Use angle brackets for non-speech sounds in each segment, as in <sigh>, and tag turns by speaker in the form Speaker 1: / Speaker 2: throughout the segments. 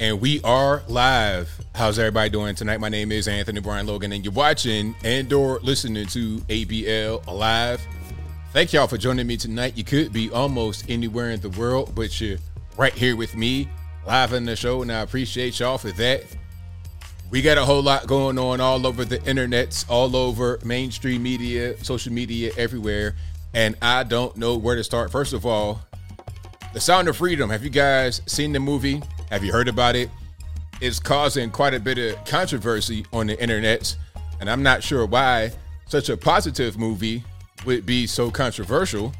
Speaker 1: And we are live. How's everybody doing tonight? My name is Anthony Brian Logan, and you're watching and or listening to ABL Live. Thank y'all for joining me tonight. You could be almost anywhere in the world, but you're right here with me, live in the show, and I appreciate y'all for that. We got a whole lot going on all over the internets, all over mainstream media, social media, everywhere. And I don't know where to start. First of all, The Sound of Freedom. Have you guys seen the movie? Have you heard about it? It's causing quite a bit of controversy on the internet. And I'm not sure why such a positive movie would be so controversial.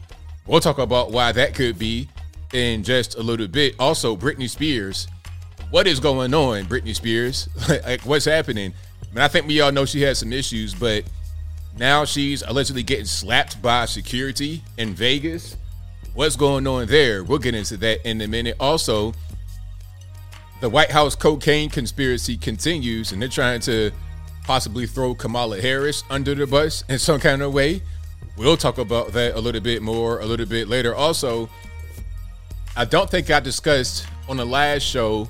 Speaker 1: We'll talk about why that could be in just a little bit. Also, Britney Spears what is going on, Britney Spears? <laughs> like, what's happening? I mean, I think we all know she has some issues, but now she's allegedly getting slapped by security in Vegas. What's going on there? We'll get into that in a minute. Also, the White House cocaine conspiracy continues, and they're trying to possibly throw Kamala Harris under the bus in some kind of way. We'll talk about that a little bit more a little bit later. Also, I don't think I discussed on the last show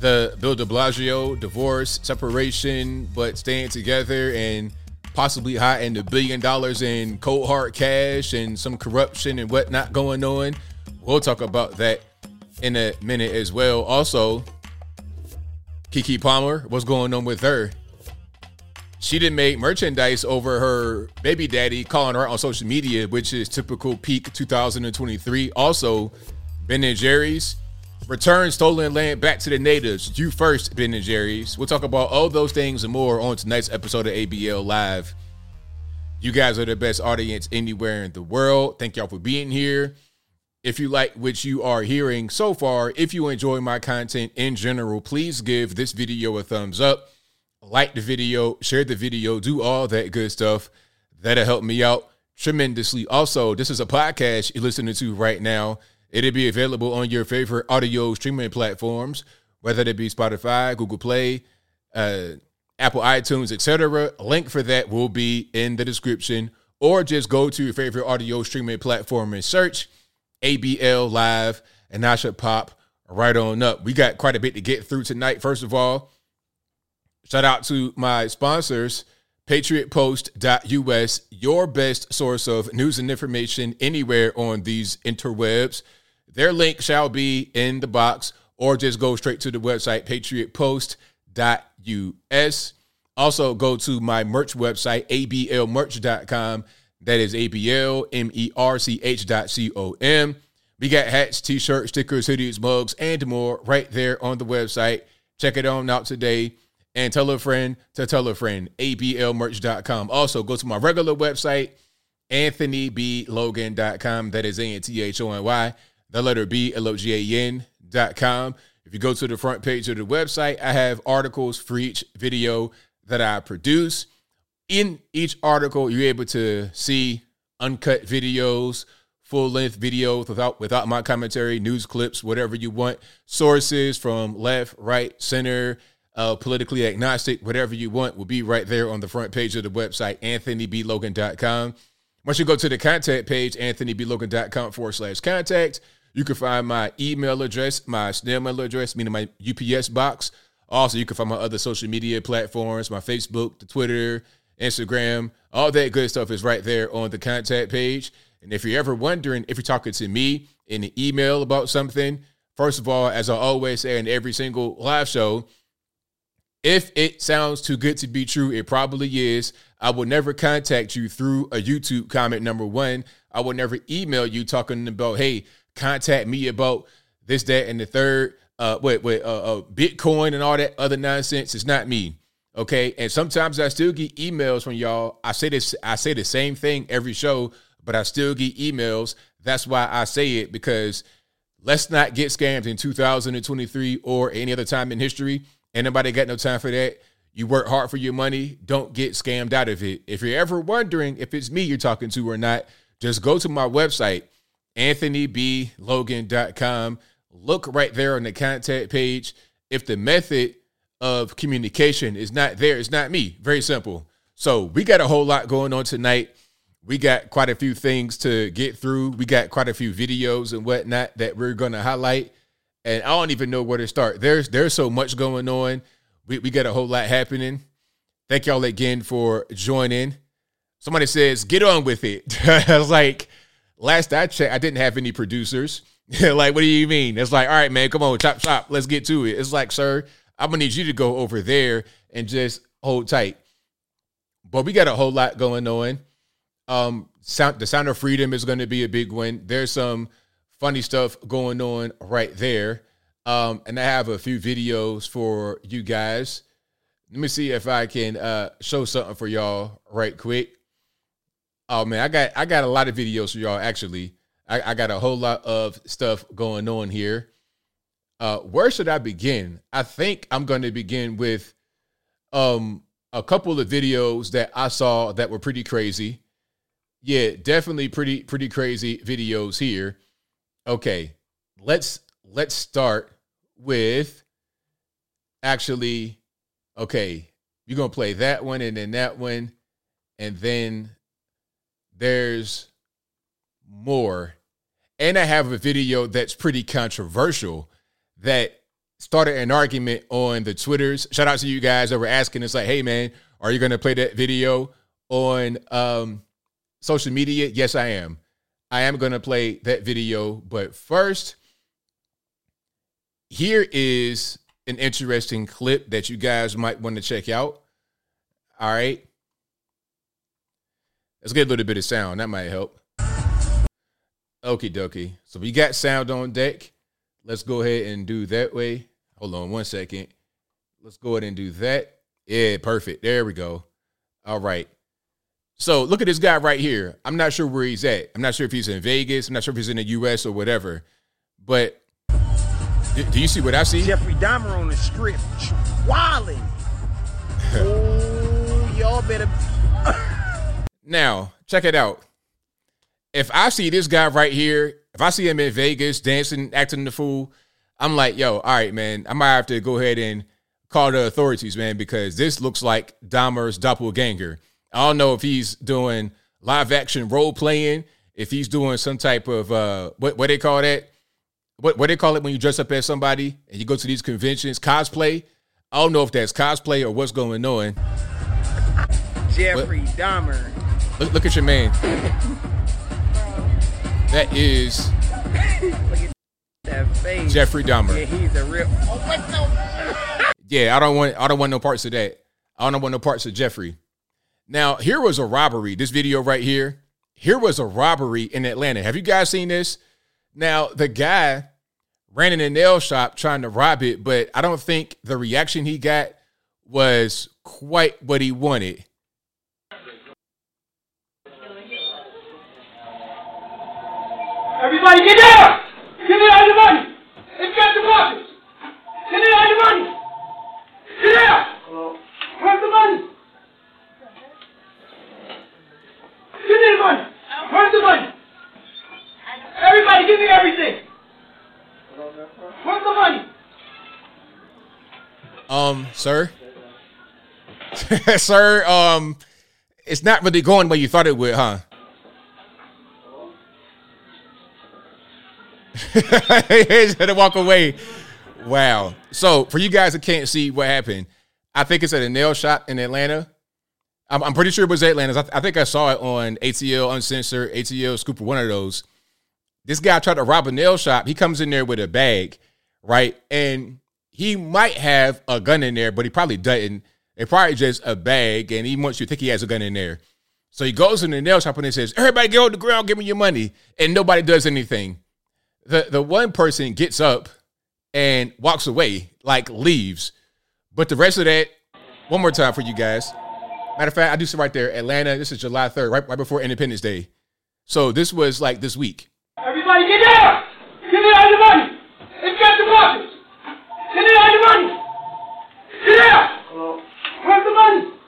Speaker 1: the Bill de Blasio divorce, separation, but staying together and possibly hiding a billion dollars in cold hard cash and some corruption and whatnot going on. We'll talk about that in a minute as well. Also, Keke Palmer, what's going on with her? She didn't make merchandise over her baby daddy calling her on social media, which is typical peak 2023. Also, Ben and Jerry's Return stolen land back to the natives. You first, Ben and Jerry's. We'll talk about all those things and more on tonight's episode of ABL Live. You guys are the best audience anywhere in the world. Thank y'all for being here. If you like what you are hearing so far, if you enjoy my content in general, please give this video a thumbs up, like the video, share the video, do all that good stuff. That'll help me out tremendously. Also, this is a podcast you're listening to right now. It'll be available on your favorite audio streaming platforms, whether it be Spotify, Google Play, uh, Apple iTunes, etc. Link for that will be in the description, or just go to your favorite audio streaming platform and search ABL Live, and I should pop right on up. We got quite a bit to get through tonight. First of all, shout out to my sponsors. PatriotPost.us, your best source of news and information anywhere on these interwebs. Their link shall be in the box, or just go straight to the website, patriotpost.us. Also, go to my merch website, ablmerch.com. That is A-B-L-M-E-R-C-H dot C-O-M. We got hats, t-shirts, stickers, hoodies, mugs, and more right there on the website. Check it on out today and tell a friend to tell a friend, ablmerch.com. Also, go to my regular website, anthonyblogan.com. That is A-N-T-H-O-N-Y the letter B, L-O-G-A-N dot com. If you go to the front page of the website, I have articles for each video that I produce. In each article, you're able to see uncut videos, full length videos without without my commentary, news clips, whatever you want, sources from left, right, center, uh, politically agnostic, whatever you want will be right there on the front page of the website, anthonyblogan.com. Once you go to the contact page, anthonyblogan.com forward slash contact, you can find my email address, my snail mail address, meaning my UPS box. Also, you can find my other social media platforms, my Facebook, the Twitter, Instagram, all that good stuff is right there on the contact page. And if you're ever wondering if you're talking to me in an email about something, first of all, as I always say in every single live show, if it sounds too good to be true, it probably is. I will never contact you through a YouTube comment, number one. I will never email you talking about, hey, contact me about this, that, and the third. Uh, wait, wait, uh, uh, Bitcoin and all that other nonsense. It's not me. Okay. And sometimes I still get emails from y'all. I say this, I say the same thing every show, but I still get emails. That's why I say it because let's not get scammed in 2023 or any other time in history. Anybody got no time for that. You work hard for your money. Don't get scammed out of it. If you're ever wondering if it's me you're talking to or not, just go to my website, anthonyblogan.com. Look right there on the contact page. If the method of communication is not there, it's not me. Very simple. So we got a whole lot going on tonight. We got quite a few things to get through. We got quite a few videos and whatnot that we're to highlight. and I don't even know where to start. There's there's so much going on. We we got a whole lot happening. Thank y'all again for joining. Somebody says, get on with it. <laughs> I was like, last I checked, I didn't have any producers. <laughs> like, what do you mean? It's like, all right, man, come on, chop, chop, let's get to it. It's like, sir, I'm gonna need you to go over there and just hold tight. But we got a whole lot going on. Um, sound the sound of freedom is going to be a big one. There's some funny stuff going on right there. Um, and I have a few videos for you guys. Let me see if I can uh, show something for y'all right quick. Oh man, I got I got a lot of videos for y'all. Actually, I, I got a whole lot of stuff going on here. Uh, where should I begin? I think I'm going to begin with um, a couple of videos that I saw that were pretty crazy. Yeah, definitely pretty pretty crazy videos here. Okay, let's let's start with actually. Okay, you're gonna play that one and then that one, and then there's more. And I have a video that's pretty controversial that started an argument on the Twitters. Shout out to you guys that were asking us, like, hey man, are you gonna play that video on um, social media? Yes, I am. I am gonna play that video, but first, here is an interesting clip that you guys might want to check out. All right. Let's get a little bit of sound. That might help. Okie dokie. So we got sound on deck. Let's go ahead and do that way. Hold on one second. Let's go ahead and do that. Yeah, perfect. There we go. All right. So look at this guy right here. I'm not sure where he's at. I'm not sure if he's in Vegas. I'm not sure if he's in the US or whatever. But do, do you see what I see?
Speaker 2: Jeffrey Dahmer on the strip, wilding. <laughs> oh, y'all better.
Speaker 1: Now, check it out. If I see this guy right here, if I see him in Vegas dancing, acting the fool, I'm like, yo, all right, man, I might have to go ahead and call the authorities, man, because this looks like Dahmer's doppelganger. I don't know if he's doing live action role playing, if he's doing some type of uh what what they call that? What what they call it when you dress up as somebody and you go to these conventions, cosplay. I don't know if that's cosplay or what's going on.
Speaker 2: Jeffrey but, Dahmer
Speaker 1: Look, look at your man. <laughs> That is
Speaker 2: that.
Speaker 1: Jeffrey Dahmer.
Speaker 2: Yeah, he's a real. Oh,
Speaker 1: yeah, I don't want. I don't want no parts of that. I don't want no parts of Jeffrey. Now, here was a robbery. This video right here. Here was a robbery in Atlanta. Have you guys seen this? Now, the guy ran in a nail shop trying to rob it, but I don't think the reaction he got was quite what he wanted.
Speaker 3: Everybody get down! Give me all the money! It's got the buckets! Give me all the money! Get down! Where's the money? Give me the money! Where's the money? Everybody give me everything! Where's the money?
Speaker 1: Um, sir? <laughs> sir, um, it's not really going where you thought it would, huh? <laughs> He's gonna walk away. Wow. So for you guys that can't see what happened, I think it's at a nail shop in Atlanta. I'm, I'm pretty sure it was Atlanta. I, th- I, think I saw it on ATL Uncensored, ATL Scooper, one of those. This guy tried to rob a nail shop. He comes in there with a bag, right? And he might have a gun in there, but he probably doesn't. It's probably just a bag, and he wants you to think he has a gun in there. So he goes in the nail shop and he says, Everybody get on the ground, give me your money. And nobody does anything the the one person gets up and walks away, like leaves. But the rest of that, one more time for you guys. Matter of fact, I do see right there, Atlanta. This is July 3rd, right, right before Independence Day. So this was like this week.
Speaker 3: Everybody get down! Give me all the money! It's got the buckets! Give me all the money! Get down! Where's the money?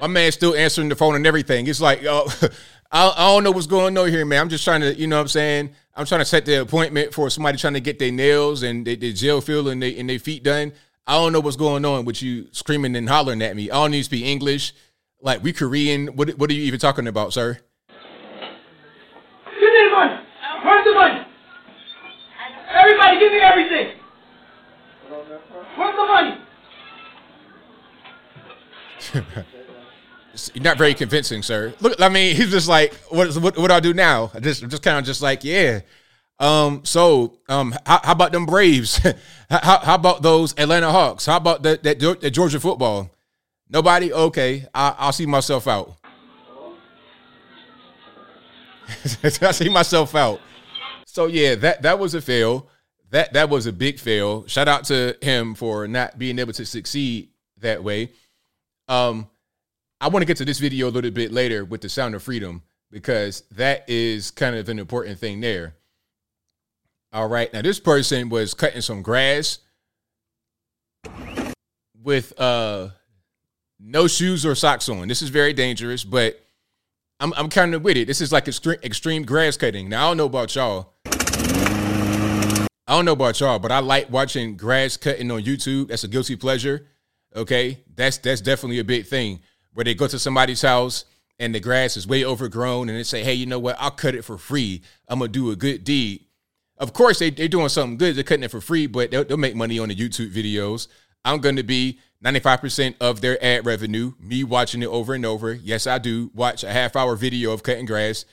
Speaker 1: My man's still answering the phone and everything. It's like, oh, <laughs> I, I don't know what's going on here, man. I'm just trying to, you know what I'm saying? I'm trying to set the appointment for somebody trying to get their nails and their, their gel fill and, they, and their feet done. I don't know what's going on with you screaming and hollering at me. I don't need to speak English. Like, we Korean. What, what are you even talking about, sir?
Speaker 3: Give me the money. Where's the money? Everybody, give me everything. Where's the money? <laughs>
Speaker 1: You're not very convincing, sir. Look, I mean, he's just like, what, what, what do I do now? I just, just kind of just like, yeah. Um, so, um, how, how about them Braves? <laughs> how, how about those Atlanta Hawks? How about that, that, that Georgia football? Nobody? Okay. I, I'll see myself out. <laughs> I see myself out. So yeah, that that was a fail. That that was a big fail. Shout out to him for not being able to succeed that way. Um, I want to get to this video a little bit later with the sound of freedom because that is kind of an important thing there. All right, now this person was cutting some grass with uh no shoes or socks on. This is very dangerous, but I'm I'm kind of with it. This is like extreme extreme grass cutting. Now I don't know about y'all. I don't know about y'all, but I like watching grass cutting on YouTube. That's a guilty pleasure. Okay, that's that's definitely a big thing. Where they go to somebody's house and the grass is way overgrown, and they say, "Hey, you know what? I'll cut it for free. I'm gonna do a good deed." Of course, they they're doing something good. They're cutting it for free, but they'll, they'll make money on the YouTube videos. I'm gonna be 95% of their ad revenue, me watching it over and over. Yes, I do watch a half hour video of cutting grass.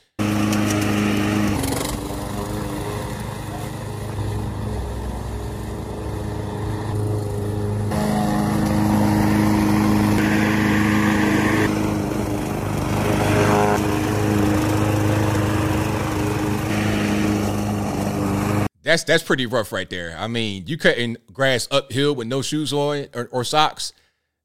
Speaker 1: That's that's pretty rough right there. I mean, you cutting grass uphill with no shoes on or, or, socks.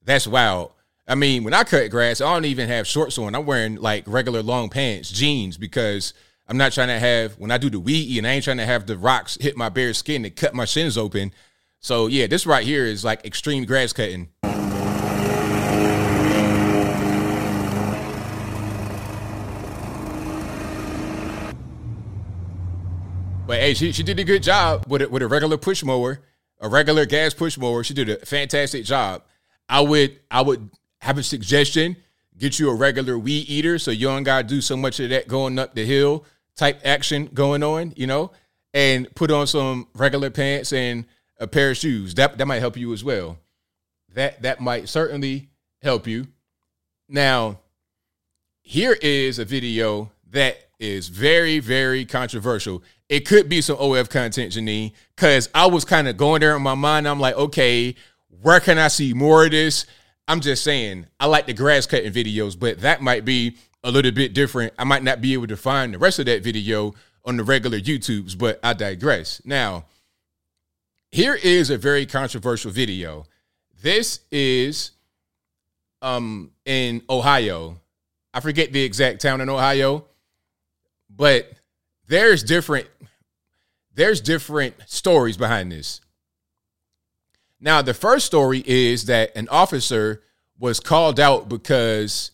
Speaker 1: That's wild. I mean, when I cut grass, I don't even have shorts on. I'm wearing like regular long pants, jeans, because I'm not trying to have when I do the weed and I ain't trying to have the rocks hit my bare skin and cut my shins open. So yeah, this right here is like extreme grass cutting. But hey, she, she did a good job with it with a regular push mower, a regular gas push mower. She did a fantastic job. I would I would have a suggestion: get you a regular weed eater, so you don't gotta do so much of that going up the hill type action going on, you know, and put on some regular pants and a pair of shoes. That that might help you as well. That that might certainly help you. Now, here is a video that is very, very controversial it could be some OF content, Janine, because I was kind of going there in my mind. I'm like, okay, where can I see more of this? I'm just saying, I like the grass cutting videos, but that might be a little bit different. I might not be able to find the rest of that video on the regular YouTubes, but I digress. Now, here is a very controversial video. This is um in Ohio. I forget the exact town in Ohio, but there's different there's different stories behind this. Now, the first story is that an officer was called out because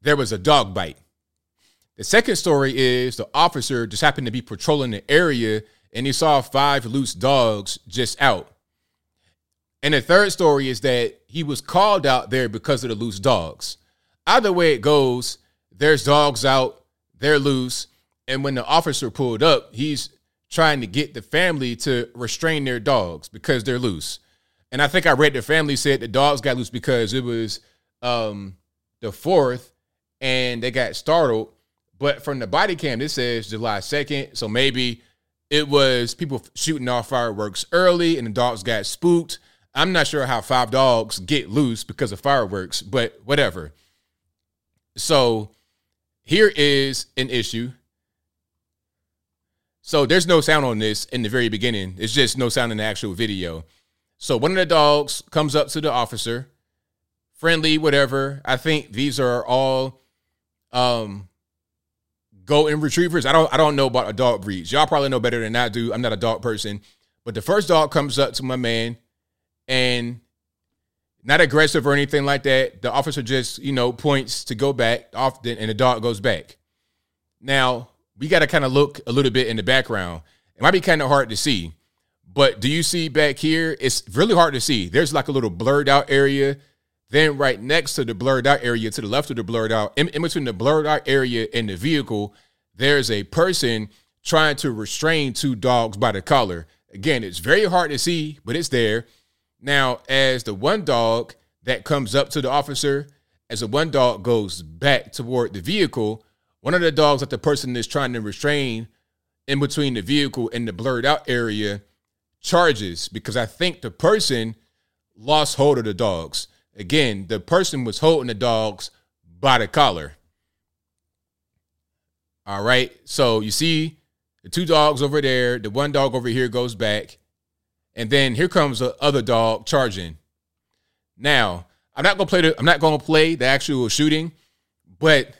Speaker 1: there was a dog bite. The second story is the officer just happened to be patrolling the area and he saw five loose dogs just out. And the third story is that he was called out there because of the loose dogs. Either way it goes, there's dogs out, they're loose, and when the officer pulled up, he's trying to get the family to restrain their dogs because they're loose. And I think I read the family said the dogs got loose because it was um, the fourth and they got startled. But from the body cam, this says July 2nd. So maybe it was people shooting off fireworks early and the dogs got spooked. I'm not sure how five dogs get loose because of fireworks, but whatever. So here is an issue so there's no sound on this in the very beginning. It's just no sound in the actual video. So one of the dogs comes up to the officer, friendly, whatever. I think these are all um golden retrievers. I don't I don't know about adult breeds. Y'all probably know better than I do. I'm not a dog person. But the first dog comes up to my man and not aggressive or anything like that. The officer just, you know, points to go back often and the dog goes back. Now, we got to kind of look a little bit in the background. It might be kind of hard to see, but do you see back here? It's really hard to see. There's like a little blurred out area. Then right next to the blurred out area, to the left of the blurred out, in, in between the blurred out area and the vehicle, there's a person trying to restrain two dogs by the collar. Again, it's very hard to see, but it's there. Now, as the one dog that comes up to the officer, as the one dog goes back toward the vehicle, one of the dogs that the person is trying to restrain in between the vehicle and the blurred out area charges because I think the person lost hold of the dogs. Again, the person was holding the dogs by the collar. All right. So you see the two dogs over there, the one dog over here goes back, and then here comes the other dog charging. Now, I'm not gonna play the I'm not gonna play the actual shooting, but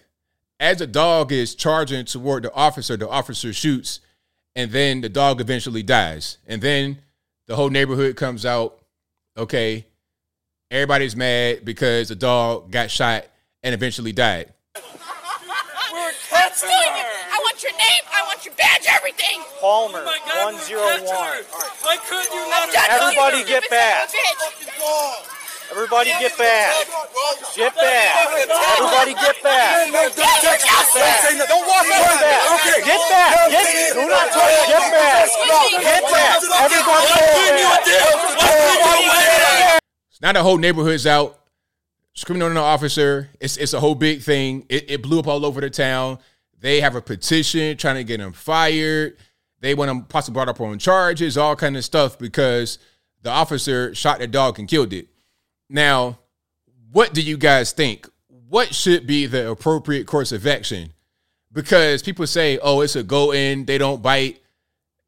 Speaker 1: as the dog is charging toward the officer, the officer shoots, and then the dog eventually dies. And then the whole neighborhood comes out. Okay, everybody's mad because the dog got shot and eventually died.
Speaker 4: We're catching her.
Speaker 5: I want your name. I want your badge. Everything.
Speaker 4: Palmer,
Speaker 3: Oh God,
Speaker 4: 101.
Speaker 3: Why couldn't you let her
Speaker 5: Done with
Speaker 4: Everybody
Speaker 5: you,
Speaker 4: get
Speaker 5: you
Speaker 4: back. Everybody get back. Get back. Everybody get back. Don't walk Get back. Get back. Get, do not touch. Get back. Get back. Everybody get back.
Speaker 1: Now the whole neighborhood's out screaming on the officer. It's it's a whole big thing. It, it blew up all over the town. They have a petition trying to get him fired. They want him possibly brought up on charges, all kind of stuff because the officer shot the dog and killed it. Now, what do you guys think? What should be the appropriate course of action? Because people say, "Oh, it's a go in. They don't bite."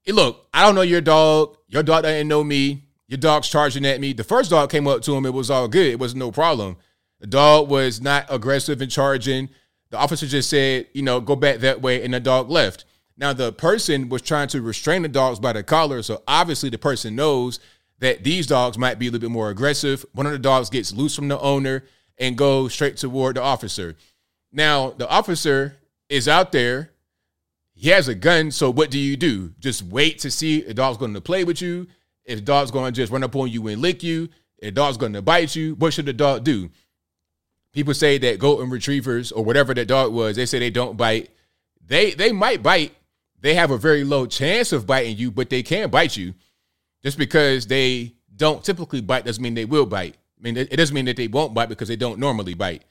Speaker 1: Hey, look, I don't know your dog. Your dog doesn't know me. Your dog's charging at me. The first dog came up to him. It was all good. It was no problem. The dog was not aggressive and charging. The officer just said, you know, go back that way, and the dog left. Now, the person was trying to restrain the dogs by the collar. So obviously, the person knows that these dogs might be a little bit more aggressive. One of the dogs gets loose from the owner and goes straight toward the officer. Now, the officer is out there he has a gun, so what do you do? Just wait to see if the dog's going to play with you, if the dog's going to just run up on you and lick you, if the dog's going to bite you. What should the dog do? People say that golden retrievers or whatever that dog was, they say they don't bite. They they might bite. They have a very low chance of biting you, but they can bite you. Just because they don't typically bite doesn't mean they will bite. I mean, it doesn't mean that they won't bite because they don't normally bite.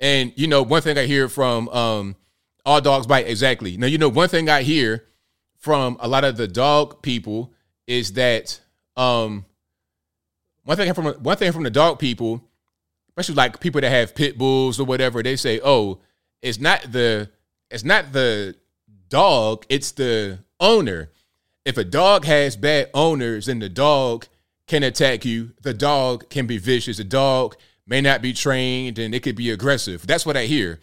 Speaker 1: And you know, one thing I hear from um, all dogs bite exactly. Now, you know, one thing I hear from a lot of the dog people is that um, one thing from one thing from the dog people, especially like people that have pit bulls or whatever, they say, "Oh, it's not the it's not the dog, it's the owner." If a dog has bad owners, and the dog can attack you. The dog can be vicious. The dog may not be trained and it could be aggressive. That's what I hear.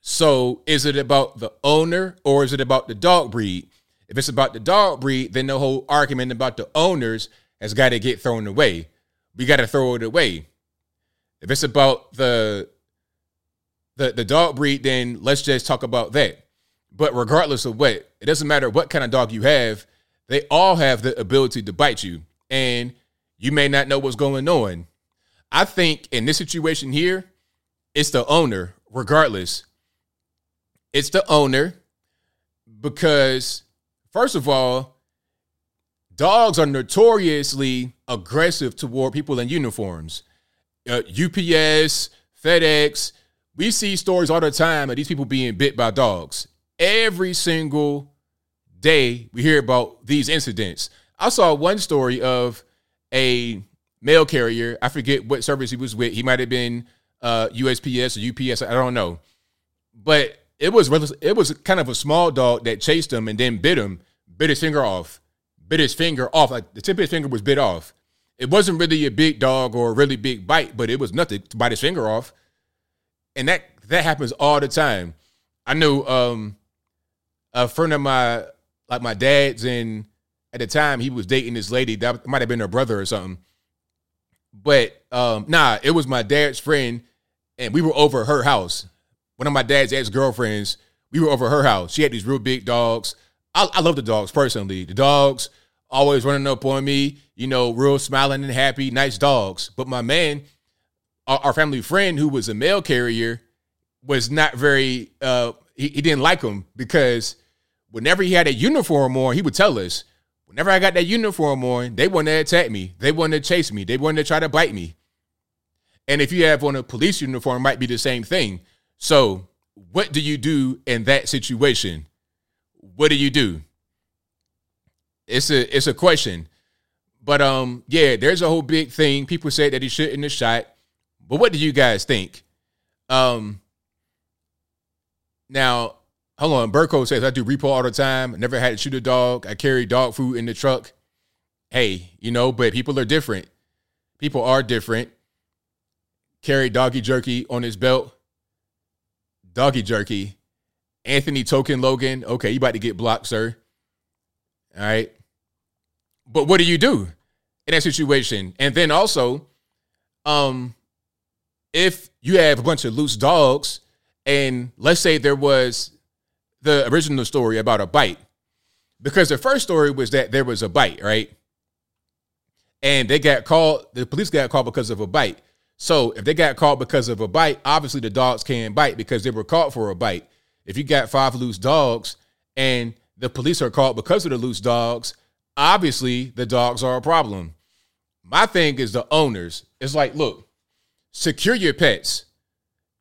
Speaker 1: So, is it about the owner or is it about the dog breed? If it's about the dog breed, then the whole argument about the owners has got to get thrown away. We got to throw it away. If it's about the the the dog breed, then let's just talk about that. But regardless of what, it doesn't matter what kind of dog you have, they all have the ability to bite you. And you may not know what's going on. I think in this situation here, it's the owner, regardless. It's the owner because, first of all, dogs are notoriously aggressive toward people in uniforms. Uh, UPS, FedEx, we see stories all the time of these people being bit by dogs. Every single day, we hear about these incidents. I saw one story of a mail carrier. I forget what service he was with. He might have been uh, USPS or UPS. I don't know, but it was it was kind of a small dog that chased him and then bit him, bit his finger off, bit his finger off. Like the tip of his finger was bit off. It wasn't really a big dog or a really big bite, but it was nothing to bite his finger off. And that that happens all the time. I know um, a friend of my like my dad's and at the time he was dating this lady that might have been her brother or something. But um, nah, it was my dad's friend, and we were over her house. One of my dad's ex girlfriends, we were over her house. She had these real big dogs. I, I love the dogs personally. The dogs always running up on me, you know, real smiling and happy, nice dogs. But my man, our, our family friend who was a mail carrier, was not very. Uh, he, he didn't like them because whenever he had a uniform on, he would tell us, whenever I got that uniform on, they want to attack me. They want to chase me. They want to try to bite me. And if you have on a police uniform, might be the same thing. So, what do you do in that situation? What do you do? It's a it's a question. But um, yeah, there's a whole big thing. People say that he shouldn't have shot. But what do you guys think? Um now, hold on. Burko says I do repo all the time. Never had to shoot a dog. I carry dog food in the truck. Hey, you know, but people are different. People are different. Carry doggy jerky on his belt. Doggy jerky. Anthony Token Logan. Okay, you about to get blocked, sir. All right. But what do you do in that situation? And then also, um, if you have a bunch of loose dogs, and let's say there was the original story about a bite, because the first story was that there was a bite, right? And they got called, the police got called because of a bite. So if they got caught because of a bite, obviously the dogs can't bite because they were caught for a bite. If you got five loose dogs and the police are caught because of the loose dogs, obviously the dogs are a problem. My thing is the owners. It's like, look, secure your pets.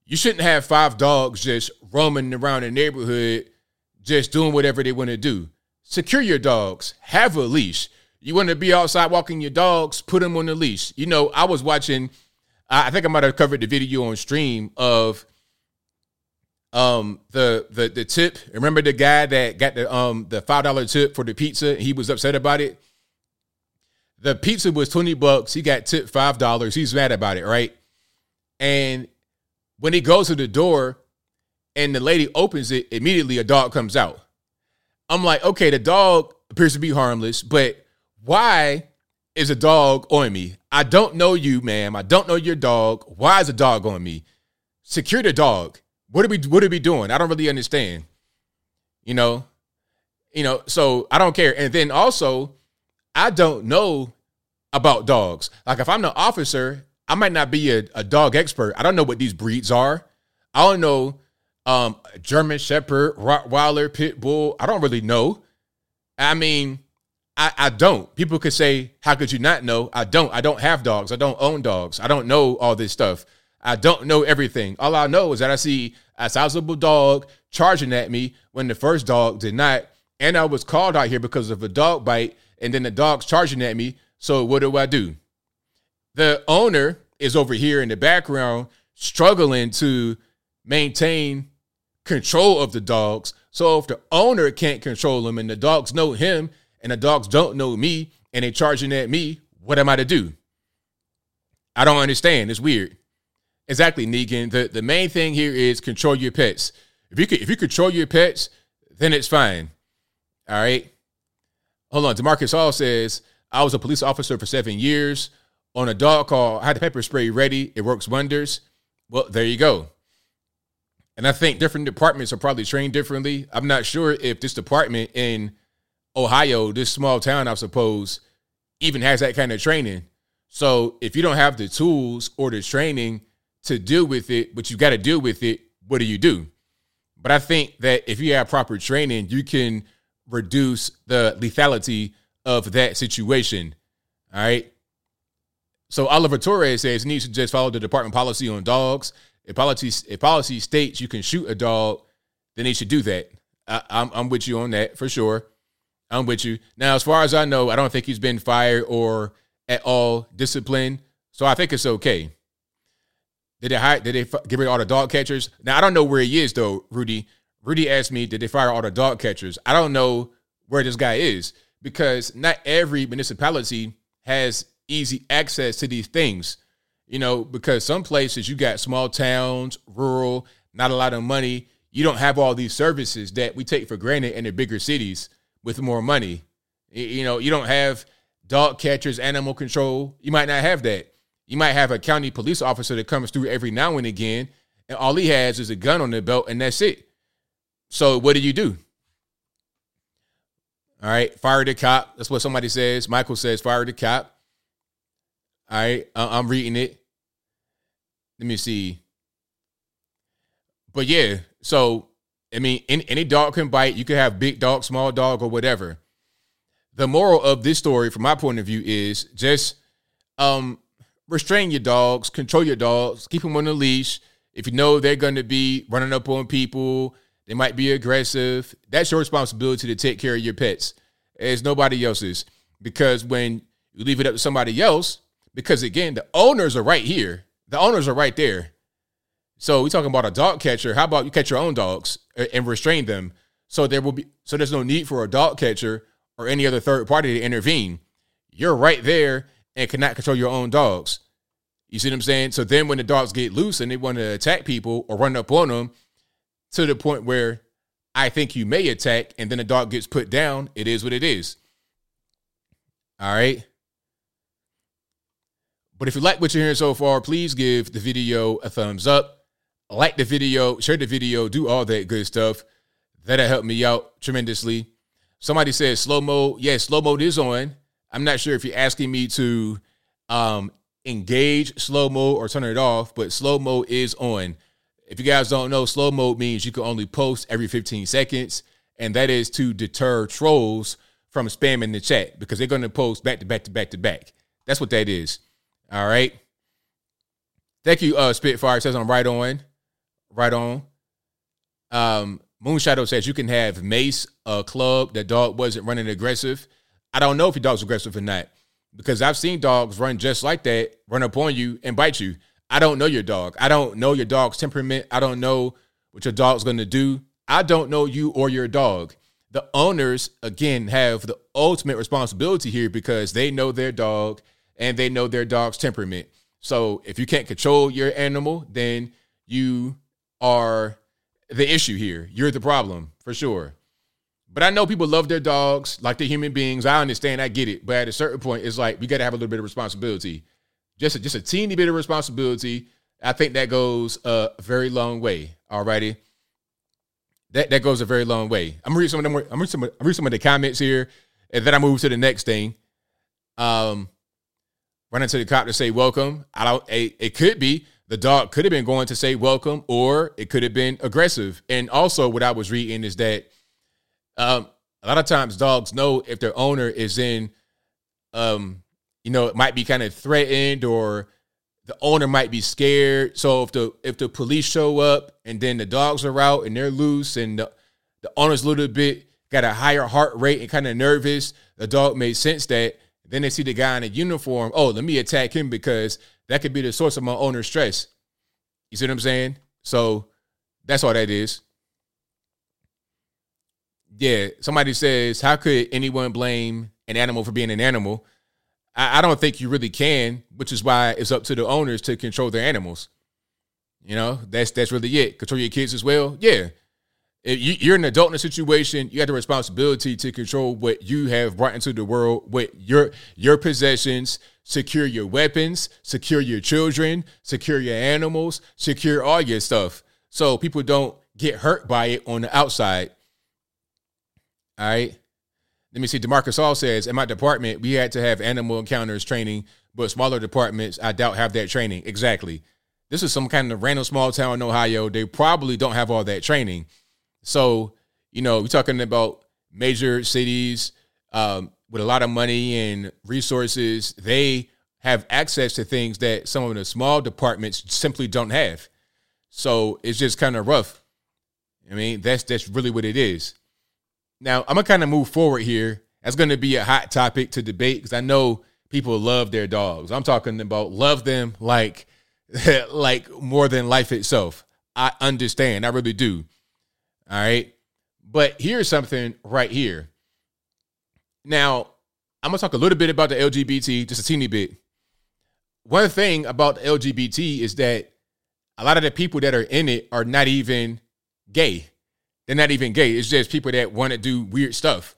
Speaker 1: You shouldn't have five dogs just roaming around the neighborhood, just doing whatever they want to do. Secure your dogs. Have a leash. You want to be outside walking your dogs, put them on the leash. You know, I was watching I think I might have covered the video on stream of um the the the tip. Remember the guy that got the um the five dollar tip for the pizza? He was upset about it. The pizza was twenty bucks. He got tipped five dollars. He's mad about it, right? And when he goes to the door and the lady opens it, immediately a dog comes out. I'm like, okay, the dog appears to be harmless, but why is a dog on me? I don't know you, ma'am. I don't know your dog. Why is a dog on me? Secure the dog. What are we what are we doing? I don't really understand. You know? You know, so I don't care. And then also, I don't know about dogs. Like if I'm the officer, I might not be a, a dog expert. I don't know what these breeds are. I don't know um German Shepherd, Rottweiler, Pit Bull. I don't really know. I mean, I, I don't. People could say, How could you not know? I don't. I don't have dogs. I don't own dogs. I don't know all this stuff. I don't know everything. All I know is that I see a sizable dog charging at me when the first dog did not. And I was called out here because of a dog bite, and then the dog's charging at me. So what do I do? The owner is over here in the background struggling to maintain control of the dogs. So if the owner can't control them and the dogs know him, and the dogs don't know me and they charging at me, what am I to do? I don't understand. It's weird. Exactly, Negan. The the main thing here is control your pets. If you could, if you control your pets, then it's fine. All right. Hold on. Demarcus Hall says, I was a police officer for seven years. On a dog call, I had the pepper spray ready. It works wonders. Well, there you go. And I think different departments are probably trained differently. I'm not sure if this department in Ohio, this small town, I suppose, even has that kind of training. So if you don't have the tools or the training to deal with it, but you got to deal with it, what do you do? But I think that if you have proper training, you can reduce the lethality of that situation. All right. So Oliver Torres says he needs to just follow the department policy on dogs. If policy if policy states you can shoot a dog, then they should do that. I, I'm, I'm with you on that for sure. I'm with you. Now, as far as I know, I don't think he's been fired or at all disciplined. So I think it's okay. Did they hire, did they get rid of all the dog catchers? Now I don't know where he is though, Rudy. Rudy asked me, did they fire all the dog catchers? I don't know where this guy is because not every municipality has easy access to these things. You know, because some places you got small towns, rural, not a lot of money. You don't have all these services that we take for granted in the bigger cities with more money. You know, you don't have dog catchers, animal control. You might not have that. You might have a county police officer that comes through every now and again, and all he has is a gun on the belt, and that's it. So what do you do? All right, fire the cop. That's what somebody says. Michael says, fire the cop. All right, I'm reading it. Let me see. But yeah, so I mean, any, any dog can bite. You can have big dog, small dog, or whatever. The moral of this story, from my point of view, is just um, restrain your dogs, control your dogs, keep them on a leash. If you know they're going to be running up on people, they might be aggressive. That's your responsibility to take care of your pets. It's nobody else's. Because when you leave it up to somebody else, because again, the owners are right here. The owners are right there. So we're talking about a dog catcher. How about you catch your own dogs and restrain them? So there will be so there's no need for a dog catcher or any other third party to intervene. You're right there and cannot control your own dogs. You see what I'm saying? So then when the dogs get loose and they want to attack people or run up on them to the point where I think you may attack and then the dog gets put down, it is what it is. All right. But if you like what you're hearing so far, please give the video a thumbs up. Like the video, share the video, do all that good stuff. That'll help me out tremendously. Somebody said slow mode. Yes, slow mode is on. I'm not sure if you're asking me to um, engage slow mode or turn it off, but slow mode is on. If you guys don't know, slow mode means you can only post every 15 seconds, and that is to deter trolls from spamming the chat because they're going to post back to back to back to back. That's what that is. All right. Thank you, uh, Spitfire. It says I'm right on. Right on. Um, Moonshadow says you can have Mace, a club. The dog wasn't running aggressive. I don't know if your dog's aggressive or not because I've seen dogs run just like that, run up on you and bite you. I don't know your dog. I don't know your dog's temperament. I don't know what your dog's going to do. I don't know you or your dog. The owners, again, have the ultimate responsibility here because they know their dog and they know their dog's temperament. So if you can't control your animal, then you are the issue here. You're the problem for sure. But I know people love their dogs like they're human beings. I understand, I get it. But at a certain point, it's like we got to have a little bit of responsibility. Just a, just a teeny bit of responsibility. I think that goes a very long way. Alrighty. That that goes a very long way. I'm reading some of them. I'm reading some. I'm reading some of the comments here, and then I move to the next thing. Um, running to the cop to say welcome. I don't. It, it could be the dog could have been going to say welcome, or it could have been aggressive. And also, what I was reading is that um, a lot of times dogs know if their owner is in, um, you know, it might be kind of threatened or the owner might be scared. So if the if the police show up and then the dogs are out and they're loose and the, the owner's a little bit got a higher heart rate and kind of nervous, the dog may sense that. Then they see the guy in a uniform. Oh, let me attack him because that could be the source of my owner's stress. You see what I'm saying? So that's all that is. Yeah, somebody says, How could anyone blame an animal for being an animal? I, I don't think you really can, which is why it's up to the owners to control their animals. You know, that's that's really it. Control your kids as well. Yeah. You're an adult in a situation, you have the responsibility to control what you have brought into the world with your your possessions, secure your weapons, secure your children, secure your animals, secure all your stuff. So people don't get hurt by it on the outside. All right. Let me see. Demarcus Hall says, in my department, we had to have animal encounters training, but smaller departments, I doubt have that training. Exactly. This is some kind of random small town in Ohio. They probably don't have all that training. So, you know, we're talking about major cities um, with a lot of money and resources. They have access to things that some of the small departments simply don't have. So it's just kind of rough. I mean, that's that's really what it is. Now, I'm gonna kind of move forward here. That's gonna be a hot topic to debate because I know people love their dogs. I'm talking about love them like <laughs> like more than life itself. I understand. I really do. All right. But here's something right here. Now, I'm gonna talk a little bit about the LGBT, just a teeny bit. One thing about the LGBT is that a lot of the people that are in it are not even gay. They're not even gay. It's just people that want to do weird stuff.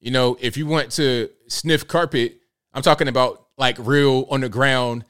Speaker 1: You know, if you want to sniff carpet, I'm talking about like real on the ground.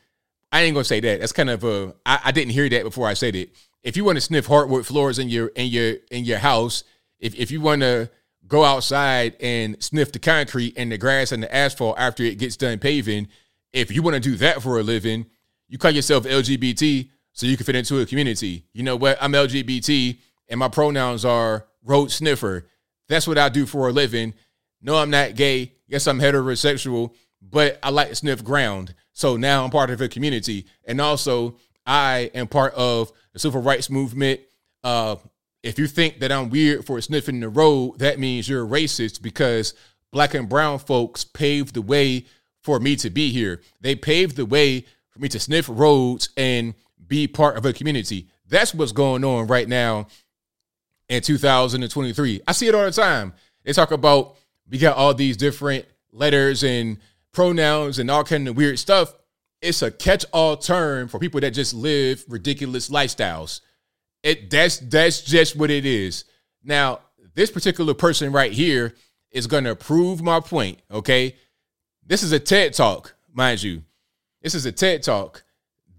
Speaker 1: I ain't gonna say that. That's kind of a. I, I didn't hear that before I said it. If you want to sniff hardwood floors in your in your in your house, if if you want to go outside and sniff the concrete and the grass and the asphalt after it gets done paving, if you want to do that for a living, you call yourself LGBT so you can fit into a community. You know what? I'm LGBT and my pronouns are road sniffer. That's what I do for a living. No, I'm not gay. Yes, I'm heterosexual, but I like to sniff ground. So now I'm part of a community. And also, I am part of the civil rights movement. Uh, if you think that I'm weird for sniffing the road, that means you're a racist because black and brown folks paved the way for me to be here. They paved the way for me to sniff roads and be part of a community. That's what's going on right now in 2023. I see it all the time. They talk about we got all these different letters and pronouns and all kind of weird stuff. It's a catch-all term for people that just live ridiculous lifestyles. It that's that's just what it is. Now, this particular person right here is going to prove my point, okay? This is a TED Talk, mind you. This is a TED Talk.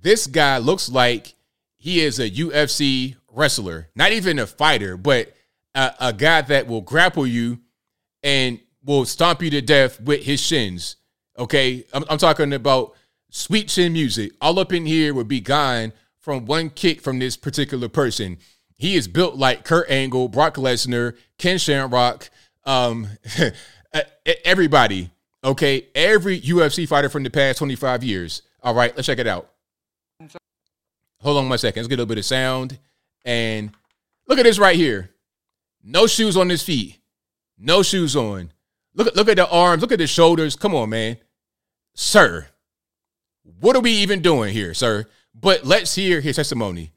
Speaker 1: This guy looks like he is a UFC wrestler, not even a fighter, but a, a guy that will grapple you and will stomp you to death with his shins. Okay, I'm, I'm talking about sweet chin music. All up in here would be gone from one kick from this particular person. He is built like Kurt Angle, Brock Lesnar, Ken Shamrock, um, <laughs> everybody. Okay, every UFC fighter from the past 25 years. All right, let's check it out. Hold on one second. Let's get a little bit of sound. And look at this right here. No shoes on his feet. No shoes on. Look look at the arms. Look at the shoulders. Come on, man. Sir. What are we even doing here, sir? But let's hear his testimony.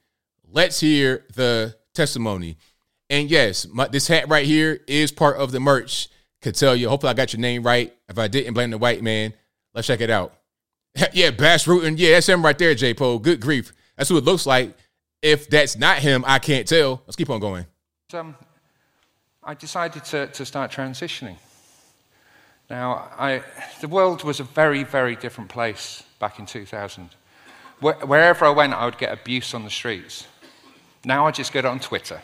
Speaker 1: Let's hear the testimony. And yes, my, this hat right here is part of the merch. Could tell you. Hopefully, I got your name right. If I didn't, blame the white man. Let's check it out. <laughs> yeah, Bas Rutten. Yeah, that's him right there, J Poe. Good grief. That's who it looks like. If that's not him, I can't tell. Let's keep on going.
Speaker 6: Um, I decided to, to start transitioning. Now, I, the world was a very, very different place back in 2000. Wherever I went, I would get abuse on the streets. Now I just get on Twitter.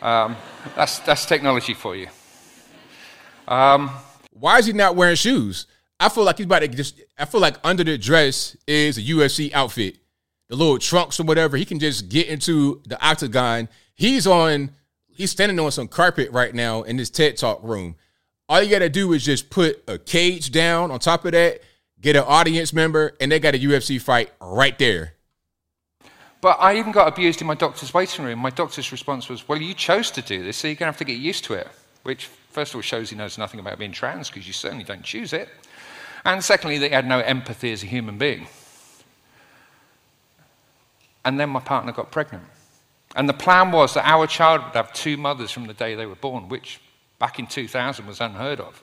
Speaker 6: Um, that's, that's technology for you.
Speaker 1: Um, Why is he not wearing shoes? I feel like he's about to just. I feel like under the dress is a UFC outfit the little trunks or whatever, he can just get into the octagon. He's on, he's standing on some carpet right now in this TED Talk room. All you got to do is just put a cage down on top of that, get an audience member, and they got a UFC fight right there.
Speaker 6: But I even got abused in my doctor's waiting room. My doctor's response was, Well, you chose to do this, so you're going to have to get used to it. Which, first of all, shows he knows nothing about being trans because you certainly don't choose it. And secondly, that he had no empathy as a human being. And then my partner got pregnant. And the plan was that our child would have two mothers from the day they were born, which back in 2000 was unheard of.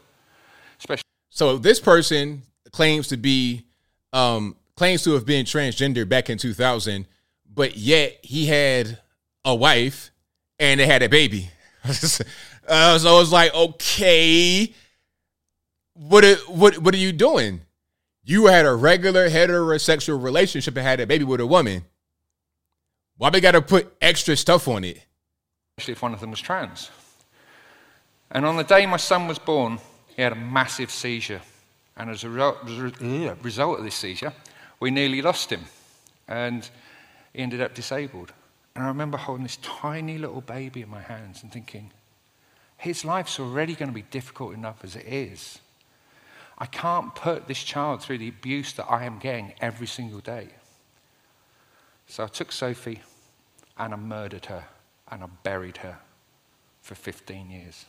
Speaker 1: Especially so this person claims to be um, claims to have been transgender back in 2000, but yet he had a wife and they had a baby. <laughs> uh, so it's like, okay, what are, what what are you doing? You had a regular heterosexual relationship and had a baby with a woman. Why they got to put extra stuff on it?
Speaker 6: Especially if one of them was trans. And on the day my son was born, he had a massive seizure. And as a result of this seizure, we nearly lost him. And he ended up disabled. And I remember holding this tiny little baby in my hands and thinking, his life's already going to be difficult enough as it is. I can't put this child through the abuse that I am getting every single day. So I took Sophie and I murdered her and I buried her for 15 years.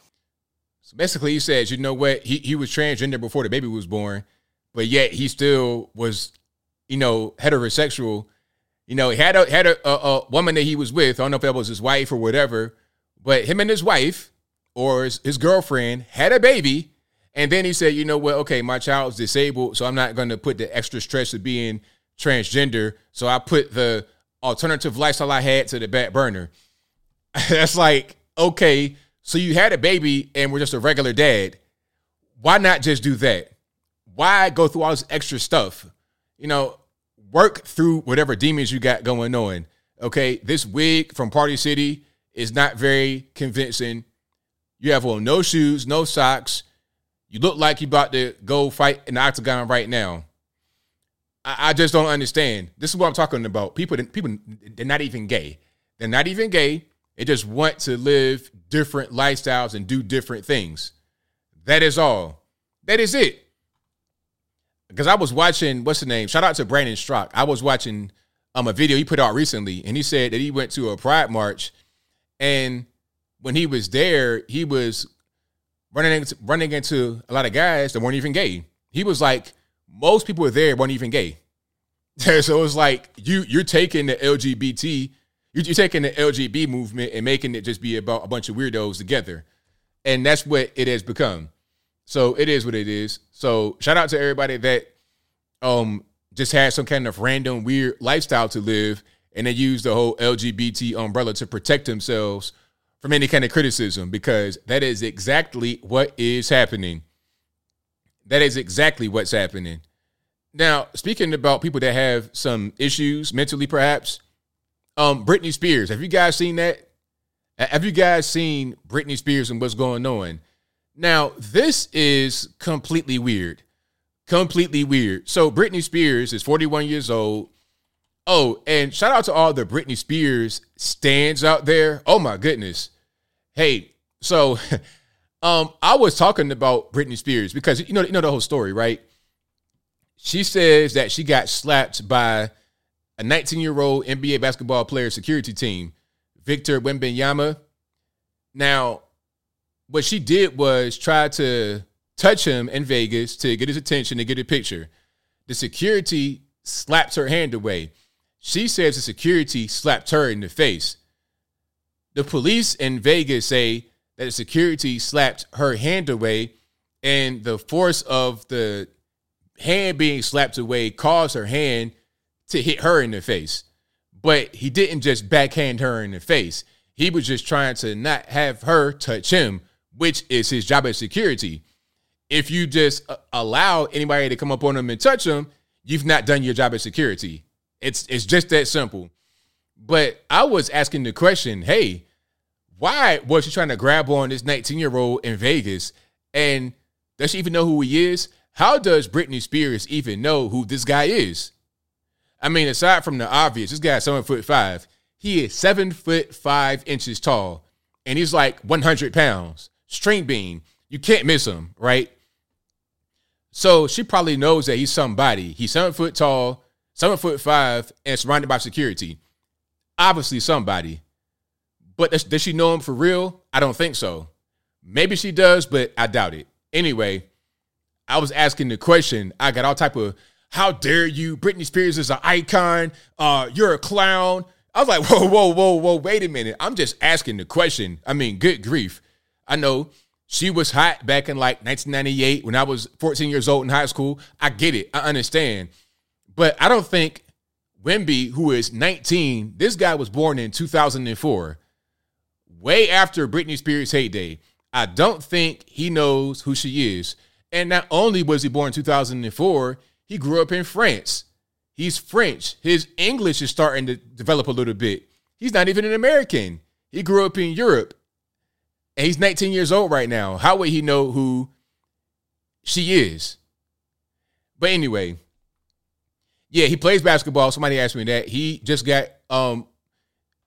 Speaker 1: So basically, he says, you know what? He, he was transgender before the baby was born, but yet he still was, you know, heterosexual. You know, he had a had a, a, a woman that he was with. I don't know if that was his wife or whatever, but him and his wife or his, his girlfriend had a baby. And then he said, you know what? Okay, my child's disabled, so I'm not going to put the extra stress of being transgender. So I put the alternative lifestyle I had to the back burner. <laughs> That's like, okay, so you had a baby and we're just a regular dad. Why not just do that? Why go through all this extra stuff? You know, work through whatever demons you got going on. Okay, this wig from Party City is not very convincing. You have on no shoes, no socks. You look like you about to go fight the octagon right now. I, I just don't understand. This is what I'm talking about. People, people, they're not even gay. They're not even gay. They just want to live different lifestyles and do different things. That is all. That is it. Because I was watching, what's the name? Shout out to Brandon Straka. I was watching um a video he put out recently, and he said that he went to a pride march, and when he was there, he was running into, running into a lot of guys that weren't even gay. He was like, most people there weren't even gay. <laughs> so it was like you you're taking the LGBT, you're, you're taking the LGB movement and making it just be about a bunch of weirdos together, and that's what it has become. So it is what it is. So shout out to everybody that um just had some kind of random weird lifestyle to live, and they use the whole LGBT umbrella to protect themselves from any kind of criticism because that is exactly what is happening. That is exactly what's happening. Now, speaking about people that have some issues mentally, perhaps, um, Britney Spears. Have you guys seen that? Have you guys seen Britney Spears and what's going on? Now, this is completely weird. Completely weird. So, Britney Spears is 41 years old. Oh, and shout out to all the Britney Spears stands out there. Oh my goodness. Hey, so <laughs> um I was talking about Britney Spears because you know you know the whole story, right? She says that she got slapped by a 19-year-old NBA basketball player security team, Victor Wembanyama. Now, what she did was try to touch him in Vegas to get his attention to get a picture. The security slaps her hand away. She says the security slapped her in the face. The police in Vegas say that the security slapped her hand away, and the force of the hand being slapped away caused her hand to hit her in the face. But he didn't just backhand her in the face. He was just trying to not have her touch him, which is his job as security. If you just uh, allow anybody to come up on him and touch him, you've not done your job as security. It's it's just that simple. But I was asking the question, hey, why was she trying to grab on this 19 year old in Vegas? And does she even know who he is? How does Britney Spears even know who this guy is? I mean, aside from the obvious, this guy's seven foot five. He is seven foot five inches tall, and he's like 100 pounds. String bean. You can't miss him, right? So she probably knows that he's somebody. He's seven foot tall, seven foot five, and surrounded by security. Obviously, somebody. But does, does she know him for real? I don't think so. Maybe she does, but I doubt it. Anyway, I was asking the question. I got all type of how dare you? Britney Spears is an icon. Uh, you're a clown. I was like, <laughs> whoa, whoa, whoa, whoa, wait a minute. I'm just asking the question. I mean, good grief. I know she was hot back in like 1998 when I was 14 years old in high school. I get it. I understand. But I don't think Wimby, who is 19, this guy was born in 2004, way after Britney Spears' heyday. I don't think he knows who she is. And not only was he born in 2004, he grew up in France. He's French. His English is starting to develop a little bit. He's not even an American. He grew up in Europe. And he's 19 years old right now. How would he know who she is? But anyway, yeah, he plays basketball. Somebody asked me that. He just got um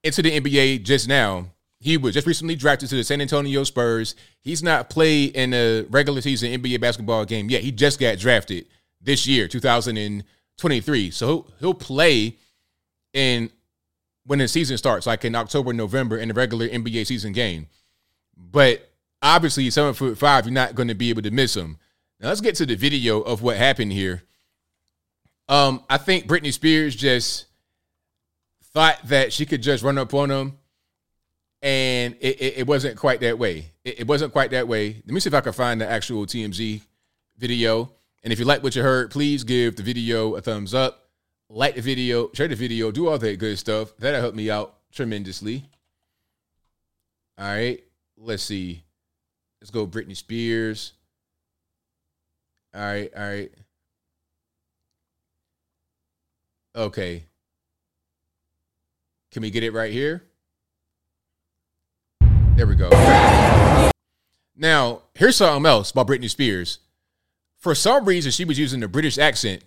Speaker 1: into the NBA just now. He was just recently drafted to the San Antonio Spurs. He's not played in a regular season NBA basketball game yet. He just got drafted this year, 2023. So he'll, play in when the season starts, like in October, November, in the regular NBA season game. But obviously, seven foot five, you're not going to be able to miss him. Now let's get to the video of what happened here. Um, I think Britney Spears just thought that she could just run up on him, and it, it, it wasn't quite that way. It, it, wasn't quite that way. Let me see if I can find the actual TMZ video. And if you like what you heard, please give the video a thumbs up, like the video, share the video, do all that good stuff. That'll help me out tremendously. All right, let's see. Let's go Britney Spears. All right, all right. Okay. Can we get it right here? There we go. Now, here's something else about Britney Spears. For some reason, she was using the British accent.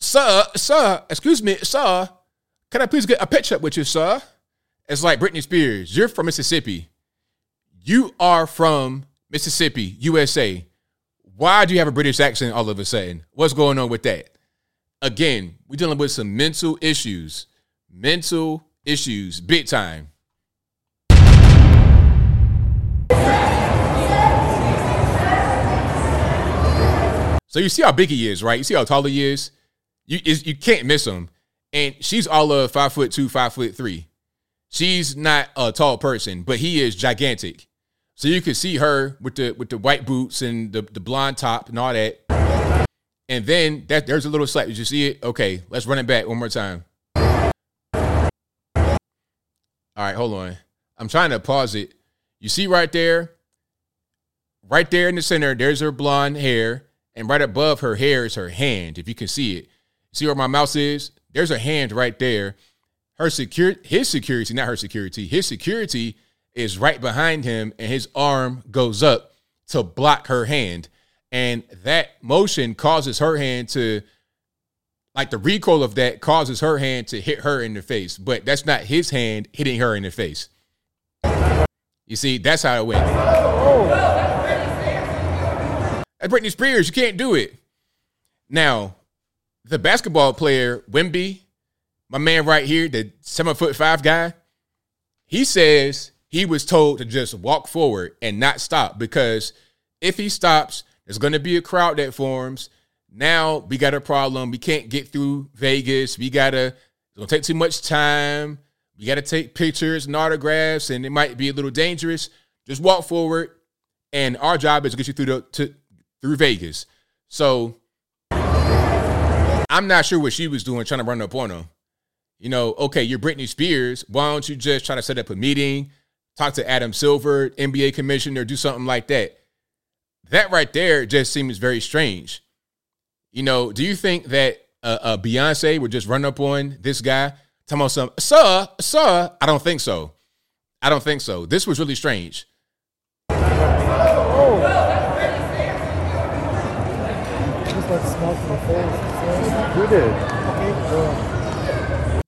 Speaker 1: Sir, sir, excuse me, sir. Can I please get a picture with you, sir? It's like Britney Spears. You're from Mississippi. You are from Mississippi, USA. Why do you have a British accent all of a sudden? What's going on with that? Again, we're dealing with some mental issues. Mental issues, big time. So you see how big he is, right? You see how tall he is. You is, you can't miss him. And she's all of five foot two, five foot three. She's not a tall person, but he is gigantic. So you can see her with the with the white boots and the, the blonde top and all that. And then that there's a little slap. Did you see it? Okay, let's run it back one more time. All right, hold on. I'm trying to pause it. You see right there, right there in the center, there's her blonde hair, and right above her hair is her hand. If you can see it, see where my mouse is? There's a hand right there. Her secure, his security, not her security. His security is right behind him, and his arm goes up to block her hand, and that motion causes her hand to like the recoil of that causes her hand to hit her in the face, but that's not his hand hitting her in the face. You see, that's how it went. Oh, oh. That's Britney Spears. You can't do it. Now, the basketball player, Wimby, my man right here, the seven foot five guy, he says he was told to just walk forward and not stop because if he stops, there's going to be a crowd that forms. Now we got a problem. We can't get through Vegas. We got to, it's going to take too much time. We got to take pictures and autographs, and it might be a little dangerous. Just walk forward, and our job is to get you through the to, through Vegas. So I'm not sure what she was doing trying to run up on him. You know, okay, you're Britney Spears. Why don't you just try to set up a meeting, talk to Adam Silver, NBA commissioner, do something like that? That right there just seems very strange. You know, do you think that uh, uh, Beyonce would just run up on this guy, tell him some, sir, sir? I don't think so. I don't think so. This was really strange.
Speaker 7: Who did?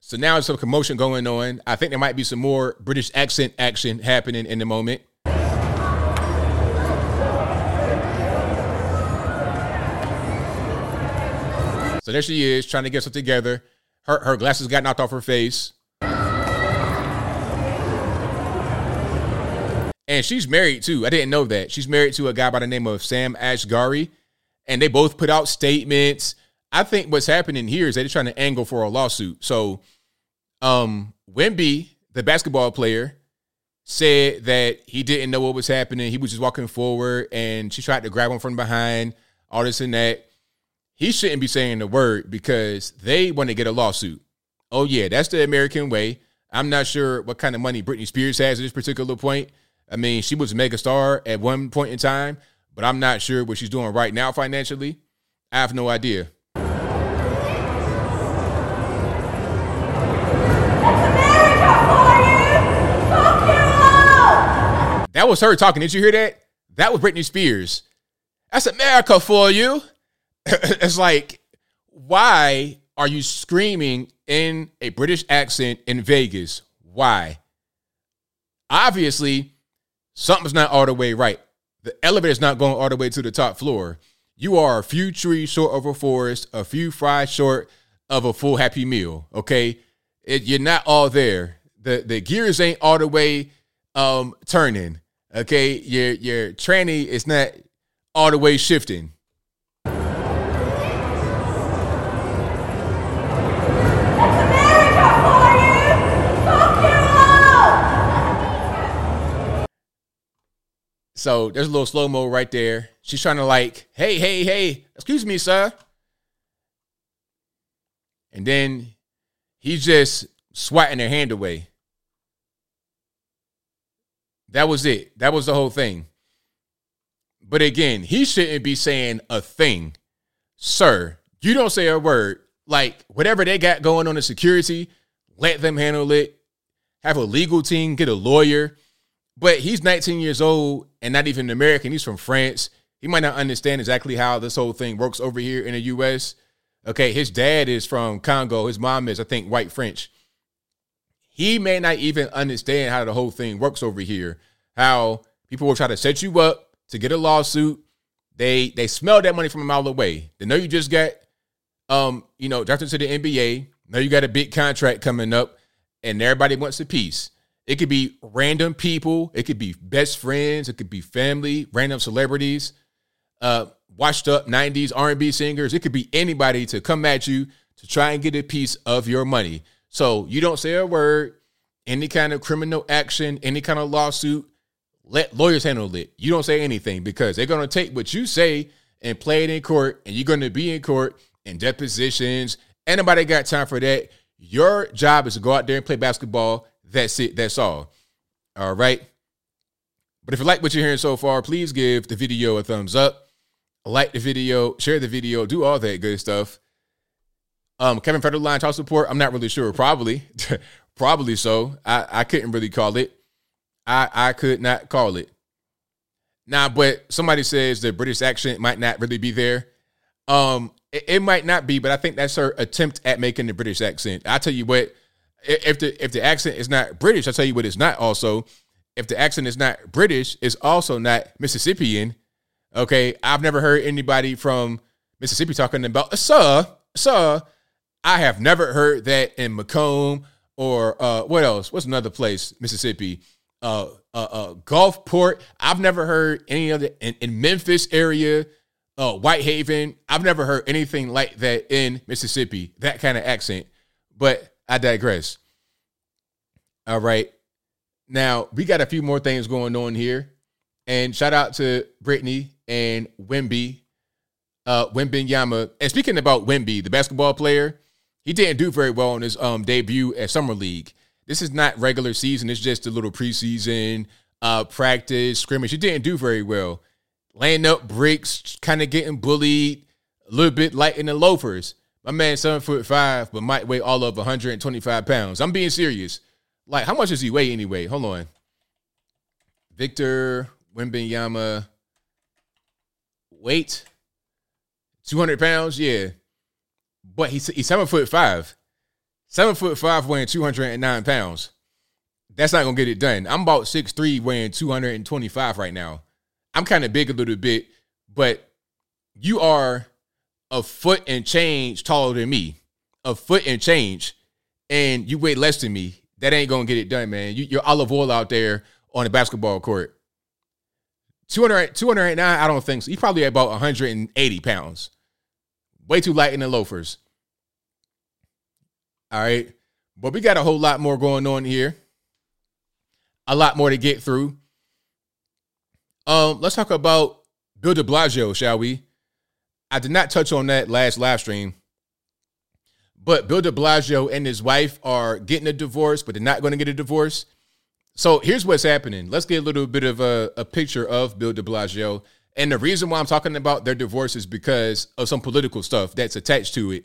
Speaker 1: So now there's some commotion going on. I think there might be some more British accent action happening in the moment. So there she is trying to get something together. Her her glasses got knocked off her face. And she's married too. I didn't know that. She's married to a guy by the name of Sam Asghari. And they both put out statements. I think what's happening here is they're trying to angle for a lawsuit. So um Wemby, the basketball player, said that he didn't know what was happening. He was just walking forward and she tried to grab him from behind, all this and that. He shouldn't be saying the word because they want to get a lawsuit. Oh, yeah, that's the American way. I'm not sure what kind of money Britney Spears has at this particular point. I mean, she was a mega star at one point in time, but I'm not sure what she's doing right now financially. I have no idea. That was her talking. Did you hear that? That was Britney Spears. That's America for you. <laughs> it's like, why are you screaming in a British accent in Vegas? Why? Obviously, something's not all the way right. The elevator's not going all the way to the top floor. You are a few trees short of a forest, a few fries short of a full happy meal. Okay, it, you're not all there. The the gears ain't all the way um turning. Okay, your your tranny is not all the way shifting. So there's a little slow mo right there. She's trying to like, hey, hey, hey, excuse me, sir. And then he's just swatting her hand away. That was it. That was the whole thing. But again, he shouldn't be saying a thing. Sir, you don't say a word. Like whatever they got going on in security, let them handle it. Have a legal team, get a lawyer. But he's 19 years old and not even American. He's from France. He might not understand exactly how this whole thing works over here in the US. Okay, his dad is from Congo. His mom is, I think, white French. he may not even understand how the whole thing works over here. How people will try to set you up to get a lawsuit. They they smell that money from a mile away. They know you just got um, you know, drafted to the NBA. Now you got a big contract coming up, and everybody wants a piece. It could be random people, it could be best friends, it could be family, random celebrities, uh, washed up '90s R&B singers. It could be anybody to come at you to try and get a piece of your money. So you don't say a word, any kind of criminal action, any kind of lawsuit, let lawyers handle it. You don't say anything because they're going to take what you say and play it in court, and you're going to be in court in depositions. Anybody got time for that? Your job is to go out there and play basketball. That's it. That's all. All right. But if you like what you're hearing so far, please give the video a thumbs up, like the video, share the video, do all that good stuff. Um, Kevin Federline child support. I'm not really sure. Probably, <laughs> probably so. I, I couldn't really call it. I I could not call it. Now, but somebody says the British accent might not really be there. Um, it, it might not be, but I think that's her attempt at making the British accent. I tell you what, if the if the accent is not British, I'll tell you what, it's not. Also, if the accent is not British, it's also not Mississippian. Okay, I've never heard anybody from Mississippi talking about sir, sir. I have never heard that in McComb or uh, what else? What's another place? Mississippi, uh, uh, uh, Gulfport. I've never heard any other in, in Memphis area, uh, Whitehaven. I've never heard anything like that in Mississippi. That kind of accent. But I digress. All right. Now we got a few more things going on here, and shout out to Brittany and Wimby, uh, Wembanyama. And speaking about Wimby, the basketball player, he didn't do very well in his um debut at summer league. This is not regular season; it's just a little preseason uh practice scrimmage. He didn't do very well, laying up bricks, kind of getting bullied, a little bit light in the loafers. My man, seven foot five, but might weigh all of 125 pounds. I'm being serious. Like, how much does he weigh anyway? Hold on. Victor Wembanyama weight 200 pounds, yeah. But he's he's seven foot five. Seven foot five weighing 209 pounds. That's not gonna get it done. I'm about 6'3 weighing 225 right now. I'm kind of big a little bit, but you are a foot and change taller than me. A foot and change, and you weigh less than me. That ain't gonna get it done, man. You, you're olive oil out there on the basketball court. 200, 209, I don't think so. He's probably about 180 pounds. Way too light in the loafers. All right. But we got a whole lot more going on here. A lot more to get through. Um, let's talk about Bill de Blasio, shall we? I did not touch on that last live stream. But Bill de Blasio and his wife are getting a divorce, but they're not going to get a divorce. So here's what's happening. Let's get a little bit of a, a picture of Bill de Blasio. And the reason why I'm talking about their divorce is because of some political stuff that's attached to it.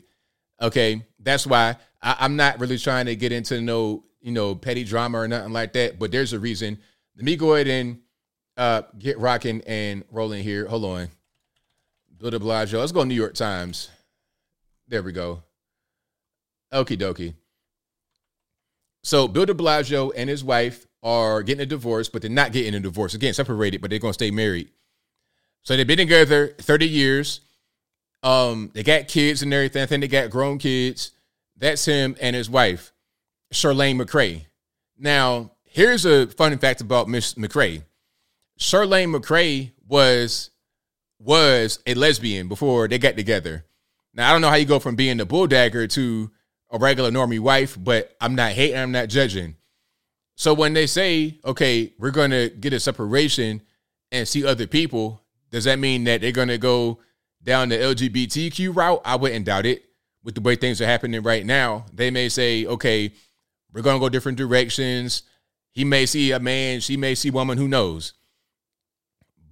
Speaker 1: Okay. That's why I, I'm not really trying to get into no, you know, petty drama or nothing like that. But there's a reason. Let me go ahead and uh, get rocking and rolling here. Hold on. Bill de Blasio. Let's go New York Times. There we go. Okie dokie. So Bill de Blasio and his wife are getting a divorce, but they're not getting a divorce. Again, separated, but they're gonna stay married. So they've been together 30 years. Um, they got kids and everything. I think they got grown kids. That's him and his wife, Charlene McCray. Now, here's a fun fact about Miss McCray. Charlene McCray was was a lesbian before they got together. Now I don't know how you go from being a bulldagger to a regular normie wife, but I'm not hating, I'm not judging. So when they say, okay, we're gonna get a separation and see other people, does that mean that they're gonna go down the LGBTQ route? I wouldn't doubt it. With the way things are happening right now, they may say, okay, we're gonna go different directions. He may see a man, she may see woman, who knows?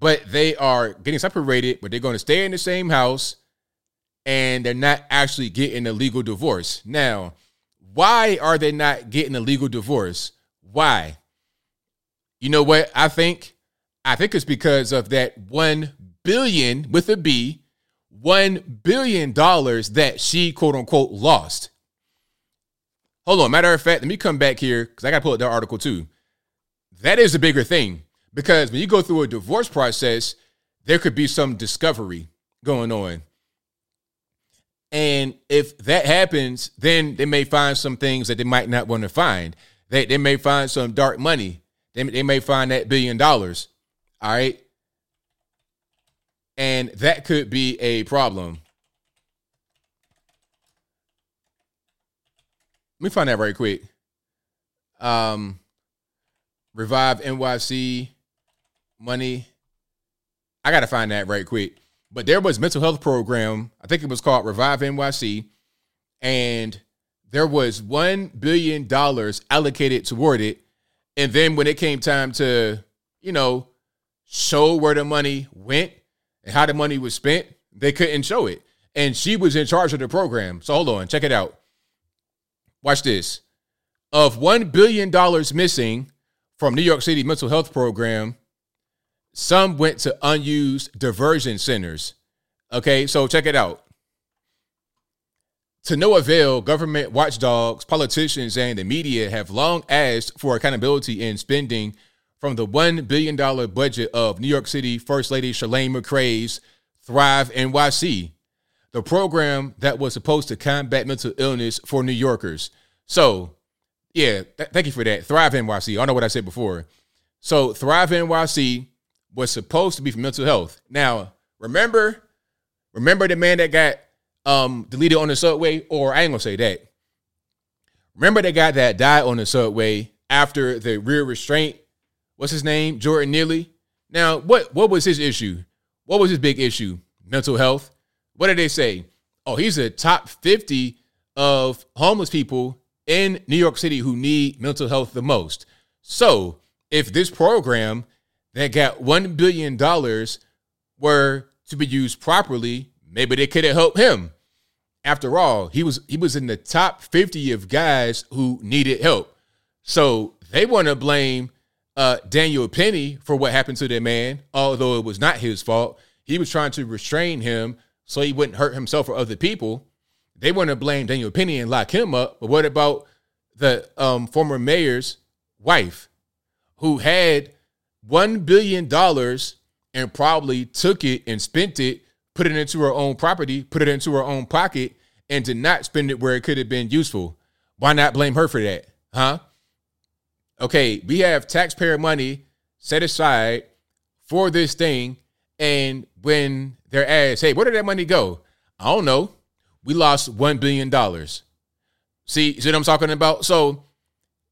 Speaker 1: But they are getting separated, but they're gonna stay in the same house and they're not actually getting a legal divorce. Now, why are they not getting a legal divorce? Why? You know what? I think I think it's because of that 1 billion with a B, 1 billion dollars that she quote unquote lost. hold on. Matter of fact, let me come back here because I got to pull up that article too. That is a bigger thing because when you go through a divorce process, there could be some discovery going on. And if that happens, then they may find some things that they might not want to find. They, they may find some dark money. They, they may find that billion dollars. All right. And that could be a problem. Let me find that right quick. Um, Revive NYC money. I gotta find that right quick. But there was mental health program. I think it was called Revive NYC, and there was one billion dollars allocated toward it. And then when it came time to, you know, show where the money went and how the money was spent, they couldn't show it. And she was in charge of the program. So hold on, check it out. Watch this. Of $1 billion missing from New York City mental health program, some went to unused diversion centers. Okay, so check it out. To no avail, government watchdogs, politicians, and the media have long asked for accountability in spending from the $1 billion budget of New York City First Lady Chirlane McCray's Thrive NYC, the program that was supposed to combat mental illness for New Yorkers. So, yeah, th- thank you for that. Thrive NYC. I know what I said before. So, Thrive NYC was supposed to be for mental health. Now, remember, remember the man that got um deleted on the subway, or I ain't gonna say that. Remember the guy that died on the subway after the rear restraint. What's his name? Jordan Neely. Now, what what was his issue? What was his big issue? Mental health. What did they say? Oh, he's a top 50 of homeless people in New York City who need mental health the most. So, if this program that got $1 billion were to be used properly, maybe they could have helped him. After all, he was he was in the top 50 of guys who needed help. So they want to blame uh, Daniel Penny for what happened to that man, although it was not his fault. He was trying to restrain him so he wouldn't hurt himself or other people. They want to blame Daniel Penny and lock him up. But what about the um, former mayor's wife who had $1 billion and probably took it and spent it, put it into her own property, put it into her own pocket, and did not spend it where it could have been useful? Why not blame her for that? Huh? Okay, we have taxpayer money set aside for this thing. And when they're asked, hey, where did that money go? I don't know. We lost $1 billion. See, see what I'm talking about? So,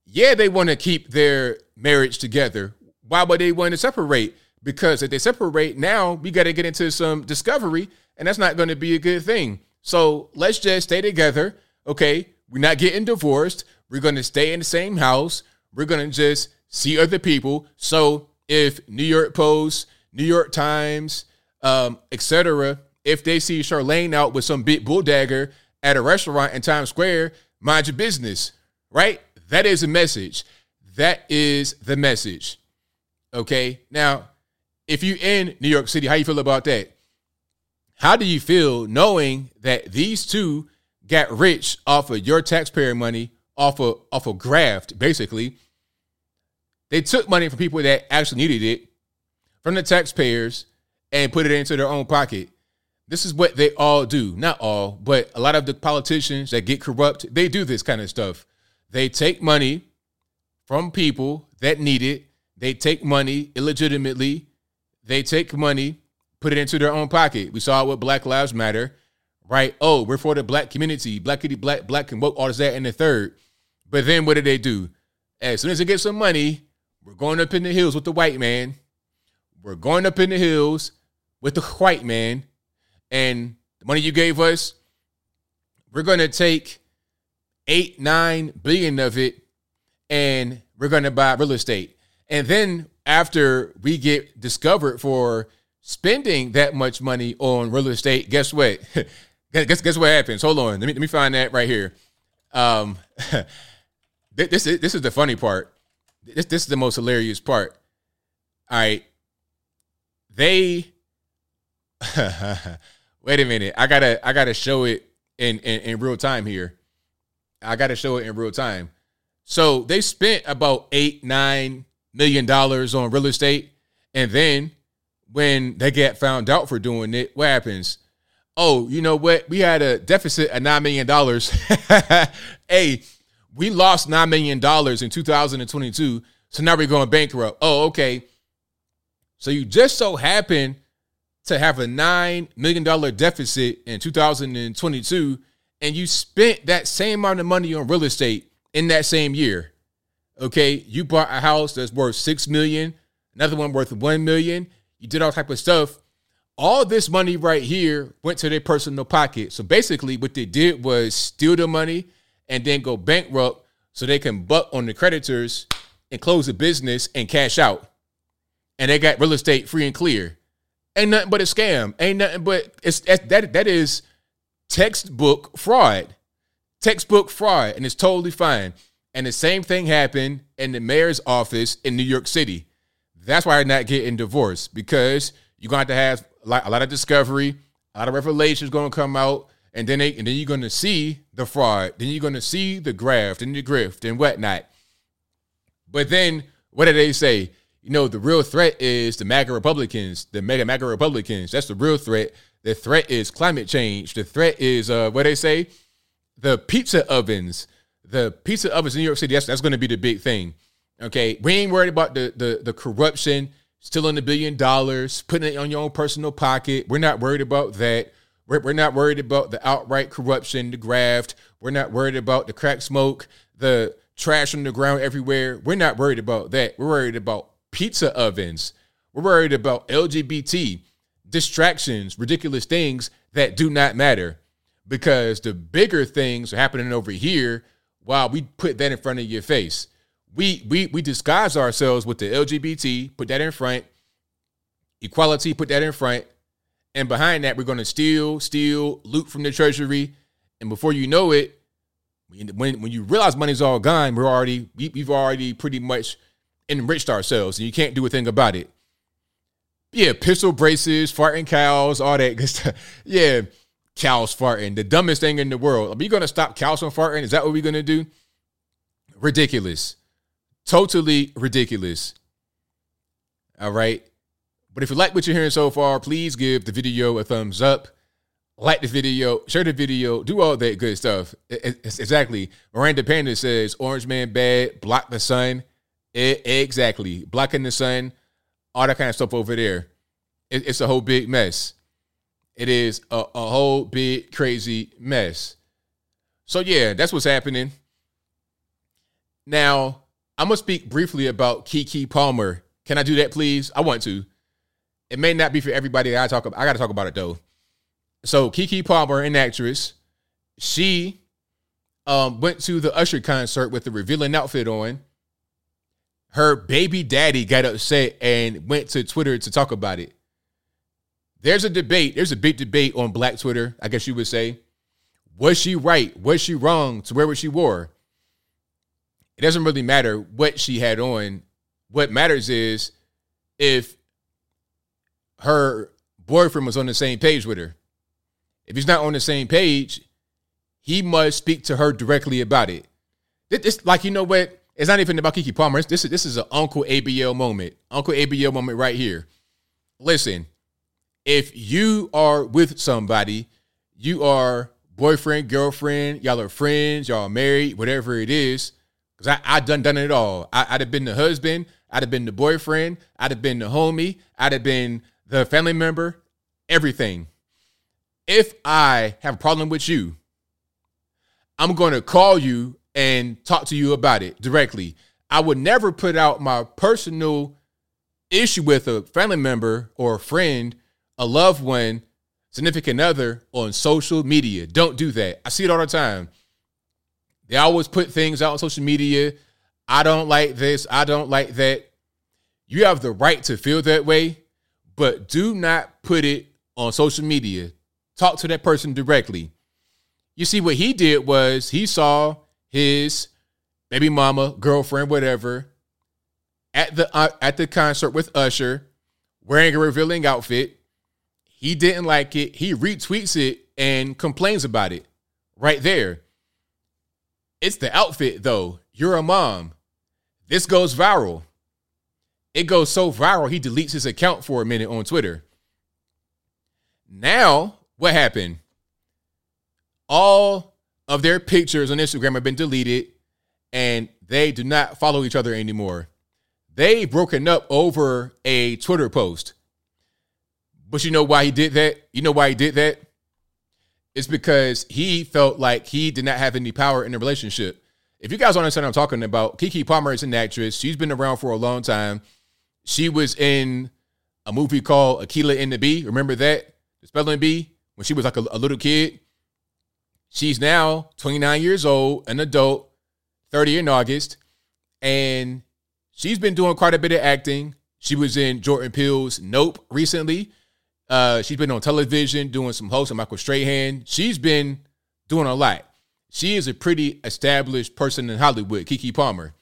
Speaker 1: yeah, they want to keep their marriage together. Why would they want to separate? Because if they separate now, we got to get into some discovery, and that's not going to be a good thing. So let's just stay together. Okay. We're not getting divorced. We're going to stay in the same house. We're going to just see other people. So if New York Post, New York Times, um, etc., if they see Charlene out with some big bull dagger at a restaurant in Times Square, mind your business, right? That is a message. That is the message. Okay. Now, if you in New York City, how you feel about that? How do you feel knowing that these two got rich off of your taxpayer money, off of off of graft, basically? They took money from people that actually needed it from the taxpayers and put it into their own pocket. This is what they all do. Not all, but a lot of the politicians that get corrupt, they do this kind of stuff. They take money from people that need it. They take money illegitimately. They take money, put it into their own pocket. We saw it with Black Lives Matter, right? Oh, we're for the black community, black kitty, black, black and woke, all this, that, and the third. But then what do they do? As soon as they get some money, we're going up in the hills with the white man. We're going up in the hills with the white man. And the money you gave us, we're going to take eight, nine billion of it and we're going to buy real estate. And then after we get discovered for spending that much money on real estate, guess what? <laughs> guess, guess what happens? Hold on. Let me, let me find that right here. Um, <laughs> this, is, this is the funny part. This, this is the most hilarious part. All right. They <laughs> wait a minute. I gotta I gotta show it in, in, in real time here. I got to show it in real time. So they spent about eight, nine million dollars on real estate. And then when they get found out for doing it, what happens? Oh, you know what? We had a deficit of nine million dollars. <laughs> hey, we lost nine million dollars in 2022. So now we're going bankrupt. Oh, okay. So you just so happen to have a nine million dollar deficit in 2022, and you spent that same amount of money on real estate in that same year. Okay, you bought a house that's worth six million, another one worth one million. You did all type of stuff. All this money right here went to their personal pocket. So basically, what they did was steal the money and then go bankrupt so they can butt on the creditors and close the business and cash out. And they got real estate free and clear. Ain't nothing but a scam. Ain't nothing but it's that that is textbook fraud. Textbook fraud, and it's totally fine. And the same thing happened in the mayor's office in New York City. That's why they're not getting divorced because you're going to have to have a lot, of discovery, a lot of revelations going to come out, and then they, and then you're going to see the fraud, then you're going to see the graft and the grift and whatnot. But then what do they say? You know, the real threat is the MAGA Republicans, the mega MAGA Republicans. That's the real threat. The threat is climate change. The threat is uh, what they say, the pizza ovens. The pizza ovens in New York City. That's that's going to be the big thing. Okay, we ain't worried about the the the corruption, stealing a billion dollars, putting it on your own personal pocket. We're not worried about that. We're, we're not worried about the outright corruption, the graft. We're not worried about the crack smoke, the trash on the ground everywhere. We're not worried about that. We're worried about pizza ovens. We're worried about LGBT distractions, ridiculous things that do not matter because the bigger things are happening over here while we put that in front of your face. We we we disguise ourselves with the LGBT, put that in front, equality, put that in front, and behind that we're going to steal, steal, loot from the treasury, and before you know it, when when you realize money's all gone, we're already we, we've already pretty much enriched ourselves, and you can't do a thing about it. Yeah, pistol braces, farting cows, all that good <laughs> stuff. Yeah, cows farting, the dumbest thing in the world. Are we gonna stop cows from farting? Is that what we're gonna do? Ridiculous, totally ridiculous. All right, but if you like what you're hearing so far, please give the video a thumbs up. Like the video, share the video, do all that good stuff. It's exactly. Miranda Panda says, Orange Man bad, block the sun. It, exactly. Blocking the sun, all that kind of stuff over there. It, it's a whole big mess. It is a, a whole big crazy mess. So yeah, that's what's happening. Now, I'm gonna speak briefly about Keke Palmer. Can I do that, please? I want to. It may not be for everybody that I talk about. I gotta talk about it though. So Keke Palmer, an actress, she um, went to the Usher concert with the revealing outfit on her baby daddy got upset and went to Twitter to talk about it. There's a debate. There's a big debate on Black Twitter, I guess you would say. Was she right? Was she wrong to wear what she wore? It doesn't really matter what she had on. What matters is if her boyfriend was on the same page with her. If he's not on the same page, he must speak to her directly about it. It's like, you know what? It's not even about Keke Palmer. This is this is an Uncle ABL moment. Uncle ABL moment right here. Listen, if you are with somebody, you are boyfriend, girlfriend, y'all are friends, y'all are married, whatever it is. Because I, I done done it all. I, I'd have been the husband, I'd have been the boyfriend, I'd have been the homie, I'd have been the family member, everything. If I have a problem with you, I'm going to call you and talk to you about it directly. I would never put out my personal issue with a family member or a friend, a loved one, significant other on social media. Don't do that. I see it all the time. They always put things out on social media. I don't like this. I don't like that. You have the right to feel that way, but do not put it on social media. Talk to that person directly. You see, what he did was he saw his baby mama, girlfriend, whatever, at the uh, at the concert with Usher, wearing a revealing outfit. He didn't like it. He retweets it and complains about it right there. It's the outfit though. You're a mom. This goes viral. It goes so viral, he deletes his account for a minute on Twitter. Now, what happened? All of their pictures on Instagram have been deleted and they do not follow each other anymore. They've broken up over a Twitter post. But you know why he did that? You know why he did that? It's because he felt like he did not have any power in the relationship. If you guys don't understand what I'm talking about, Keke Palmer is an actress. She's been around for a long time. She was in a movie called Akeelah and the Bee. Remember that? The spelling bee? When she was like a, a little kid. She's now 29 years old, an adult, 30 in August, and she's been doing quite a bit of acting. She was in Jordan Peele's Nope recently. Uh, she's been on television doing some hosts Michael Strahan. She's been doing a lot. She is a pretty established person in Hollywood, Keke Palmer.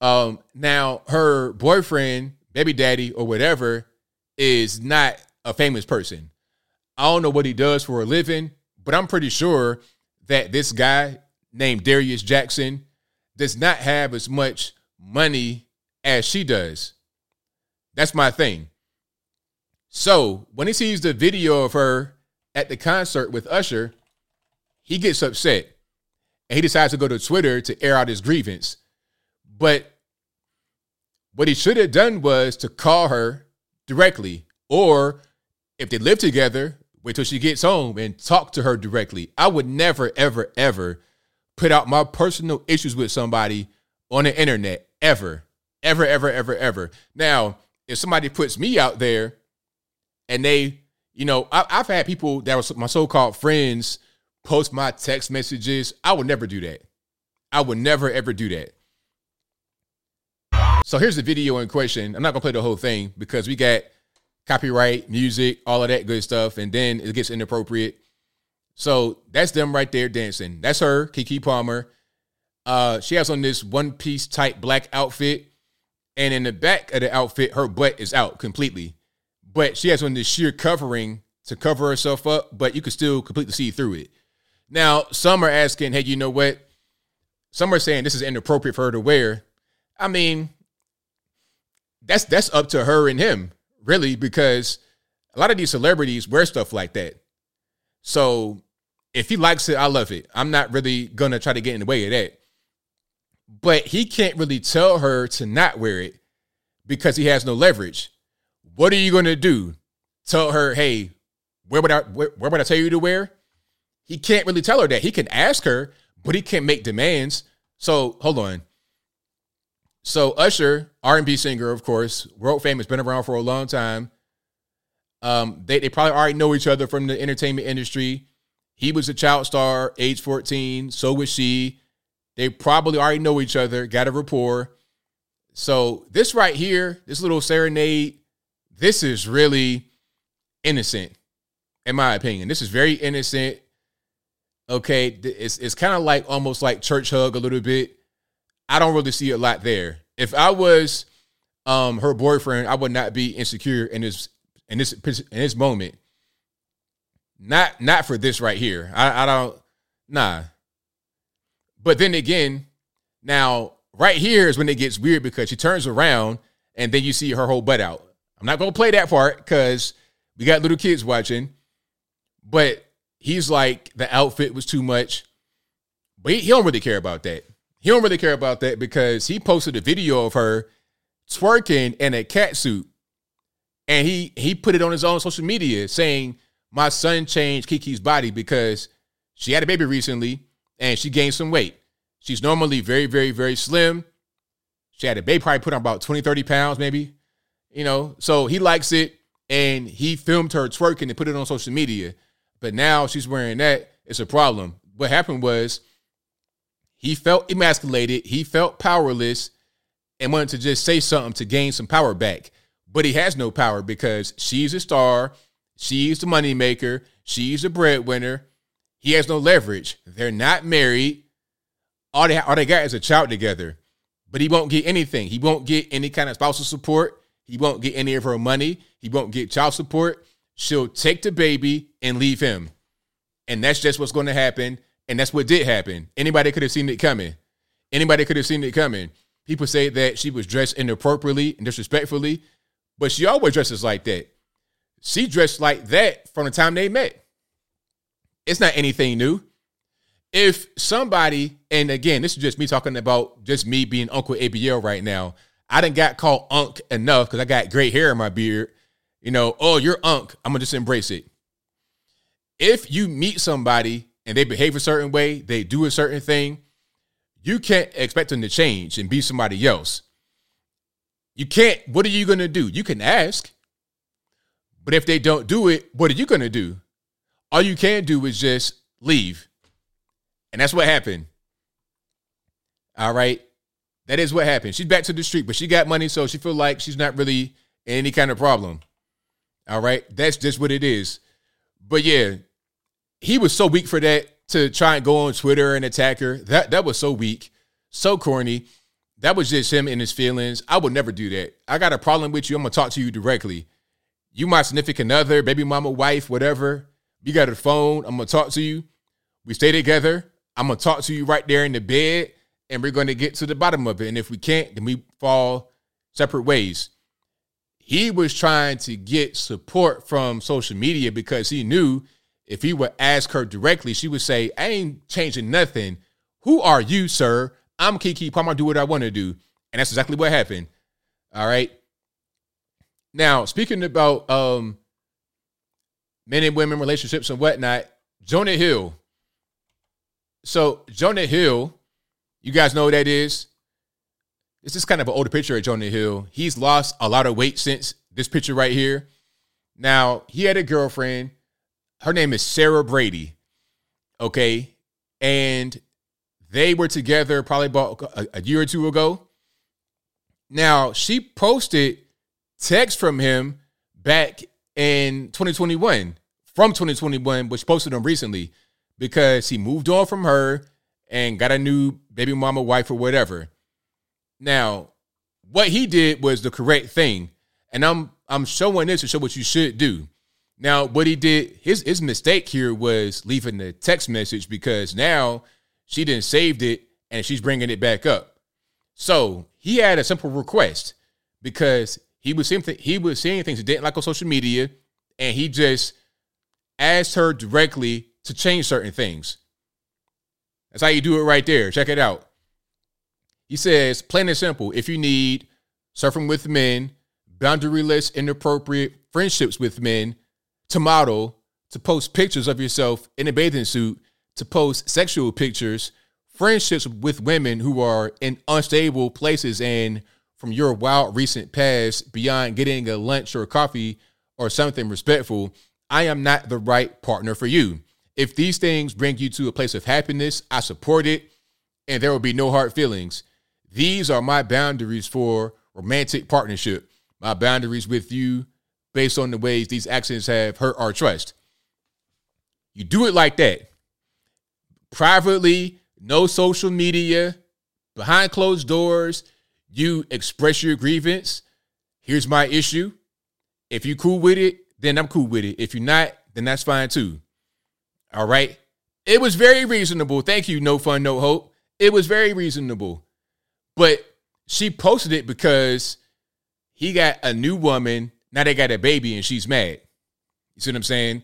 Speaker 1: Um, now her boyfriend, baby daddy, or whatever, is not a famous person. I don't know what he does for a living, but I'm pretty sure that this guy named Darius Jackson does not have as much money as she does. That's my thing. So when he sees the video of her at the concert with Usher, he gets upset and he decides to go to Twitter to air out his grievance. But what he should have done was to call her directly, or if they live together, wait till she gets home and talk to her directly. I would never, ever, ever put out my personal issues with somebody on the internet, ever, ever, ever, ever, ever. Now, if somebody puts me out there and they, you know, I, have had people that were my so-called friends post my text messages. I would never do that. I would never ever do that. So here's the video in question. I'm not gonna play the whole thing because we got copyright, music, all of that good stuff, and then it gets inappropriate. So that's them right there dancing. That's her, Keke Palmer. Uh, she has on this one piece type black outfit, and in the back of the outfit, her butt is out completely but she has on this sheer covering to cover herself up, but you can still completely see through it. Now, some are asking, hey, you know what? Some are saying this is inappropriate for her to wear. I mean, that's that's up to her and him, really, because a lot of these celebrities wear stuff like that. So if he likes it, I love it. I'm not really gonna try to get in the way of that. But he can't really tell her to not wear it because he has no leverage. What are you to do? Tell her, hey, where would I where, where would I tell you to wear? He can't really tell her that. He can ask her, but he can't make demands. So hold on. So Usher, R&B singer, of course, world famous, been around for a long time. Um, they, they probably already know each other from the entertainment industry. He was a child star, age 14. So was she. They probably already know each other, got a rapport. So this right here, this little serenade this is really innocent, in my opinion. This is very innocent. Okay, it's it's kind of like almost like church hug a little bit. I don't really see a lot there. If I was um her boyfriend, I would not be insecure in this in this in this moment. Not not for this right here. I, I don't nah. But then again, now right here is when it gets weird because she turns around and then you see her whole butt out. I'm not gonna play that part because we got little kids watching. But he's like the outfit was too much. But he, he don't really care about that. He don't really care about that because he posted a video of her twerking in a cat suit. And he he put it on his own social media saying, My son changed Keke's body because she had a baby recently and she gained some weight. She's normally very, very, very slim. She had a baby, probably put on about 20, 30 pounds, maybe. You know, so he likes it and he filmed her twerking and put it on social media. But now she's wearing that. It's a problem. What happened was he felt emasculated, he felt powerless, and wanted to just say something to gain some power back. But he has no power because she's a star, she's the moneymaker, she's the breadwinner. He has no leverage. They're not married. All they, all they got is a child together. But he won't get anything. He won't get any kind of spousal support. He won't get any of her money. He won't get child support. She'll take the baby and leave him. And that's just what's going to happen. And that's what did happen. Anybody could have seen it coming. Anybody could have seen it coming. People say that she was dressed inappropriately and disrespectfully, but she always dresses like that. She dressed like that from the time they met. It's not anything new. If somebody, and again, this is just me talking about just me being Uncle ABL right now. I didn't got called unk enough because I got gray hair in my beard. You know, oh, you're unk. I'm gonna just embrace it. If you meet somebody and they behave a certain way, they do a certain thing, you can't expect them to change and be somebody else. You can't, what are you gonna do? You can ask, but if they don't do it, what are you gonna do? All you can do is just leave. And that's what happened. All right. That is what happened. She's back to the street, but she got money, so she feel like she's not really any kind of problem. All right. That's just what it is. But yeah, he was so weak for that to try and go on Twitter and attack her. That that was so weak, so corny. That was just him in his feelings. I would never do that. I got a problem with you. I'm gonna talk to you directly. You my significant other, baby mama, wife, whatever. You got a phone. I'm gonna talk to you. We stay together. I'm gonna talk to you right there in the bed, and we're gonna get to the bottom of it. And if we can't, then we fall separate ways. He was trying to get support from social media because he knew if he would ask her directly, she would say, I ain't changing nothing. Who are you, sir? I'm Keke Palmer. Do what I want to do. And that's exactly what happened. All right. Now, speaking about um men and women relationships and whatnot, Jonah Hill. So Jonah Hill, you guys know who that is. This is kind of an older picture of Jonah Hill. He's lost a lot of weight since this picture right here. Now, he had a girlfriend. Her name is Sarah Brady. Okay. And they were together probably about a, a year or two ago. Now, she posted text from him back in 2021 from 2021, which posted them recently because he moved on from her and got a new baby mama wife or whatever. Now, what he did was the correct thing, and I'm I'm showing this to show what you should do. Now, what he did, his his mistake here was leaving the text message because now she didn't saved it and she's bringing it back up. So he had a simple request because he was seeing th- he was seeing things he didn't like on social media, and he just asked her directly to change certain things. That's how you do it right there. Check it out. He says, plain and simple, if you need surfing with men, boundaryless, inappropriate friendships with men, to model, to post pictures of yourself in a bathing suit, to post sexual pictures, friendships with women who are in unstable places and from your wild recent past beyond getting a lunch or coffee or something respectful, I am not the right partner for you. If these things bring you to a place of happiness, I support it and there will be no hard feelings. These are my boundaries for romantic partnership, my boundaries with you based on the ways these actions have hurt our trust. You do it like that. Privately, no social media, behind closed doors, you express your grievance. Here's my issue. If you cool with it, then I'm cool with it. If you're not, then that's fine too. All right. It was very reasonable. Thank you, No Fun, No Hope. It was very reasonable. But she posted it because he got a new woman. Now they got a baby and she's mad. You see what I'm saying?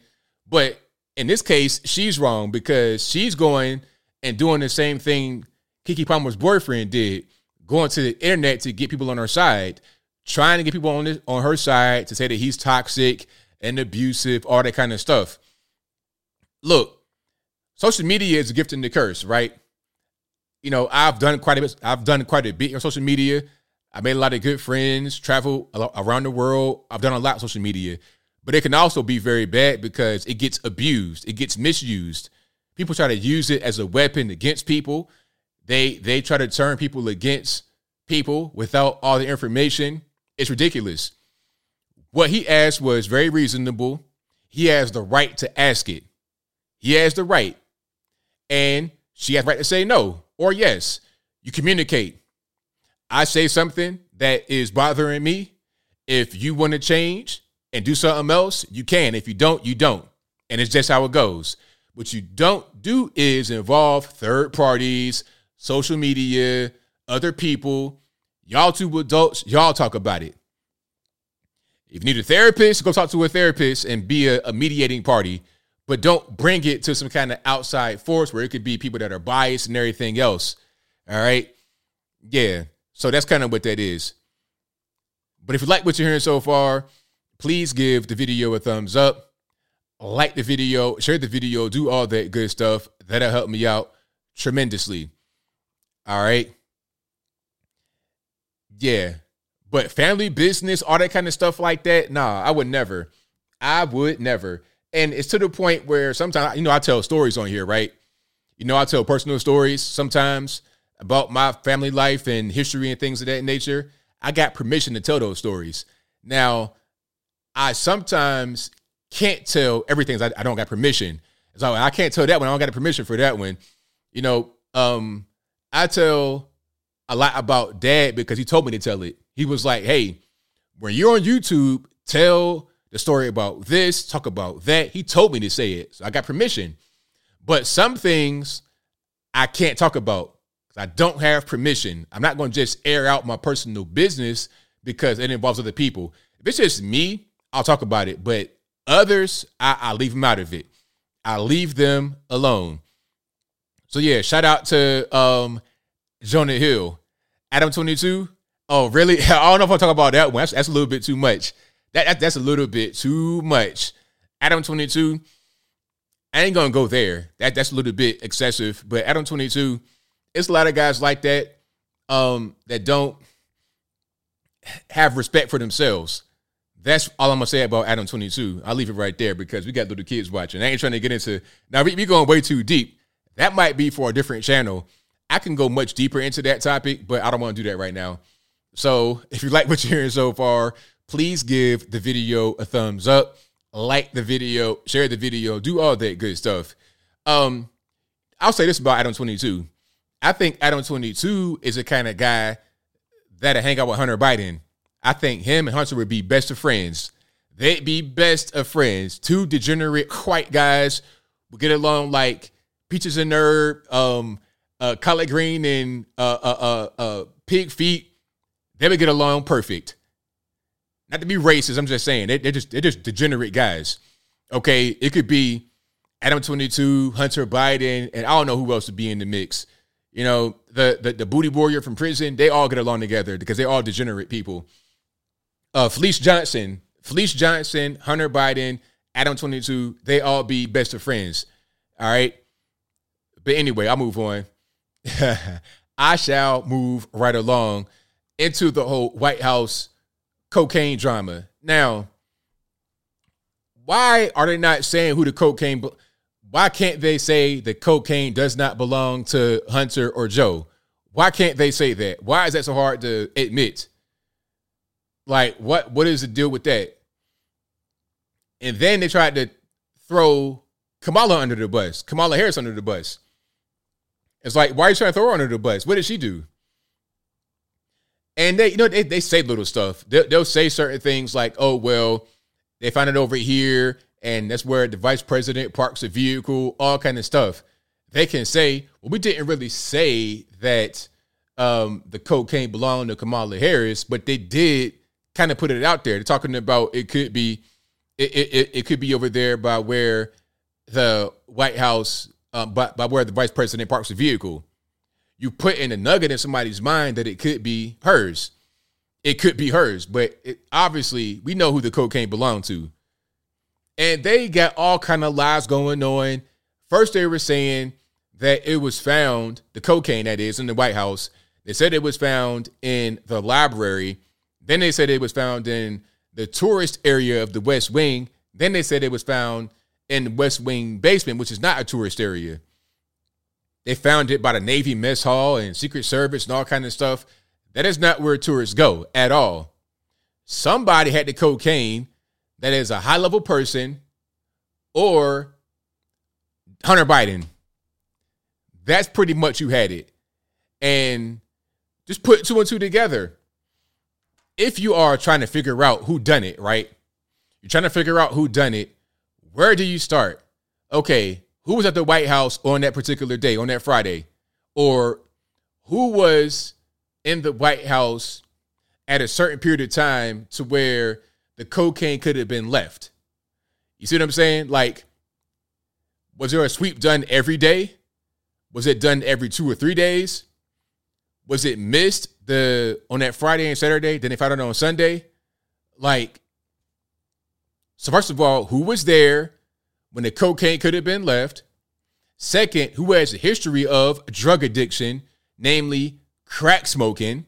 Speaker 1: But in this case, she's wrong because she's going and doing the same thing Keke Palmer's boyfriend did, going to the internet to get people on her side, trying to get people on this, on her side to say that he's toxic and abusive, all that kind of stuff. Look, social media is a gift and a curse, right? You know, I've done quite a bit. I've done quite a bit on social media. I made a lot of good friends, travel around the world. I've done a lot on social media, but it can also be very bad because it gets abused, it gets misused. People try to use it as a weapon against people. They they try to turn people against people without all the information. It's ridiculous. What he asked was very reasonable. He has the right to ask it. He has the right. And she has the right to say no or yes. You communicate. I say something that is bothering me. If you want to change and do something else, you can. If you don't, you don't. And it's just how it goes. What you don't do is involve third parties, social media, other people. Y'all two adults, y'all talk about it. If you need a therapist, go talk to a therapist and be a, a mediating party, but don't bring it to some kind of outside force where it could be people that are biased and everything else. All right. Yeah. So that's kind of what that is. But if you like what you're hearing so far, please give the video a thumbs up, like the video, share the video, do all that good stuff. That'll help me out tremendously. All right. Yeah. But family business, all that kind of stuff like that, nah, I would never. I would never. And it's to the point where sometimes, you know, I tell stories on here, right? You know, I tell personal stories sometimes about my family life and history and things of that nature. I got permission to tell those stories. Now, I sometimes can't tell everything. I, I don't got permission. So I can't tell that one. I don't got permission for that one. You know, um, I tell a lot about dad because he told me to tell it. He was like, hey, when you're on YouTube, tell the story about this, talk about that. He told me to say it. So I got permission. But some things I can't talk about I don't have permission. I'm not going to just air out my personal business because it involves other people. If it's just me, I'll talk about it. But others, I, I leave them out of it. I leave them alone. So yeah, shout out to um Jonah Hill. Adam 22. Oh, really? <laughs> I don't know if I'll talk about that one. That's, that's a little bit too much. That, that that's a little bit too much. Adam 22. I ain't gonna go there. That that's a little bit excessive. But Adam 22 it's a lot of guys like that um, that don't have respect for themselves. That's all I'm gonna say about Adam 22. I'll leave it right there because we got little kids watching. I ain't trying to get into now. We, we going way too deep. That might be for a different channel. I can go much deeper into that topic, but I don't want to do that right now. So <laughs> if you like what you're hearing so far, please give the video a thumbs up, like the video, share the video, do all that good stuff. Um, I'll say this about Adam 22. I think Adam 22 is the kind of guy that'll hang out with Hunter Biden. I think him and Hunter would be best of friends. They'd be best of friends. Two degenerate white guys would get along like peaches and herb, um, uh, collard green and uh, uh, uh, uh, pig feet. They would get along perfect. Not to be racist, I'm just saying they, they're just they're just degenerate guys. Okay, it could be Adam 22, Hunter Biden, and I don't know who else would be in the mix you know, the, the the booty warrior from prison, they all get along together because they're all degenerate people. Uh, Felice Johnson, Felice Johnson, Hunter Biden, Adam 22, they all be best of friends. All right. But anyway, I'll move on. <laughs> I shall move right along into the whole White House cocaine drama. Now, why are they not saying who the cocaine? why can't they say the cocaine does not belong to Hunter or Joe? Why can't they say that? Why is that so hard to admit? Like, what what is the deal with that? And then they tried to throw Kamala under the bus, Kamala Harris under the bus. It's like, why are you trying to throw her under the bus? What did she do? And they, you know, they, they say little stuff. They'll, they'll say certain things like, oh, well, they found it over here and that's where the vice president parks a vehicle, all kind of stuff. They can say, well, we didn't really say that um, the cocaine belonged to Kamala Harris, but they did kind of put it out there. They're talking about it could be, it, it, it could be over there by where the White House, um, by, by where the vice president parks a vehicle. You put in a nugget in somebody's mind that it could be hers. It could be hers, but it, obviously we know who the cocaine belonged to and they got all kind of lies going on. First, they were saying that it was found, the cocaine that is, in the White House. They said it was found in the library. Then they said it was found in the tourist area of the West Wing. Then they said it was found in the West Wing basement, which is not a tourist area. They found it by the Navy mess hall and Secret Service and all kind of stuff. That is not where tourists go at all. Somebody had the cocaine that is a high level person or Hunter Biden. That's pretty much you had it. And just put two and two together. If you are trying to figure out who done it, right? You're trying to figure out who done it. Where do you start? Okay, who was at the White House on that particular day, on that Friday, or who was in the White House at a certain period of time to where the cocaine could have been left. You see what I'm saying? Like, was there a sweep done every day? Was it done every two or three days? Was it missed the on that Friday and Saturday? Then they found it on Sunday? Like, so first of all, who was there when the cocaine could have been left? Second, who has a history of drug addiction, namely crack smoking?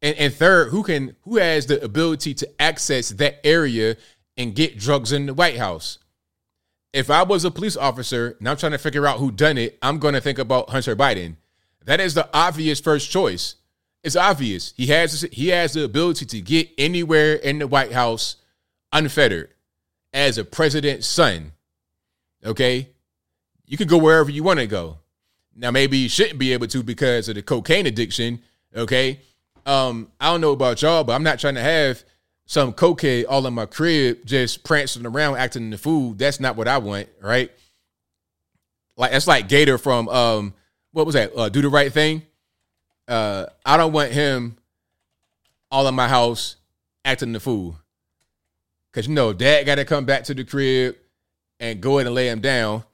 Speaker 1: And, and third, who can who has the ability to access that area and get drugs in the White House? If I was a police officer and I'm trying to figure out who done it, I'm going to think about Hunter Biden. That is the obvious first choice. It's obvious. He has he has the ability to get anywhere in the White House unfettered as a president's son. Okay? You can go wherever you want to go. Now maybe you shouldn't be able to because of the cocaine addiction, okay? Um, I don't know about y'all, but I'm not trying to have some cocaine all in my crib just prancing around acting in the food. That's not what I want, right? Like that's like Gator from um what was that? Uh, Do the right thing. Uh, I don't want him all in my house acting the fool. Cause you know, dad gotta come back to the crib and go in and lay him down.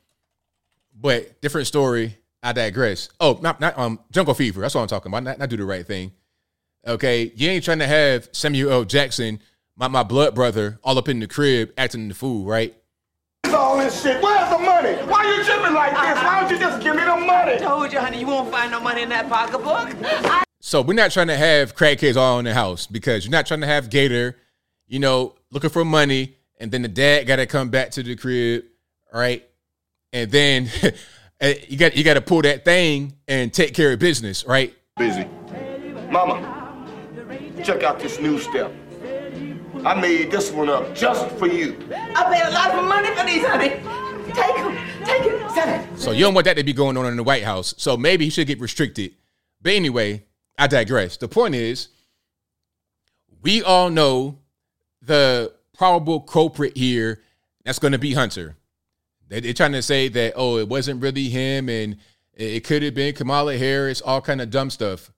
Speaker 1: But different story. I digress. Oh, not not um jungle fever. That's what I'm talking about. Not, not do the right thing. Okay, you ain't trying to have Samuel L. Jackson, my, my blood brother, all up in the crib acting the fool, right?
Speaker 3: all this shit. Where's the money? Why you tripping like this? Why don't you just give me the money?
Speaker 2: I Told you, honey, you won't find no money in that pocketbook.
Speaker 1: So we're not trying to have crackheads all in the house because you're not trying to have Gator, you know, looking for money, and then the dad got to come back to the crib, right? And then <laughs> eh, you got you got to pull that thing and take care of business, right?
Speaker 3: Busy. Mama, check out this new step. I made this one up just for you.
Speaker 2: I paid a lot of money for these, honey. Take them. Take it. Send it.
Speaker 1: So you don't want that to be going on in the White House. So maybe he should get restricted. But anyway, I digress. The point is, we all know the probable culprit here. That's going to be Hunter. They, they're trying to say that oh, it wasn't really him, and it could have been Kamala Harris. All kind of dumb stuff.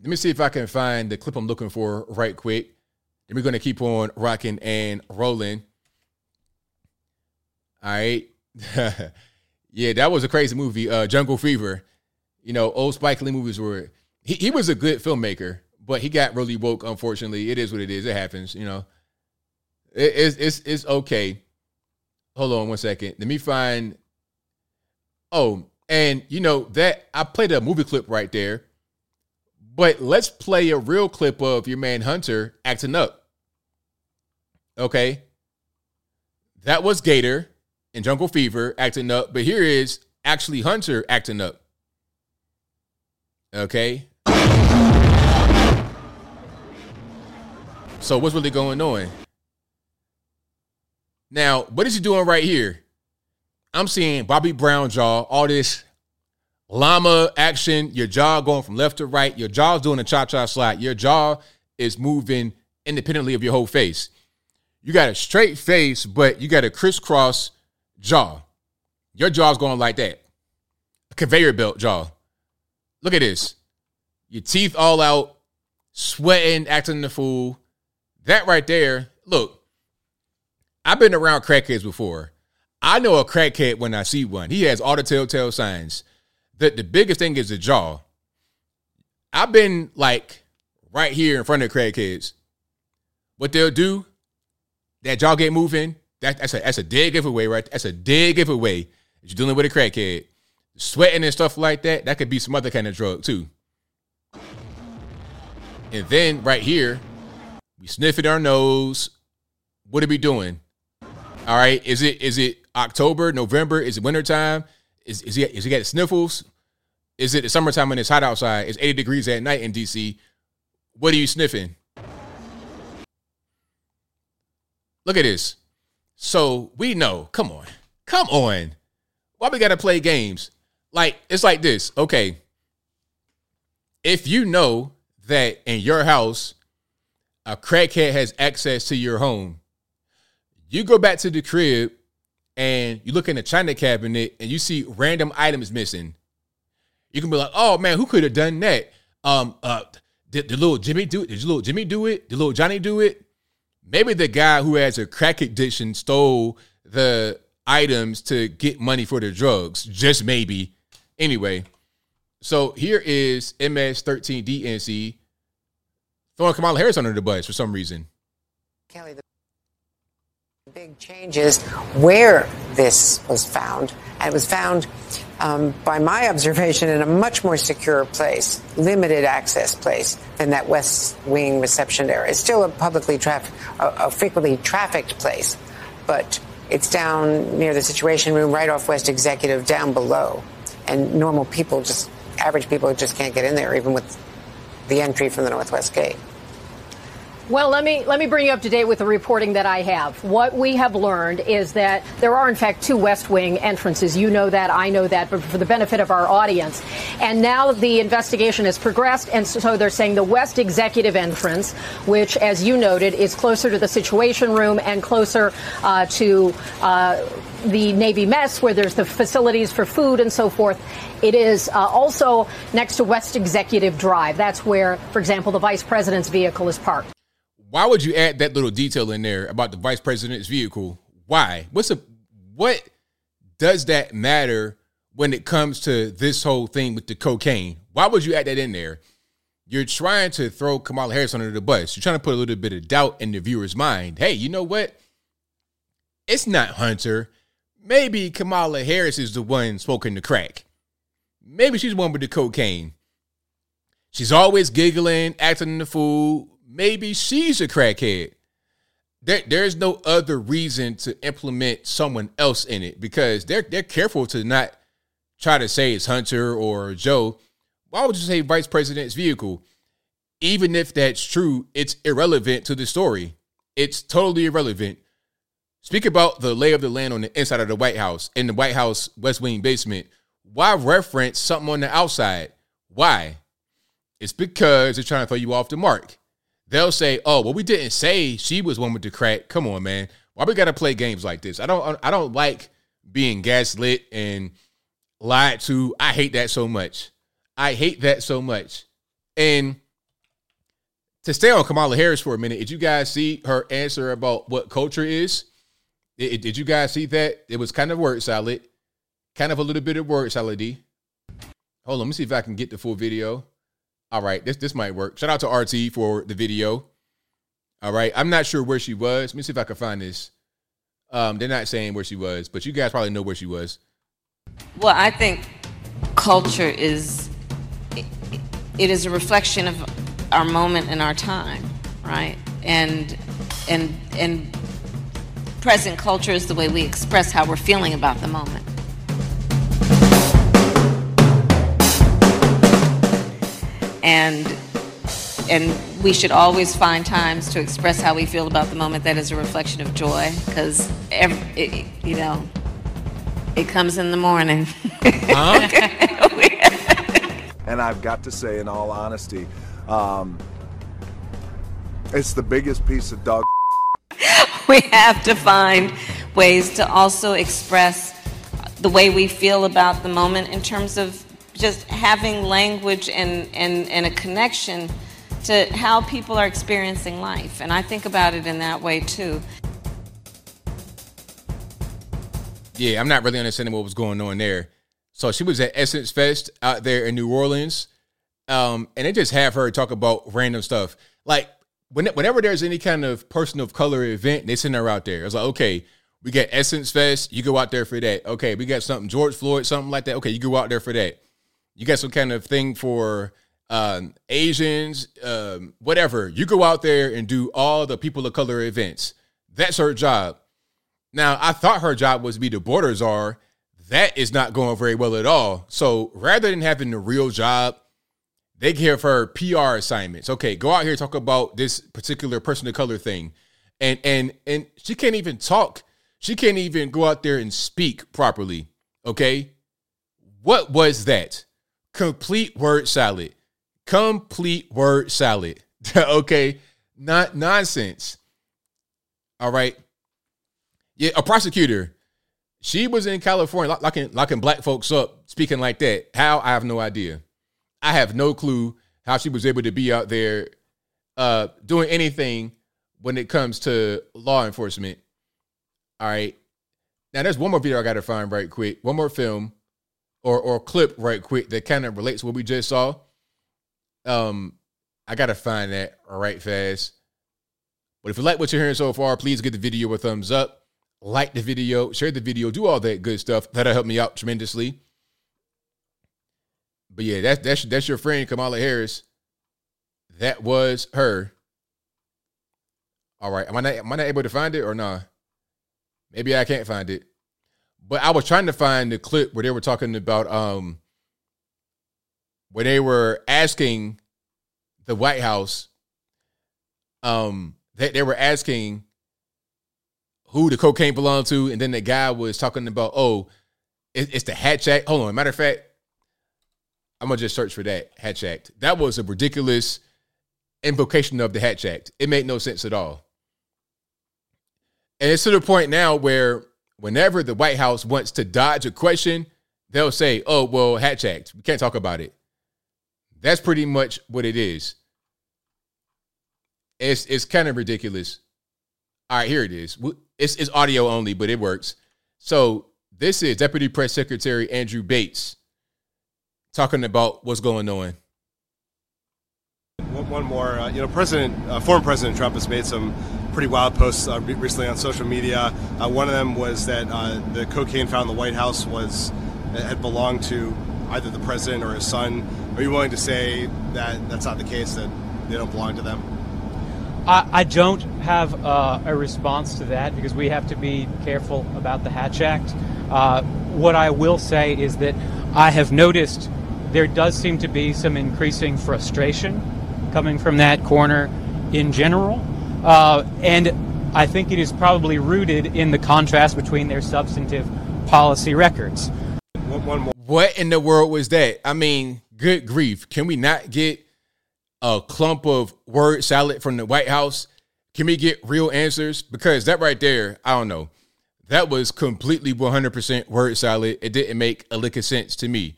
Speaker 1: Let me see if I can find the clip I'm looking for right quick. Then we're going to keep on rocking and rolling. All right. <laughs> yeah, that was a crazy movie. Uh, Jungle Fever. You know, old Spike Lee movies were. He, he was a good filmmaker, but he got really woke. Unfortunately, it is what it is. It happens. You know, it, it's it's it's okay. Hold on one second. Let me find. Oh, and you know that I played a movie clip right there, but let's play a real clip of your man Hunter acting up. Okay, that was Gator in Jungle Fever acting up, but here is actually Hunter acting up. Okay. So what's really going on? Now, what is he doing right here? I'm seeing Bobby Brown jaw, all this llama action, your jaw going from left to right, your jaw's doing a cha-cha slide, your jaw is moving independently of your whole face. You got a straight face, but you got a crisscross jaw. Your jaw's going like that. A conveyor belt jaw. Look at this. Your teeth all out, sweating, acting the fool. That right there, look, I've been around crackheads before. I know a crackhead when I see one. He has all the telltale signs. The, the biggest thing is the jaw. I've been like right here in front of crackheads. What they'll do, that jaw get moving, that, that's a that's a dead giveaway, right? That's a dead giveaway. You're dealing with a crackhead. Sweating and stuff like that, that could be some other kind of drug too. And then right here, we sniff it our nose. What are we doing? All right. Is it is it October, November? Is it wintertime? Is is he is he got sniffles? Is it the summertime when it's hot outside? It's 80 degrees at night in DC. What are you sniffing? Look at this. So we know. Come on. Come on. Why we gotta play games? Like, it's like this. Okay. If you know that in your house, a crackhead has access to your home, you go back to the crib and you look in the china cabinet and you see random items missing, you can be like, "Oh man, who could have done that?" Um, uh, did, did little Jimmy do it? Did little Jimmy do it? Did little Johnny do it? Maybe the guy who has a crack addiction stole the items to get money for the drugs. Just maybe. Anyway, so here is MS13DNC throwing Kamala Harris under the bus for some reason.
Speaker 8: Kelly, the big change is where this was found. And it was found, um, by my observation, in a much more secure place, limited access place than that West Wing reception area. It's still a publicly traffic, a, a frequently trafficked place, but it's down near the Situation Room, right off West Executive, down below. And normal people, just average people, just can't get in there, even with the entry from the Northwest Gate.
Speaker 9: Well, let me let me bring you up to date with the reporting that I have. What we have learned is that there are in fact two West Wing entrances. You know that, I know that, but for the benefit of our audience. And now the investigation has progressed and so they're saying the West Executive entrance, which as you noted is closer to the Situation Room and closer uh, to uh, the Navy mess where there's the facilities for food and so forth. It is uh, also next to West Executive Drive. That's where, for example, the vice president's vehicle is parked.
Speaker 1: Why would you add that little detail in there about the vice president's vehicle? Why? What's a what does that matter when it comes to this whole thing with the cocaine? Why would you add that in there? You're trying to throw Kamala Harris under the bus. You're trying to put a little bit of doubt in the viewer's mind. Hey, you know what? It's not Hunter. Maybe Kamala Harris is the one smoking the crack. Maybe she's the one with the cocaine. She's always giggling, acting the fool, maybe she's a crackhead. There, there's no other reason to implement someone else in it because they're they're careful to not try to say it's Hunter or Joe. Why would you say vice president's vehicle? Even if that's true, it's irrelevant to the story. It's totally irrelevant. Speak about the lay of the land on the inside of the White House in the White House West Wing basement. Why reference something on the outside? Why? It's because they're trying to throw you off the mark they'll say, "Oh, well, we didn't say she was one with the crack." Come on, man. Why we gotta play games like this? I don't. I don't like being gaslit and lied to. I hate that so much. I hate that so much. And to stay on Kamala Harris for a minute, did you guys see her answer about what culture is? Did, did you guys see that? It was kind of word salad, kind of a little bit of word salad. Hold on, let me see if I can get the full video. All right, this this might work. Shout out to RT for the video. All right, I'm not sure where she was. Let me see if I can find this. Um, they're not saying where she was, but you guys probably know where she was.
Speaker 10: Well, I think culture is it, it is a reflection of our moment and our time, right? And and and present culture is the way we express how we're feeling about the moment. And and we should always find times to express how we feel about the moment that is a reflection of joy because you know it comes in the morning huh? <laughs>
Speaker 11: and i've got to say in all honesty um, it's the biggest piece of dog <laughs>
Speaker 10: we have to find ways to also express the way we feel about the moment in terms of just having language and, and, and a connection to how people are experiencing life. And I think about it in that way too.
Speaker 1: Yeah, I'm not really understanding what was going on there. So she was at Essence Fest out there in New Orleans. Um, and they just have her talk about random stuff. Like when, whenever there's any kind of person of color event, they send her out there. It's like, okay, we got Essence Fest, you go out there for that. Okay, we got something George Floyd, something like that. Okay, you go out there for that you got some kind of thing for um, Asians, um, whatever. You go out there and do all the people of color events. That's her job. Now, I thought her job was to be the border czar. That is not going very well at all. So rather than having the real job, they give her PR assignments. Okay, go out here talk about this particular person of color thing, and and and she can't even talk. She can't even go out there and speak properly. Okay, what was that? Complete word salad. Complete word salad. <laughs> okay? Not nonsense. All right. Yeah, a prosecutor she was in California locking locking black folks up, speaking like that. How I have no idea. I have no clue how she was able to be out there uh, doing anything when it comes to law enforcement. All right. Now there's one more video I got to find right quick. One more film or or clip right quick that kind of relates to what we just saw. Um, I gotta find that right fast. But if you like what you're hearing so far, please give the video a thumbs up, like the video, share the video, do all that good stuff. That'll help me out tremendously. But yeah, that's that's that's your friend Kamala Harris. That was her. All right, am I not am I not able to find it or not? Maybe I can't find it. But I was trying to find the clip where they were talking about um where they were asking the White House um they, they were asking who the cocaine belonged to, and then the guy was talking about, oh, it, it's the Hatch Act. Hold on, matter of fact, I'm gonna just search for that Hatch Act. That was a ridiculous invocation of the Hatch Act. It made no sense at all. And it's to the point now where whenever the White House wants to dodge a question, they'll say, oh, well, Hatch Act. We can't talk about it. That's pretty much what it is. It's it's kind of ridiculous. All right, here it is. It's, it's audio only, but it works. So this is Deputy Press Secretary Andrew Bates talking about what's going on.
Speaker 12: One more, uh, you know, President, uh, former President Trump has made some pretty wild posts uh, recently on social media. Uh, one of them was that uh, the cocaine found in the White House was had belonged to either the president or his son. Are you willing to say that that's not the case? That they don't belong to them?
Speaker 13: I, I don't have uh, a response to that because we have to be careful about the Hatch Act. Uh, what I will say is that I have noticed there does seem to be some increasing frustration coming from that corner in general. Uh, and I think it is probably rooted in the contrast between their substantive policy records.
Speaker 1: What in the world was that? I mean, good grief. Can we not get a clump of word salad from the White House? Can we get real answers? Because that right there, I don't know. That was completely 100% word salad. It didn't make a lick of sense to me.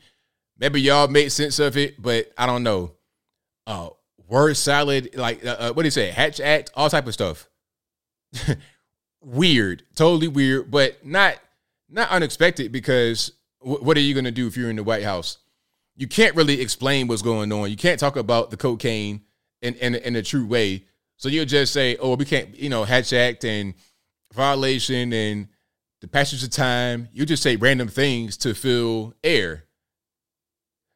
Speaker 1: Maybe y'all made sense of it, but I don't know. Uh, word salad, like uh, uh what do you say? Hatch Act, all type of stuff. <laughs> weird, totally weird, but not not unexpected because w- what are you going to do if you're in the White House? You can't really explain what's going on. You can't talk about the cocaine in in, in a true way. So you'll just say, "Oh, we can't," you know, Hatch Act and violation and the passage of time. You just say random things to fill air.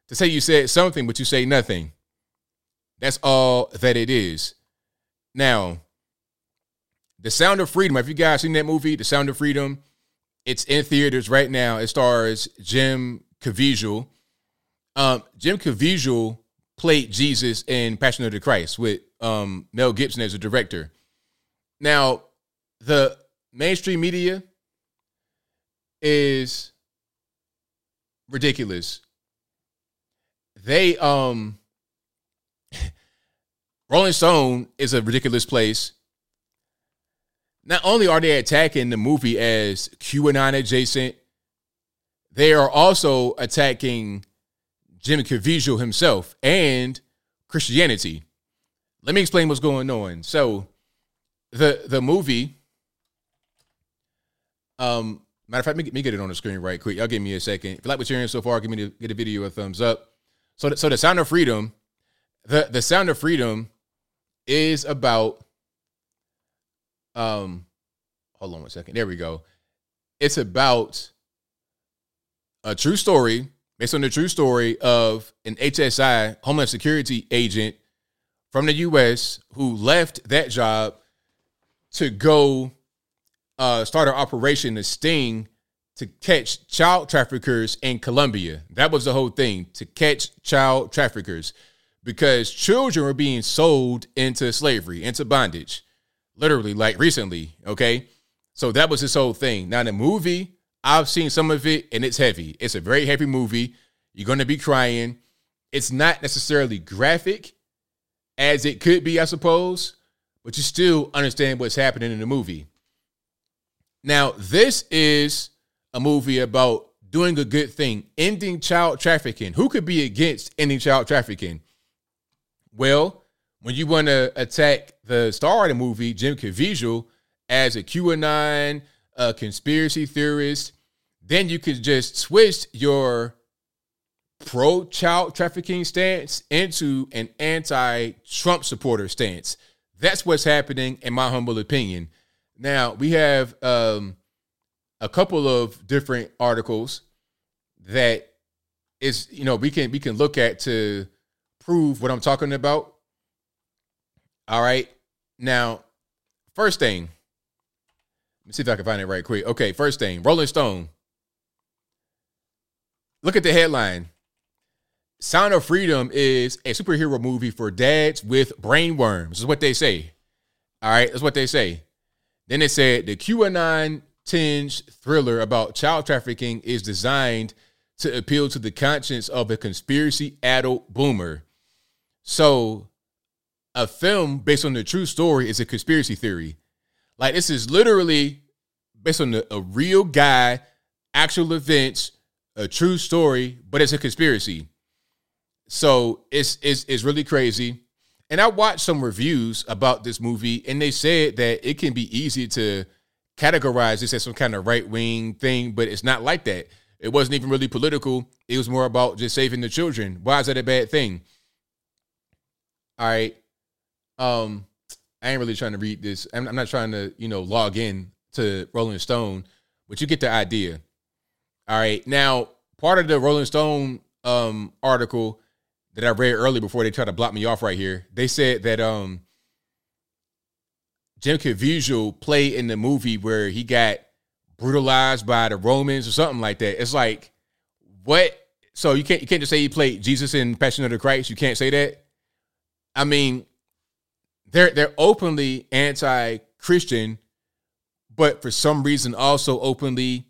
Speaker 1: To say you said something, but you say nothing. That's all that it is. Now, The Sound of Freedom. Have you guys seen that movie, The Sound of Freedom? It's in theaters right now. It stars Jim Caviezel. Um, Jim Caviezel played Jesus in Passion of the Christ with um, Mel Gibson as a director. Now, the mainstream media is ridiculous. They um Rolling Stone is a ridiculous place. Not only are they attacking the movie as QAnon adjacent, they are also attacking Jimmy Caviezel himself and Christianity. Let me explain what's going on. So, the the movie, um, matter of fact, let me, get it on the screen right quick. Y'all give me a second. If you like what you're hearing so far, give me the, get the video a thumbs up. So, the, so the Sound of Freedom, the the Sound of Freedom, is about. Um, hold on one second. There we go. It's about a true story based on the true story of an HSI Homeland Security agent from the U.S. who left that job to go uh, start an operation, a sting, to catch child traffickers in Colombia. That was the whole thing to catch child traffickers because children were being sold into slavery, into bondage, literally, like recently. Okay. So that was this whole thing. Now, the movie, I've seen some of it and it's heavy. It's a very heavy movie. You're going to be crying. It's not necessarily graphic as it could be, I suppose, but you still understand what's happening in the movie. Now, this is a movie about doing a good thing, ending child trafficking. Who could be against ending child trafficking? Well, when you want to attack the star of the movie, Jim Caviezel, as a QAnon a conspiracy theorist, then you could just switch your pro child trafficking stance into an anti Trump supporter stance. That's what's happening, in my humble opinion. Now, we have um, a couple of different articles that is, you know, we can we can look at to prove what I'm talking about. All right. Now, first thing, let me see if I can find it right quick. Okay, first thing, Rolling Stone. Look at the headline. Sound of Freedom is a superhero movie for dads with brain worms. Is what they say. All right, that's what they say. Then it said the QAnon tinge thriller about child trafficking is designed to appeal to the conscience of a conspiracy adult boomer. So, a film based on the true story is a conspiracy theory. Like, this is literally based on the, a real guy, actual events, a true story, but it's a conspiracy. So it's it's it's really crazy. And I watched some reviews about this movie, and they said that it can be easy to categorize this as some kind of right wing thing, but it's not like that. It wasn't even really political. It was more about just saving the children. Why is that a bad thing? All right. Um, I ain't really trying to read this. I'm, I'm not trying to, you know, log in to Rolling Stone, but you get the idea. All right. Now, part of the Rolling Stone um article that I read early before they try to block me off right here. They said that um Jim Caviezel played in the movie where he got brutalized by the Romans or something like that. It's like what? So you can't you can't just say he played Jesus in Passion of the Christ. You can't say that. I mean, they're they're openly anti-Christian, but for some reason also openly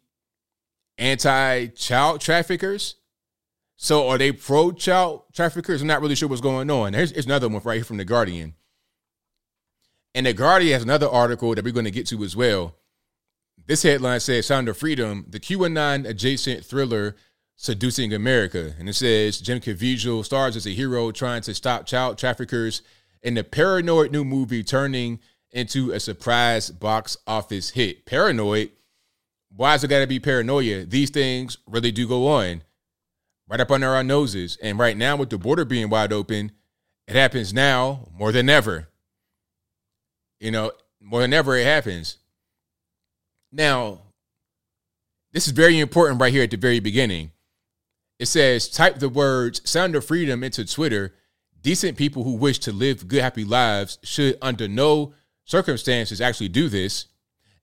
Speaker 1: anti-child traffickers. So are they pro child traffickers? I'm not really sure what's going on. Here's another one right here from The Guardian. And The Guardian has another article that we're going to get to as well. This headline says Sound of Freedom, the QAnon adjacent thriller seducing America. And it says Jim Caviezel stars as a hero trying to stop child traffickers in the paranoid new movie turning into a surprise box office hit. Paranoid? Why is it got to be paranoia? These things really do go on right up under our noses. And right now, with the border being wide open, it happens now more than ever. You know, more than ever, it happens. Now, this is very important right here at the very beginning. It says, type the words sound of freedom into Twitter. Decent people who wish to live good, happy lives should, under no circumstances, actually do this.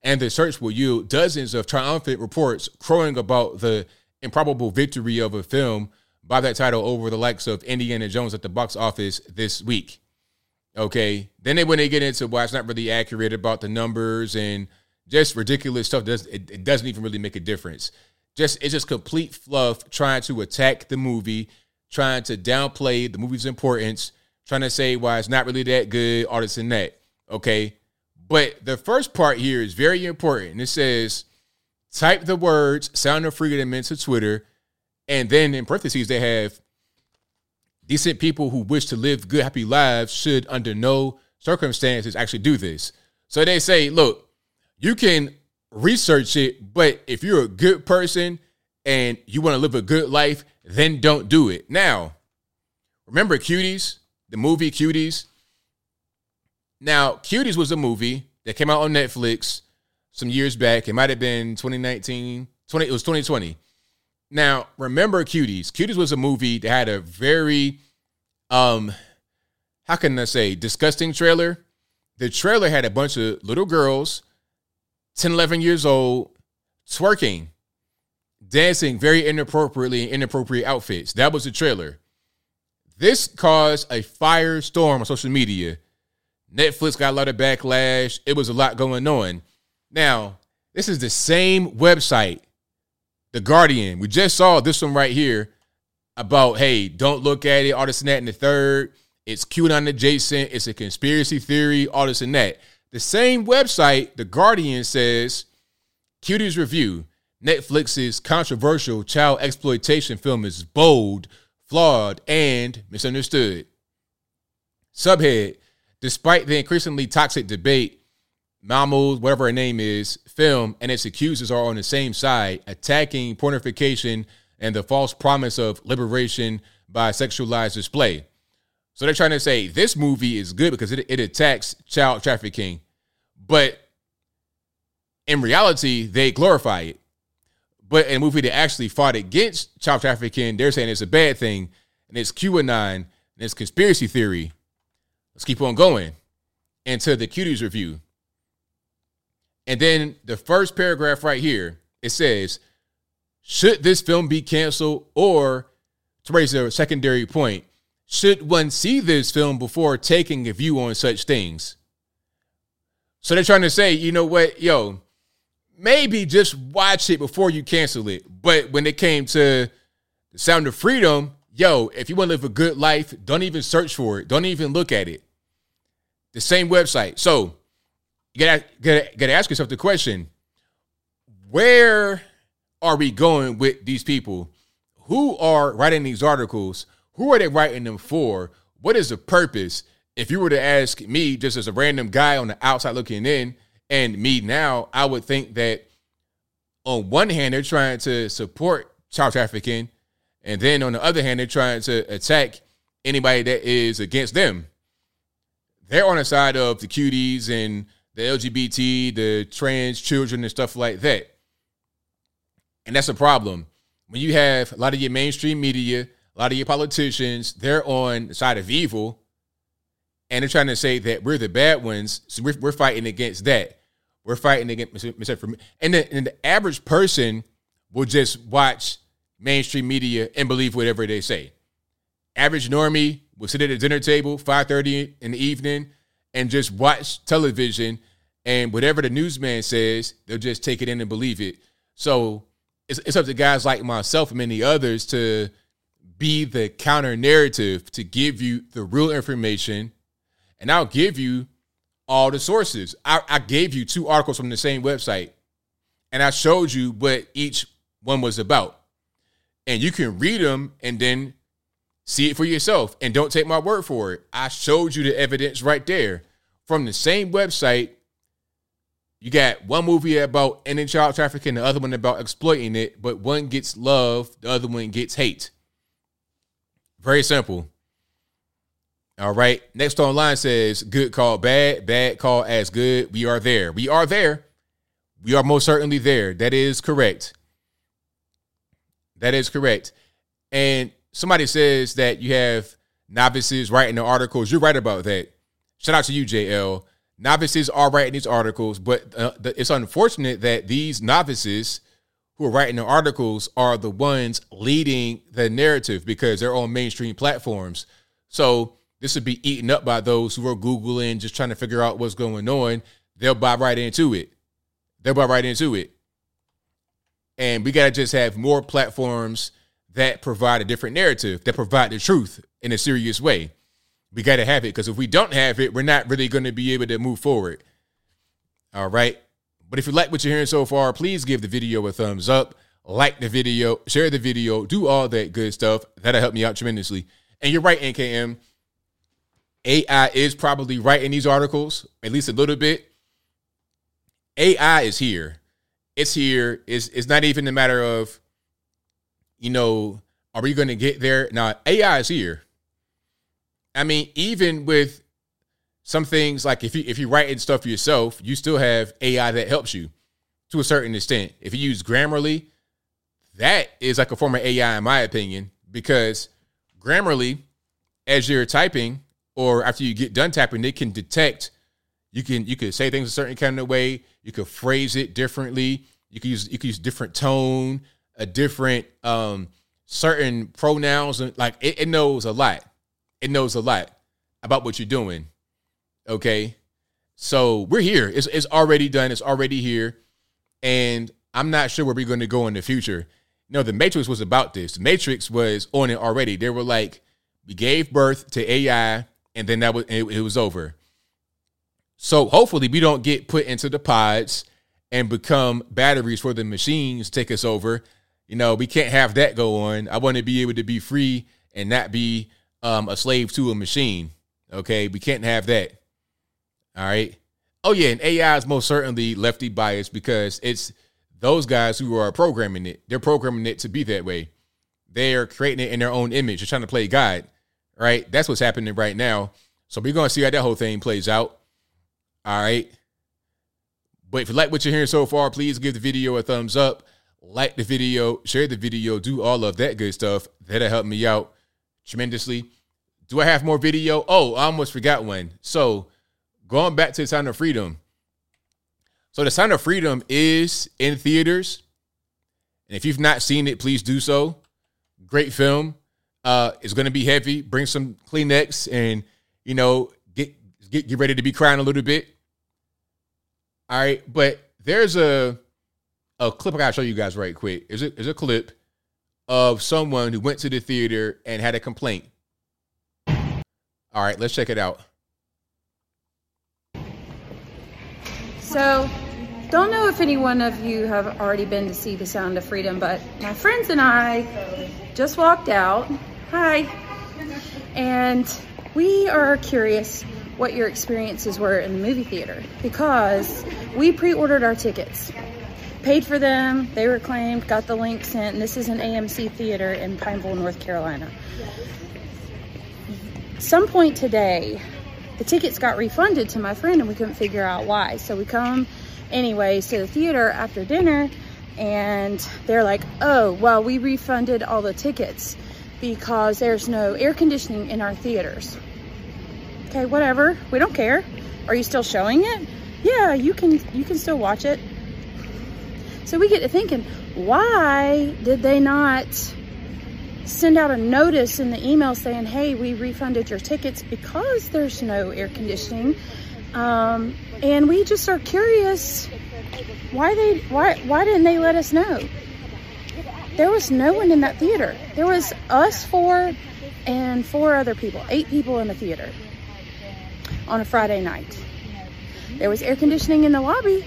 Speaker 1: And the search will yield dozens of triumphant reports crowing about the improbable victory of a film by that title over the likes of Indiana Jones at the box office this week. Okay. Then they when they get into why it's not really accurate about the numbers and just ridiculous stuff, does it, it doesn't even really make a difference. Just it's just complete fluff trying to attack the movie, trying to downplay the movie's importance, trying to say why it's not really that good, all this and that. Okay. But the first part here is very important. It says type the words sound of freedom into Twitter, and then in parentheses they have decent people who wish to live good, happy lives should under no circumstances actually do this. So they say, look, you can research it, but if you're a good person and you want to live a good life, then don't do it. Now, remember Cuties, the movie Cuties? Now, Cuties was a movie that came out on Netflix some years back. It might have been 2019, 20, it was 2020. Now, remember Cuties. Cuties was a movie that had a very um how can I say disgusting trailer. The trailer had a bunch of little girls, 10, 11 years old, twerking, dancing very inappropriately in inappropriate outfits. That was the trailer. This caused a firestorm on social media. Netflix got a lot of backlash. It was a lot going on. Now, this is the same website, The Guardian. We just saw this one right here about, hey, don't look at it, all this and that, and the third. It's QAnon adjacent. It's a conspiracy theory, all this and that. The same website, The Guardian says, Cuties Review. Netflix's controversial child exploitation film is bold, flawed, and misunderstood. Subhead Despite the increasingly toxic debate, Mahmoud, whatever her name is, film and its accusers are on the same side, attacking pornification and the false promise of liberation by sexualized display. So they're trying to say this movie is good because it, it attacks child trafficking, but in reality, they glorify it. But in a movie that actually fought against child trafficking, they're saying it's a bad thing, and it's QAnon, and it's conspiracy theory. Let's keep on going into the cuties review. And then the first paragraph right here, it says, should this film be canceled or to raise a secondary point, should one see this film before taking a view on such things? So they're trying to say, you know what, yo, maybe just watch it before you cancel it. But when it came to the sound of freedom, yo, if you want to live a good life, don't even search for it. Don't even look at it. The same website. So you gotta, gotta, gotta ask yourself the question where are we going with these people? Who are writing these articles? Who are they writing them for? What is the purpose? If you were to ask me, just as a random guy on the outside looking in, and me now, I would think that on one hand, they're trying to support child trafficking, and then on the other hand, they're trying to attack anybody that is against them. They're on the side of the cuties and the LGBT, the trans children, and stuff like that. And that's a problem. When you have a lot of your mainstream media, a lot of your politicians, they're on the side of evil, and they're trying to say that we're the bad ones. So we're, we're fighting against that. We're fighting against and the, and the average person will just watch mainstream media and believe whatever they say. Average normie will sit at a dinner table 5:30 in the evening and just watch television and whatever the newsman says, they'll just take it in and believe it. So it's, it's up to guys like myself and many others to be the counter narrative to give you the real information and I'll give you all the sources. I, I gave you two articles from the same website, and I showed you what each one was about. And you can read them and then see it for yourself. And don't take my word for it. I showed you the evidence right there from the same website. You got one movie about ending child trafficking, the other one about exploiting it, but one gets love, the other one gets hate. Very simple. All right. Next online says good call bad, bad call as good. We are there. We are there. We are most certainly there. That is correct. That is correct. And somebody says that you have novices writing the articles. You're right about that. Shout out to you, JL. Novices are writing these articles, but uh, it's unfortunate that these novices who are writing the articles are the ones leading the narrative because they're on mainstream platforms. So this would be eaten up by those who are Googling, just trying to figure out what's going on. They'll buy right into it. They'll buy right into it. And we got to just have more platforms that provide a different narrative, that provide the truth in a serious way. We got to have it because if we don't have it, we're not really going to be able to move forward. All right. But if you like what you're hearing so far, please give the video a thumbs up, like the video, share the video, do all that good stuff. That'll help me out tremendously. And you're right, NKM. AI is probably writing these articles, at least a little bit. AI is here. It's here. It's, it's not even a matter of, you know, are we going to get there? Now, AI is here. I mean, even with some things like if you if you're writing stuff yourself, you still have AI that helps you to a certain extent. If you use Grammarly, that is like a form of AI in my opinion, because Grammarly, as you're typing, or after you get done tapping, it can detect. You can you can say things a certain kind of way. You can phrase it differently. You can use you can use different tone, a different um certain pronouns, and like it, it knows a lot. It knows a lot about what you're doing. Okay, so we're here. It's it's already done. It's already here, and I'm not sure where we're going to go in the future. No, the Matrix was about this. The Matrix was on it already. They were like, we gave birth to AI and then that was it, it was over. So hopefully we don't get put into the pods and become batteries for the machines take us over. You know, we can't have that go on. I want to be able to be free and not be um, a slave to a machine. Okay, we can't have that. All right. Oh yeah, and AI is most certainly lefty biased because it's those guys who are programming it. They're programming it to be that way. They are creating it in their own image. They're trying to play God. Right. That's what's happening right now. So we're gonna see how that whole thing plays out. All right. But if you like what you're hearing so far, please give the video a thumbs up, like the video, share the video, do all of that good stuff. That'll help me out tremendously. Do I have more video? Oh, I almost forgot one. So going back to the Sound of Freedom. So the Sound of Freedom is in theaters. And if you've not seen it, please do so. Great film. Uh, it's to be heavy. Bring some Kleenex and, you know, get, get, get ready to be crying a little bit. All right. But there's a, a clip I got to show you guys right quick. Is it is a clip of someone who went to the theater and had a complaint. All right, let's check it out.
Speaker 14: So, don't know if any one of you have already been to see The Sound of Freedom, but my friends and I just walked out. Hi. And we are curious what your experiences were in the movie theater because we pre-ordered our tickets paid for them they were claimed got the link sent and this is an amc theater in pineville north carolina some point today the tickets got refunded to my friend and we couldn't figure out why. So we come anyways to the theater after dinner and they're like oh well we refunded all the tickets because there's no air conditioning in our theaters. Okay whatever. We don't care. Are you still showing it? Yeah you can you can still watch it. So we get to thinking why did they not send out a notice in the email saying hey we refunded your tickets because there's no air conditioning um, and we just are curious why they why why didn't they let us know there was no one in that theater there was us four and four other people eight people in the theater on a Friday night. There was air conditioning in the lobby.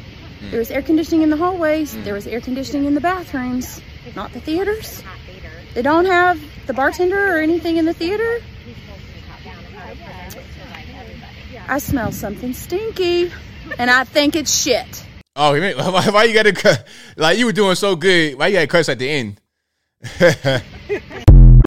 Speaker 14: There was air conditioning in the hallways. There was air conditioning in the bathrooms, not the theaters. They don't have the bartender or anything in the theater. I smell something stinky and I think it's shit.
Speaker 1: Oh, you mean, <laughs> why, why you gotta? Like you were doing so good. Why you gotta curse at the end? <laughs>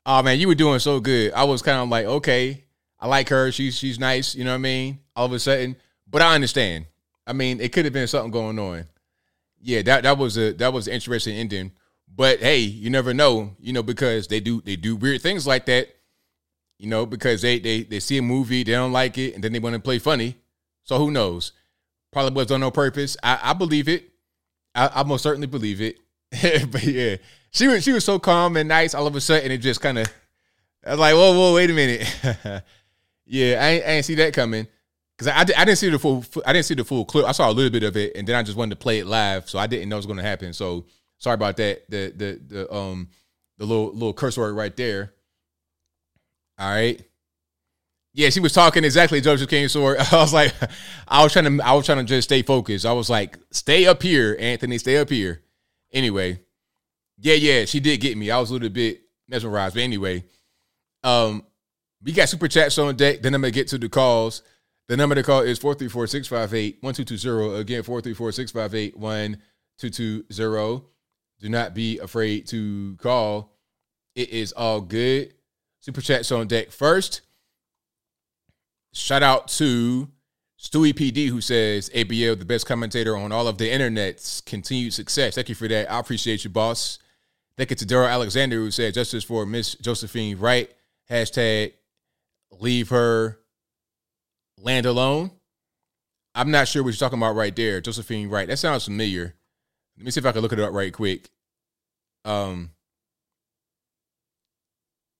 Speaker 1: oh man, you were doing so good. I was kind of like, okay, I like her. She's she's nice. You know what I mean? All of a sudden, but I understand. I mean, it could have been something going on. Yeah, that that was a that was an interesting ending. But hey, you never know. You know because they do they do weird things like that. You know because they they they see a movie they don't like it and then they want to play funny. So who knows? Probably was done on purpose. I, I believe it. I, I most certainly believe it. <laughs> but yeah, she was she was so calm and nice. All of a sudden, it just kind of. I was like, whoa, whoa, wait a minute. <laughs> yeah, I ain't, I ain't see that coming because I, I, I didn't see the full I didn't see the full clip. I saw a little bit of it, and then I just wanted to play it live, so I didn't know it was going to happen. So sorry about that. The the the um the little little curse word right there. All right. Yeah, she was talking exactly Joseph King sword. I was like, I was trying to I was trying to just stay focused. I was like, stay up here, Anthony, stay up here. Anyway, yeah, yeah, she did get me. I was a little bit mesmerized, but anyway, um, we got super chats on deck. Then I'm gonna get to the calls. The number to call is 434-658-1220. Again, 434-658-1220. Do not be afraid to call. It is all good. Super chats on deck first. Shout out to Stewie PD who says ABL the best commentator on all of the internet's continued success. Thank you for that. I appreciate you, boss. Thank you to Daryl Alexander who said justice for Miss Josephine Wright. Hashtag leave her land alone. I'm not sure what you're talking about right there. Josephine Wright. That sounds familiar. Let me see if I can look it up right quick. Um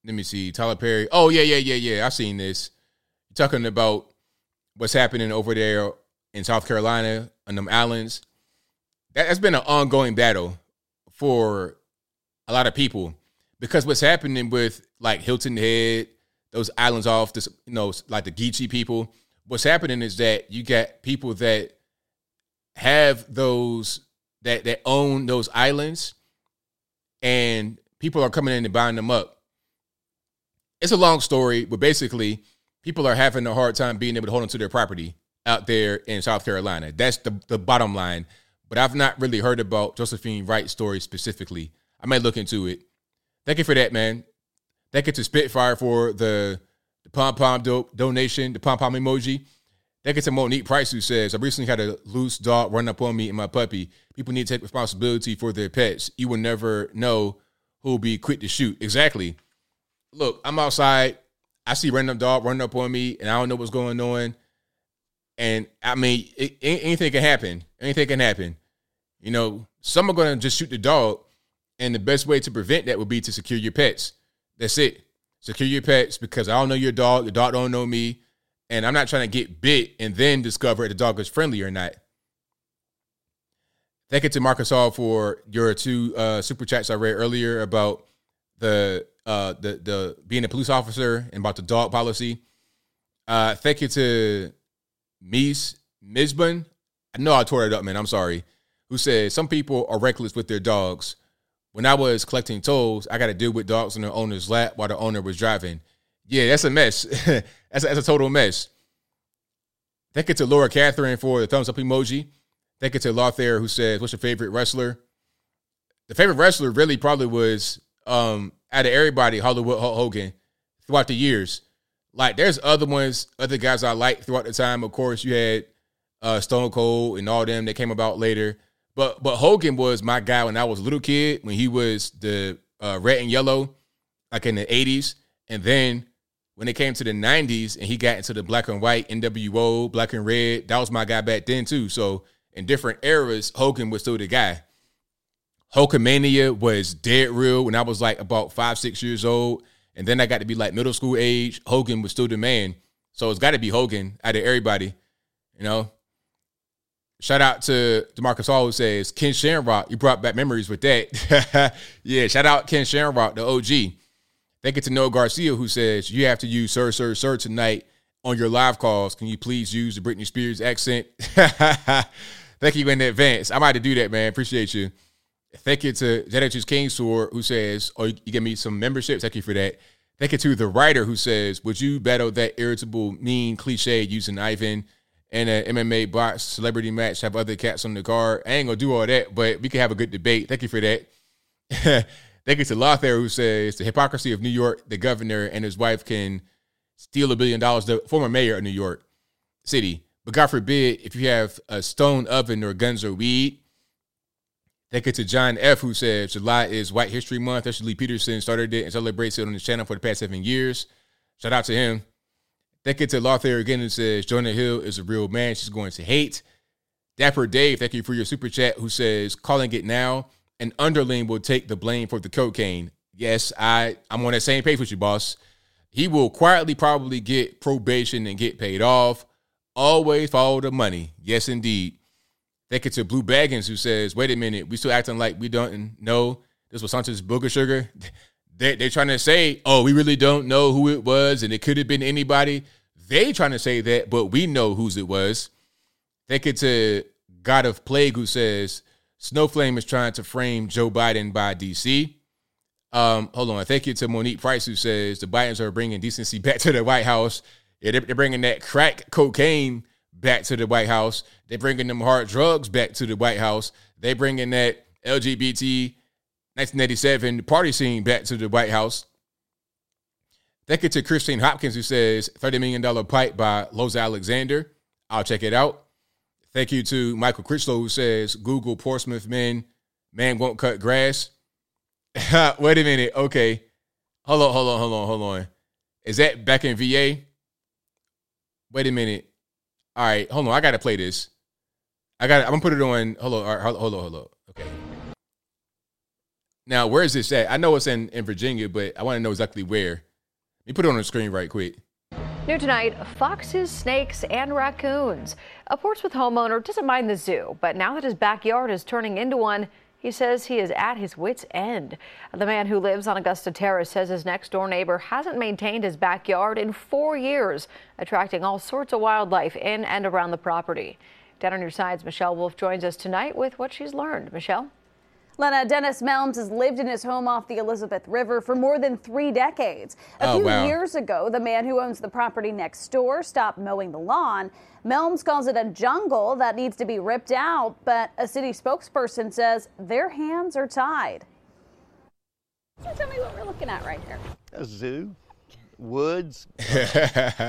Speaker 1: let me see. Tyler Perry. Oh, yeah, yeah, yeah, yeah. I've seen this. Talking about what's happening over there in South Carolina on them islands. That has been an ongoing battle for a lot of people because what's happening with like Hilton Head, those islands off this, you know, like the Geechee people. What's happening is that you got people that have those that that own those islands, and people are coming in and buying them up. It's a long story, but basically, people are having a hard time being able to hold onto their property out there in South Carolina. That's the the bottom line. But I've not really heard about Josephine Wright's story specifically. I might look into it. Thank you for that, man. Thank you to Spitfire for the the pom pom do- donation, the pom pom emoji. Thank you to Monique Price who says, I recently had a loose dog run up on me and my puppy. People need to take responsibility for their pets. You will never know who will be quick to shoot. Exactly. Look, I'm outside. I see random dog running up on me and I don't know what's going on. And I mean, it, anything can happen. Anything can happen. You know, some are going to just shoot the dog. And the best way to prevent that would be to secure your pets. That's it. Secure your pets because I don't know your dog. The dog don't know me. And I'm not trying to get bit and then discover if the dog is friendly or not. Thank you to Marcus Hall for your two uh, super chats I read earlier about the uh, the the being a police officer and about the dog policy. Uh, thank you to Mies Misbun. I know I tore it up, man. I'm sorry. Who said some people are reckless with their dogs. When I was collecting tolls, I got to deal with dogs on their owner's lap while the owner was driving. Yeah, that's a mess. <laughs> that's, a, that's a total mess. Thank you to Laura Catherine for the thumbs up emoji. Thank you to Lothair who says, What's your favorite wrestler? The favorite wrestler really probably was um out of everybody, Hollywood Hogan, throughout the years. Like there's other ones, other guys I like throughout the time. Of course, you had uh Stone Cold and all them that came about later. But but Hogan was my guy when I was a little kid, when he was the uh, red and yellow, like in the 80s. And then when it came to the 90s and he got into the black and white NWO, black and red, that was my guy back then too. So in different eras, Hogan was still the guy. Hulkamania was dead real when I was like about five, six years old. And then I got to be like middle school age. Hogan was still the man. So it's got to be Hogan out of everybody, you know? Shout out to Demarcus Hall who says, Ken Shamrock, you brought back memories with that. <laughs> yeah, shout out Ken Shamrock, the OG. Thank you to Noah Garcia who says, You have to use sir, sir, sir tonight on your live calls. Can you please use the Britney Spears accent? <laughs> Thank you in advance. I might have to do that, man. Appreciate you. Thank you to Jedi King Sword who says, Oh, you give me some membership. Thank you for that. Thank you to the writer who says, Would you battle that irritable, mean cliche using Ivan? and an MMA box celebrity match, have other cats on the card. I ain't gonna do all that, but we can have a good debate. Thank you for that. <laughs> Thank you to Lothair who says the hypocrisy of New York, the governor and his wife can steal a billion dollars, the former mayor of New York City. But God forbid if you have a stone oven or guns or weed. Thank you to John F. who says July is White History Month. Ashley Peterson started it and celebrates it on his channel for the past seven years. Shout out to him. Thank you to Lothair again and says Jonah Hill is a real man. She's going to hate. Dapper Dave, thank you for your super chat. Who says calling it now? An underling will take the blame for the cocaine. Yes, I I'm on that same page with you, boss. He will quietly probably get probation and get paid off. Always follow the money. Yes, indeed. Thank you to Blue Baggins who says, "Wait a minute, we still acting like we don't know this was Santos Booger Sugar." <laughs> They, they're trying to say, oh, we really don't know who it was and it could have been anybody. They trying to say that, but we know whose it was. Thank you to God of Plague who says, Snowflame is trying to frame Joe Biden by DC. Um, hold on. Thank you to Monique Price who says the Bidens are bringing decency <laughs> back to the White House. Yeah, they're, they're bringing that crack cocaine back to the White House. They're bringing them hard drugs back to the White House. They're bringing that LGBT 1987 party scene back to the White House. Thank you to Christine Hopkins, who says $30 million pipe by Loza Alexander. I'll check it out. Thank you to Michael Critchlow, who says Google Portsmouth men, man won't cut grass. <laughs> Wait a minute. Okay. Hold on, hold on, hold on, hold on. Is that back in VA? Wait a minute. All right, hold on. I gotta play this. I got. I'm gonna put it on. Hold on. hold on. Hold on. Okay. Now, where is this at? I know it's in, in Virginia, but I want to know exactly where. Let me put it on the screen right quick.
Speaker 15: New tonight, foxes, snakes, and raccoons. A Portsmouth homeowner doesn't mind the zoo, but now that his backyard is turning into one, he says he is at his wits' end. The man who lives on Augusta Terrace says his next door neighbor hasn't maintained his backyard in four years, attracting all sorts of wildlife in and around the property. Down on your sides, Michelle Wolf joins us tonight with what she's learned. Michelle?
Speaker 16: Lena, Dennis Melms has lived in his home off the Elizabeth River for more than three decades. A
Speaker 17: Oh,
Speaker 16: few
Speaker 17: wow.
Speaker 16: years ago, the man who owns the property next door stopped mowing the lawn. Melms calls it a jungle that needs to be ripped out, but a city spokesperson says their hands are tied. So tell me what we're looking at right here.
Speaker 17: A zoo, woods, <laughs>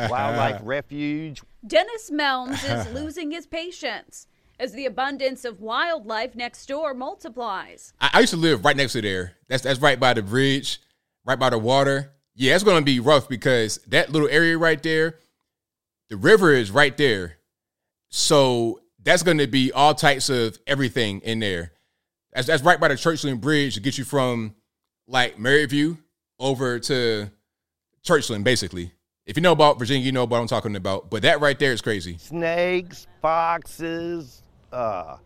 Speaker 17: wildlife refuge.
Speaker 16: Dennis Melms is <laughs> losing his patience as the abundance of wildlife next door multiplies.
Speaker 1: I, I used to live right next to there. That's that's right by the bridge, right by the water. Yeah, it's gonna be rough because that little area right there, the river is right there. So that's gonna be all types of everything in there. That's that's right by the Churchland Bridge to get you from like Maryview over to Churchland, basically. If you know about Virginia, you know what I'm talking about. But that right there is crazy.
Speaker 17: Snakes, foxes, uh,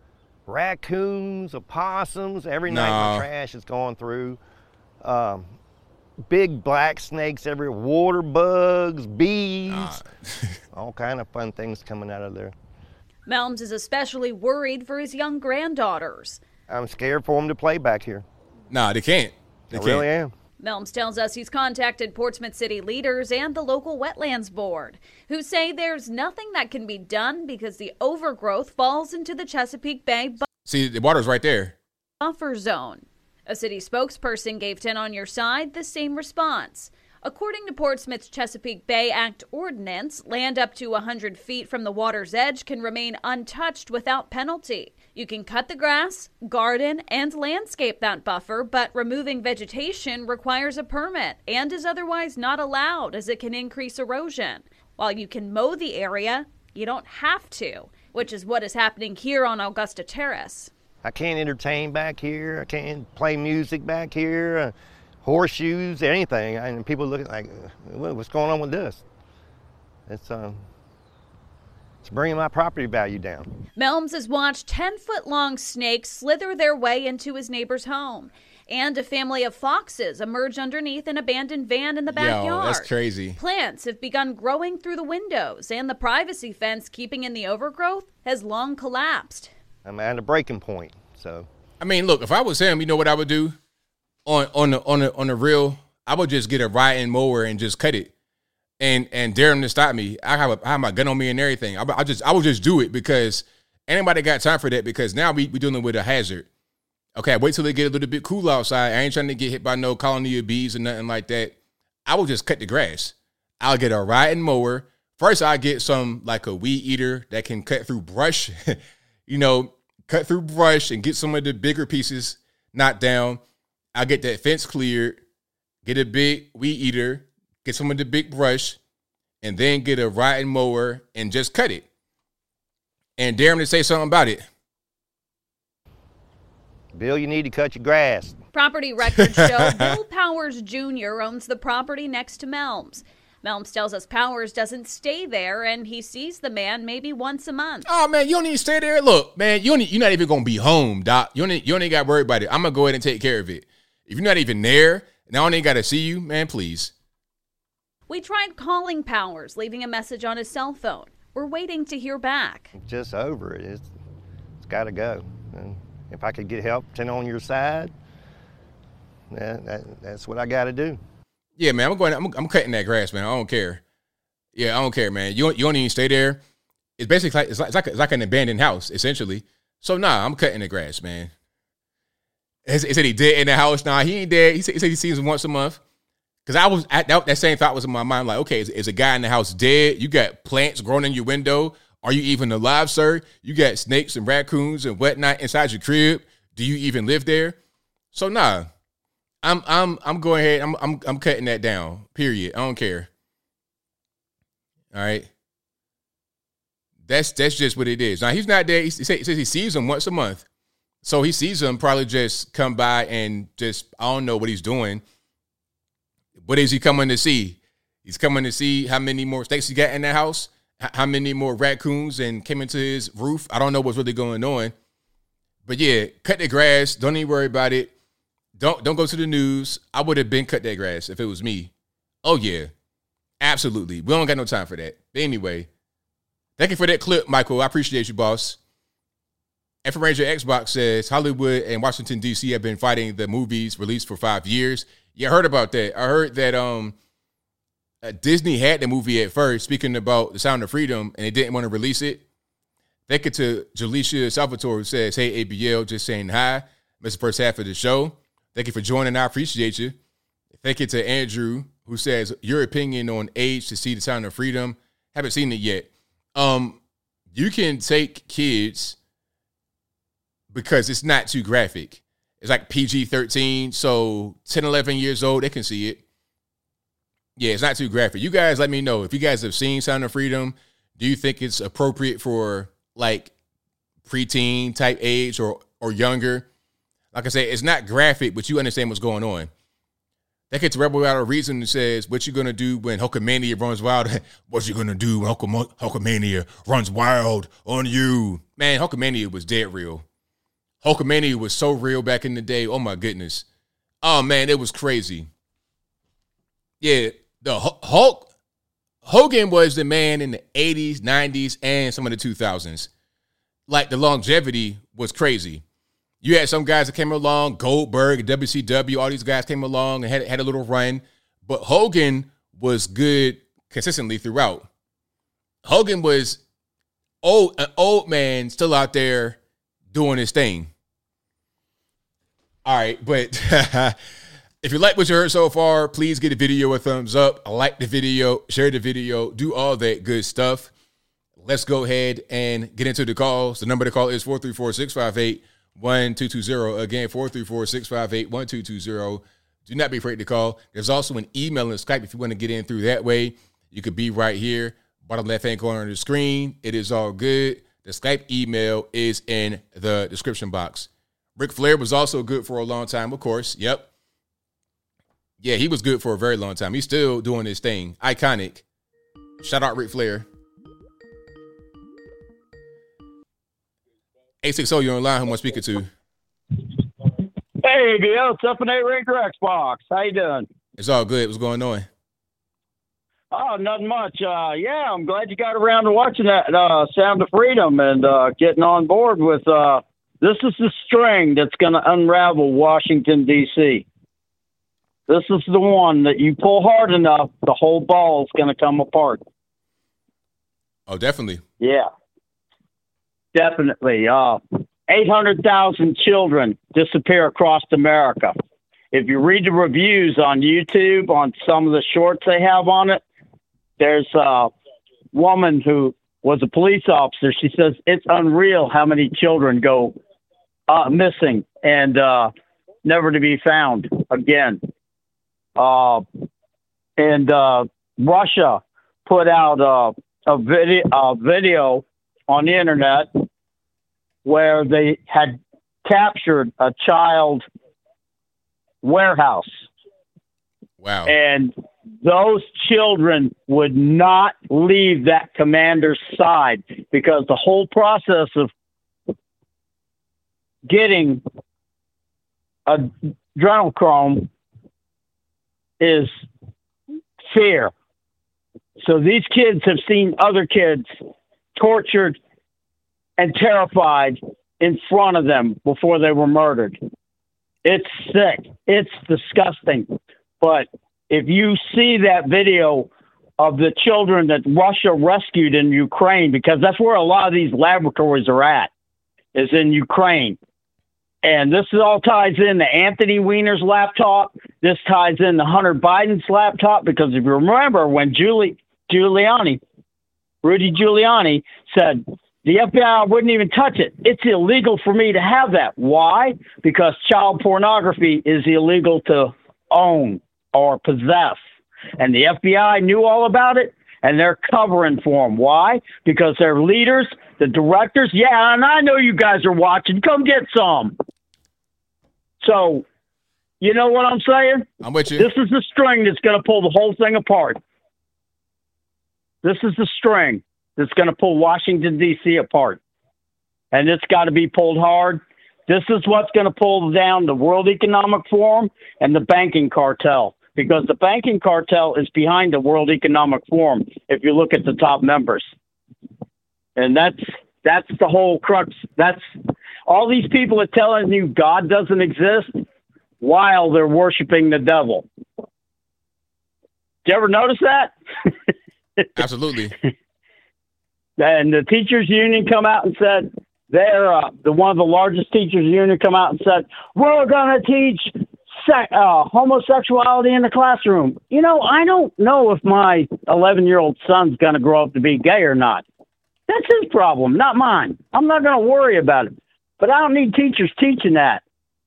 Speaker 17: raccoons, opossums. Every night
Speaker 1: Nah.
Speaker 17: my trash is going through. Um, big black snakes everywhere, water bugs, bees, <laughs> all kind of fun things coming out of there.
Speaker 16: Melms is especially worried for his young granddaughters.
Speaker 17: I'm scared for them to play back here.
Speaker 1: Nah, they can't. They
Speaker 17: I
Speaker 1: can't.
Speaker 17: really am.
Speaker 16: Melms tells us he's contacted Portsmouth City leaders and the local wetlands board, who say there's nothing that can be done because the overgrowth falls into the Chesapeake Bay bu-
Speaker 1: See, the water's right there.
Speaker 16: buffer zone. A city spokesperson gave 10 on your side the same response. According to Portsmouth's Chesapeake Bay Act ordinance, land up to 100 feet from the water's edge can remain untouched without penalty. You can cut the grass, garden, and landscape that buffer, but removing vegetation requires a permit and is otherwise not allowed as it can increase erosion. While you can mow the area, you don't have to, which is what is happening here on Augusta Terrace.
Speaker 17: I can't entertain back here. I can't play music back here. Uh, horseshoes, anything. And people look at like, uh, what's going on with this? It's um, it's bringing my property value down.
Speaker 16: Melms has watched 10 foot long snakes slither their way into his neighbor's home. And a family of foxes emerge underneath an abandoned van in the backyard.
Speaker 1: Yo, that's crazy.
Speaker 16: Plants have begun growing through the windows, and the privacy fence keeping in the overgrowth has long collapsed.
Speaker 17: I'm at a breaking point. So
Speaker 1: I mean, look, if I was him, you know what I would do? On on the on the on the real, I would just get a riding mower and just cut it, and and dare him to stop me. I have a, I have my gun on me and everything. I, I just I would just do it because anybody got time for that? Because now we we dealing with a hazard. Okay, wait till they get a little bit cool outside. I ain't trying to get hit by no colony of bees or nothing like that. I will just cut the grass. I'll get a riding mower. First, I get some like a weed eater that can cut through brush. <laughs> you know, cut through brush and get some of the bigger pieces knocked down. I'll get that fence cleared, get a big weed eater, get some of the big brush, and then get a riding mower and just cut it. And dare him to say something about it.
Speaker 17: Bill, you need to cut your grass.
Speaker 16: Property records show <laughs> Bill Powers Jr. owns the property next to Melms. Melms tells us Powers doesn't stay there and he sees the man maybe once a month.
Speaker 1: Oh man, you don't need to stay there. Look, man, you don't, you're not even gonna be home, doc. You don't, you don't even got to worry about it. I'm gonna go ahead and take care of it. If you're not even there, and I ain't got to see you, man. Please.
Speaker 16: We tried calling Powers, leaving a message on his cell phone. We're waiting to hear back.
Speaker 17: Just over it. It's, it's got to go. And if I could get help, ten on your side, that, that, that's what I got to do.
Speaker 1: Yeah, man, I'm going. I'm, I'm cutting that grass, man. I don't care. Yeah, I don't care, man. You don't, you don't even stay there. It's basically like it's like it's like, it's like an abandoned house, essentially. So nah, I'm cutting the grass, man. He said he said he dead in the house. Nah, he ain't dead. He said he, said he sees him once a month. Cause I was at that, that same thought was in my mind. Like, okay, is, is a guy in the house dead? You got plants growing in your window. Are you even alive, sir? You got snakes and raccoons and whatnot inside your crib. Do you even live there? So nah, I'm I'm I'm going ahead. I'm I'm I'm cutting that down. Period. I don't care. All right. That's that's just what it is. Now he's not there. He says he sees him once a month, so he sees him probably just come by and just I don't know what he's doing. What is he coming to see? He's coming to see how many more snakes he got in that house, how many more raccoons and came into his roof. I don't know what's really going on, but yeah, cut the grass. Don't even worry about it. Don't don't go to the news. I would have been cut that grass if it was me. Oh yeah, absolutely. We don't got no time for that. But anyway, thank you for that clip, Michael. I appreciate you, boss. F Ranger Xbox says Hollywood and Washington D.C. have been fighting the movies released for five years. Yeah, heard about that. I heard that um uh, Disney had the movie at first, speaking about the Sound of Freedom, and they didn't want to release it. Thank you to Jalicia Salvatore who says, "Hey ABL, just saying hi. Missed the first half of the show. Thank you for joining. I appreciate you. Thank you to Andrew who says your opinion on age to see the Sound of Freedom. Haven't seen it yet. Um, you can take kids." because it's not too graphic. It's like PG 13. So 10, 11 years old, they can see it. Yeah, it's not too graphic. You guys let me know if you guys have seen Sound of Freedom. Do you think it's appropriate for like preteen type age or or younger? Like I said, it's not graphic, but you understand what's going on. That gets Rebel out of reason and says, What you gonna do when Hulkamania runs wild? <laughs> what you gonna do when Hulkam- Hulkamania runs wild on you? Man, Hulkamania was dead real. Hulkamania was so real back in the day. Oh my goodness. Oh man, it was crazy. Yeah, the Hulk Hogan was the man in the 80s, 90s, and some of the 2000s. Like the longevity was crazy. You had some guys that came along, Goldberg, WCW, all these guys came along and had, had a little run. But Hogan was good consistently throughout. Hogan was old, an old man still out there doing his thing. All right, but <laughs> if you like what you heard so far, please give the video a thumbs up, like the video, share the video, do all that good stuff. Let's go ahead and get into the calls. The number to call is 434 658 1220. Again, 434 658 1220. Do not be afraid to call. There's also an email and Skype if you want to get in through that way. You could be right here, bottom left hand corner of the screen. It is all good. The Skype email is in the description box. Ric Flair was also good for a long time, of course. Yep. Yeah, he was good for a very long time. He's still doing his thing. Iconic. Shout out Ric Flair. 860, you're online. Who am I speaking to?
Speaker 18: Hey, BL, it's up and eight Ranger Xbox. How you doing?
Speaker 1: It's all good. What's going on?
Speaker 18: Oh, nothing much. Uh, yeah, I'm glad you got around to watching that uh, Sound of Freedom and uh, getting on board with. This is the string that's going to unravel Washington D.C. This is the one that you pull hard enough, the whole ball is going to come apart.
Speaker 1: Oh, definitely.
Speaker 18: Yeah, definitely. Uh, 800,000 children disappear across America. If you read the reviews on YouTube on some of the shorts they have on it, there's a woman who was a police officer. She says it's unreal how many children go uh, missing and uh, never to be found again. Uh, and uh, Russia put out uh, a video, a video on the internet where they had captured a child warehouse.
Speaker 1: Wow.
Speaker 18: And those children would not leave that commander's side because the whole process of getting adrenochrome is fear. So these kids have seen other kids tortured and terrified in front of them before they were murdered. It's sick. It's disgusting. But if you see that video of the children that Russia rescued in Ukraine, because that's where a lot of these laboratories are at, is in Ukraine. And this is all ties in to Anthony Weiner's laptop. This ties in to Hunter Biden's laptop because if you remember when Julie Giuliani, Rudy Giuliani said the FBI wouldn't even touch it. It's illegal for me to have that. Why? Because child pornography is illegal to own or possess. And the FBI knew all about it and they're covering for them. Why? Because their leaders, the directors, yeah, and I know you guys are watching. Come get some. So, you know what I'm saying?
Speaker 1: I'm with you.
Speaker 18: This is the string that's going to pull the whole thing apart. This is the string that's going to pull Washington, D.C. apart. And it's got to be pulled hard. This is what's going to pull down the World Economic Forum and the banking cartel because the banking cartel is behind the World Economic Forum if you look at the top members. And that's that's the whole crux. That's All these people are telling you God doesn't exist while they're worshiping the devil. Did you ever notice that? <laughs>
Speaker 1: Absolutely.
Speaker 18: and the teachers union come out and said they're uh, the one of the largest teachers union come out and said we're going to teach uh, homosexuality in the classroom. You know, I don't know if my 11 year old son's going to grow up to be gay or not. That's his problem, not mine. I'm not going to worry about it. But I don't need teachers teaching that.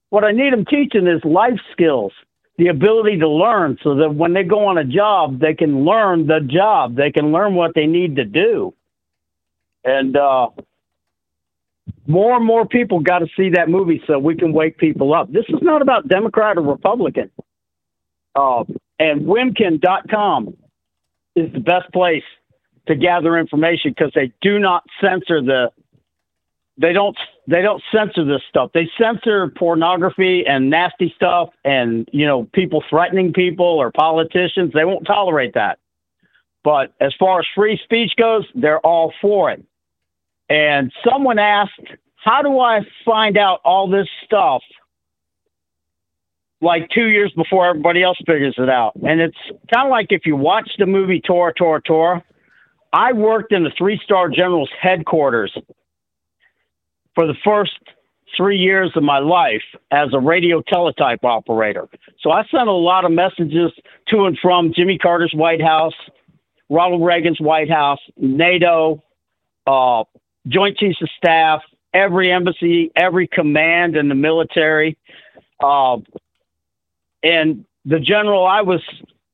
Speaker 18: What I need them teaching is life skills, the ability to learn so that when they go on a job, they can learn the job. They can learn what they need to do. And uh, more and more people got to see that movie so we can wake people up. This is not about Democrat or Republican. Uh, and Wimkin.com is the best place to gather information because they do not censor the they don't they don't censor this stuff. They censor pornography and nasty stuff and you know people threatening people or politicians. They won't tolerate that. But as far as free speech goes, they're all for it. And someone asked, "How do I find out all this stuff?" Like two years before everybody else figures it out. And it's kind of like if you watch the movie Tora Tora Tora. I worked in the three star general's headquarters for the first three years of my life as a radio teletype operator. So I sent a lot of messages to and from Jimmy Carter's White House, Ronald Reagan's White House, NATO, uh, Joint Chiefs of Staff, every embassy, every command in the military. Uh, and the general I was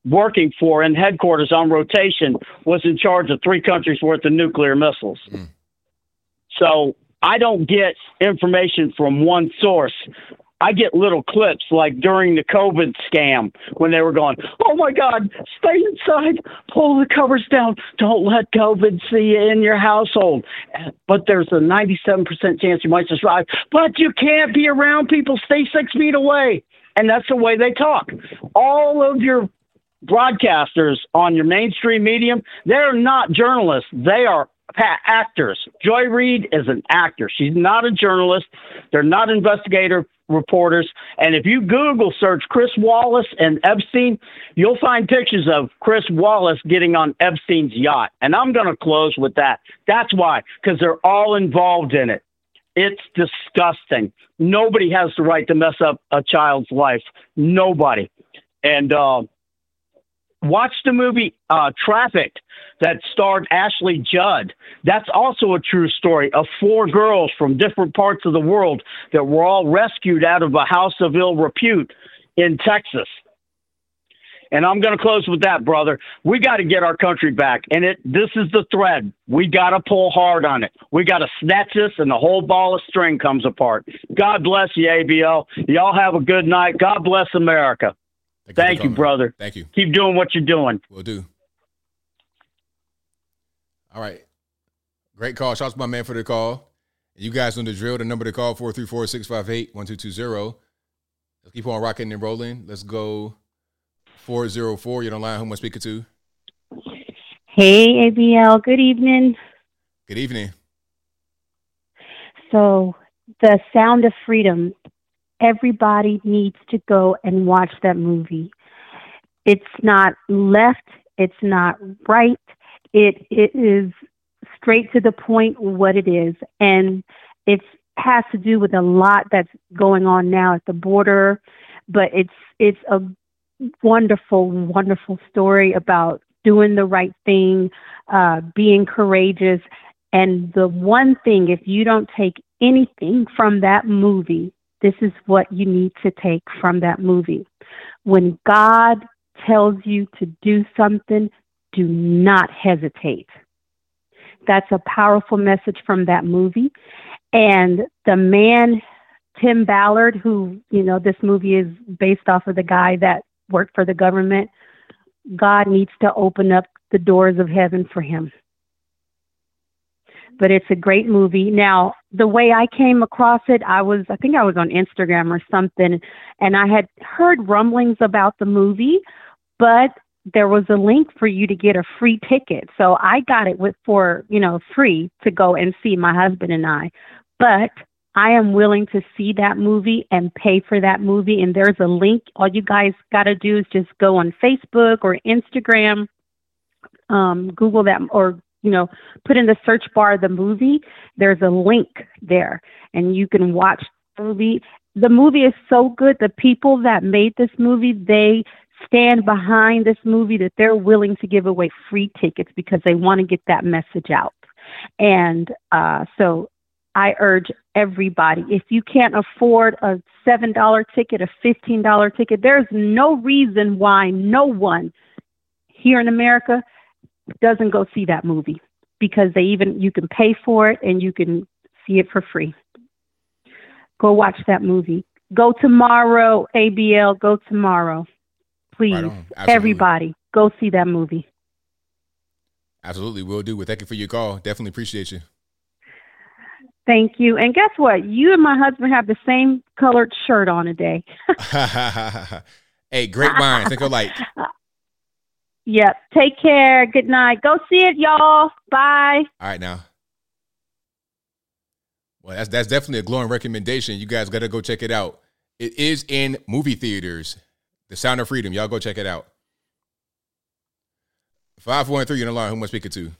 Speaker 18: working for in headquarters on rotation was in charge of three countries worth of nuclear missiles. Mm. So I don't get information from one source. I get little clips like during the COVID scam when they were going, Oh my God, stay inside, pull the covers down, don't let COVID see you in your household. But there's a 97% chance you might survive, but you can't be around people, stay six feet away. And that's the way they talk. All of your broadcasters on your mainstream medium, they're not journalists. They are actors. Joy Reid is an actor. She's not a journalist. They're not investigative reporters. And if you Google search Chris Wallace and Epstein, you'll find pictures of Chris Wallace getting on Epstein's yacht. And I'm going to close with that. That's why, because they're all involved in it. It's disgusting. Nobody has the right to mess up a child's life. Nobody. And uh, watch the movie uh, Trafficked that starred Ashley Judd. That's also a true story of four girls from different parts of the world that were all rescued out of a house of ill repute in Texas. And I'm going to close with that, brother. We got to get our country back. And it this is the thread. We got to pull hard on it. We got to snatch this and the whole ball of string comes apart. God bless you, ABL. Y'all have a good night. God bless America. Thank, Thank you, brother.
Speaker 1: Thank you.
Speaker 18: Keep doing what you're doing.
Speaker 1: We'll do. All right. Great call. Shout out to my man for the call. You guys know the drill. The number to call 434 658 1220. Let's keep on rocking and rolling. Let's go 404. You're on line. Who am I speaking to?
Speaker 19: Hey, ABL. Good evening.
Speaker 1: Good evening.
Speaker 19: So, The Sound of Freedom. Everybody needs to go and watch that movie. It's not left, it's not right, it, it is straight to the point what it is. And it has to do with a lot that's going on now at the border, but it's, it's a wonderful, wonderful story about doing the right thing, uh, being courageous. And the one thing, if you don't take anything from that movie, this is what you need to take from that movie. When God tells you to do something, do not hesitate. That's a powerful message from that movie. And the man, Tim Ballard, who, you know, this movie is based off of the guy that worked for the government, God needs to open up the doors of heaven for him. But it's a great movie. Now, the way I came across it, I was, I think I was on Instagram or something, and I had heard rumblings about the movie, but there was a link for you to get a free ticket. So I got it with for, you know, free to go and see my husband and I. But I am willing to see that movie and pay for that movie. And there's a link. All you guys got to do is just go on Facebook or Instagram, um, Google that, or you know, put in the search bar the movie. There's a link there, and you can watch the movie. The movie is so good. The people that made this movie, they stand behind this movie that they're willing to give away free tickets because they want to get that message out. And uh, so I urge everybody if you can't afford a $7 ticket, a $15 ticket, there's no reason why no one here in America doesn't go see that movie because they even you can pay for it and you can see it for free. Go watch that movie. Go tomorrow, ABL, go tomorrow. Please,
Speaker 1: Right
Speaker 19: everybody, go see that movie.
Speaker 1: Absolutely, will do. Well, thank you for your call. Definitely appreciate you.
Speaker 19: Thank you. And guess what? You and my husband have the same colored shirt on today. <laughs>
Speaker 1: hey, great minds think alike. <laughs>
Speaker 19: Yep. Take care. Good night. Go see it, y'all. Bye.
Speaker 1: All right, now. Well, that's that's definitely a glowing recommendation. You guys got to go check it out. It is in movie theaters. The Sound of Freedom. Y'all go check it out. Five one three in the line. Who am I speaking to?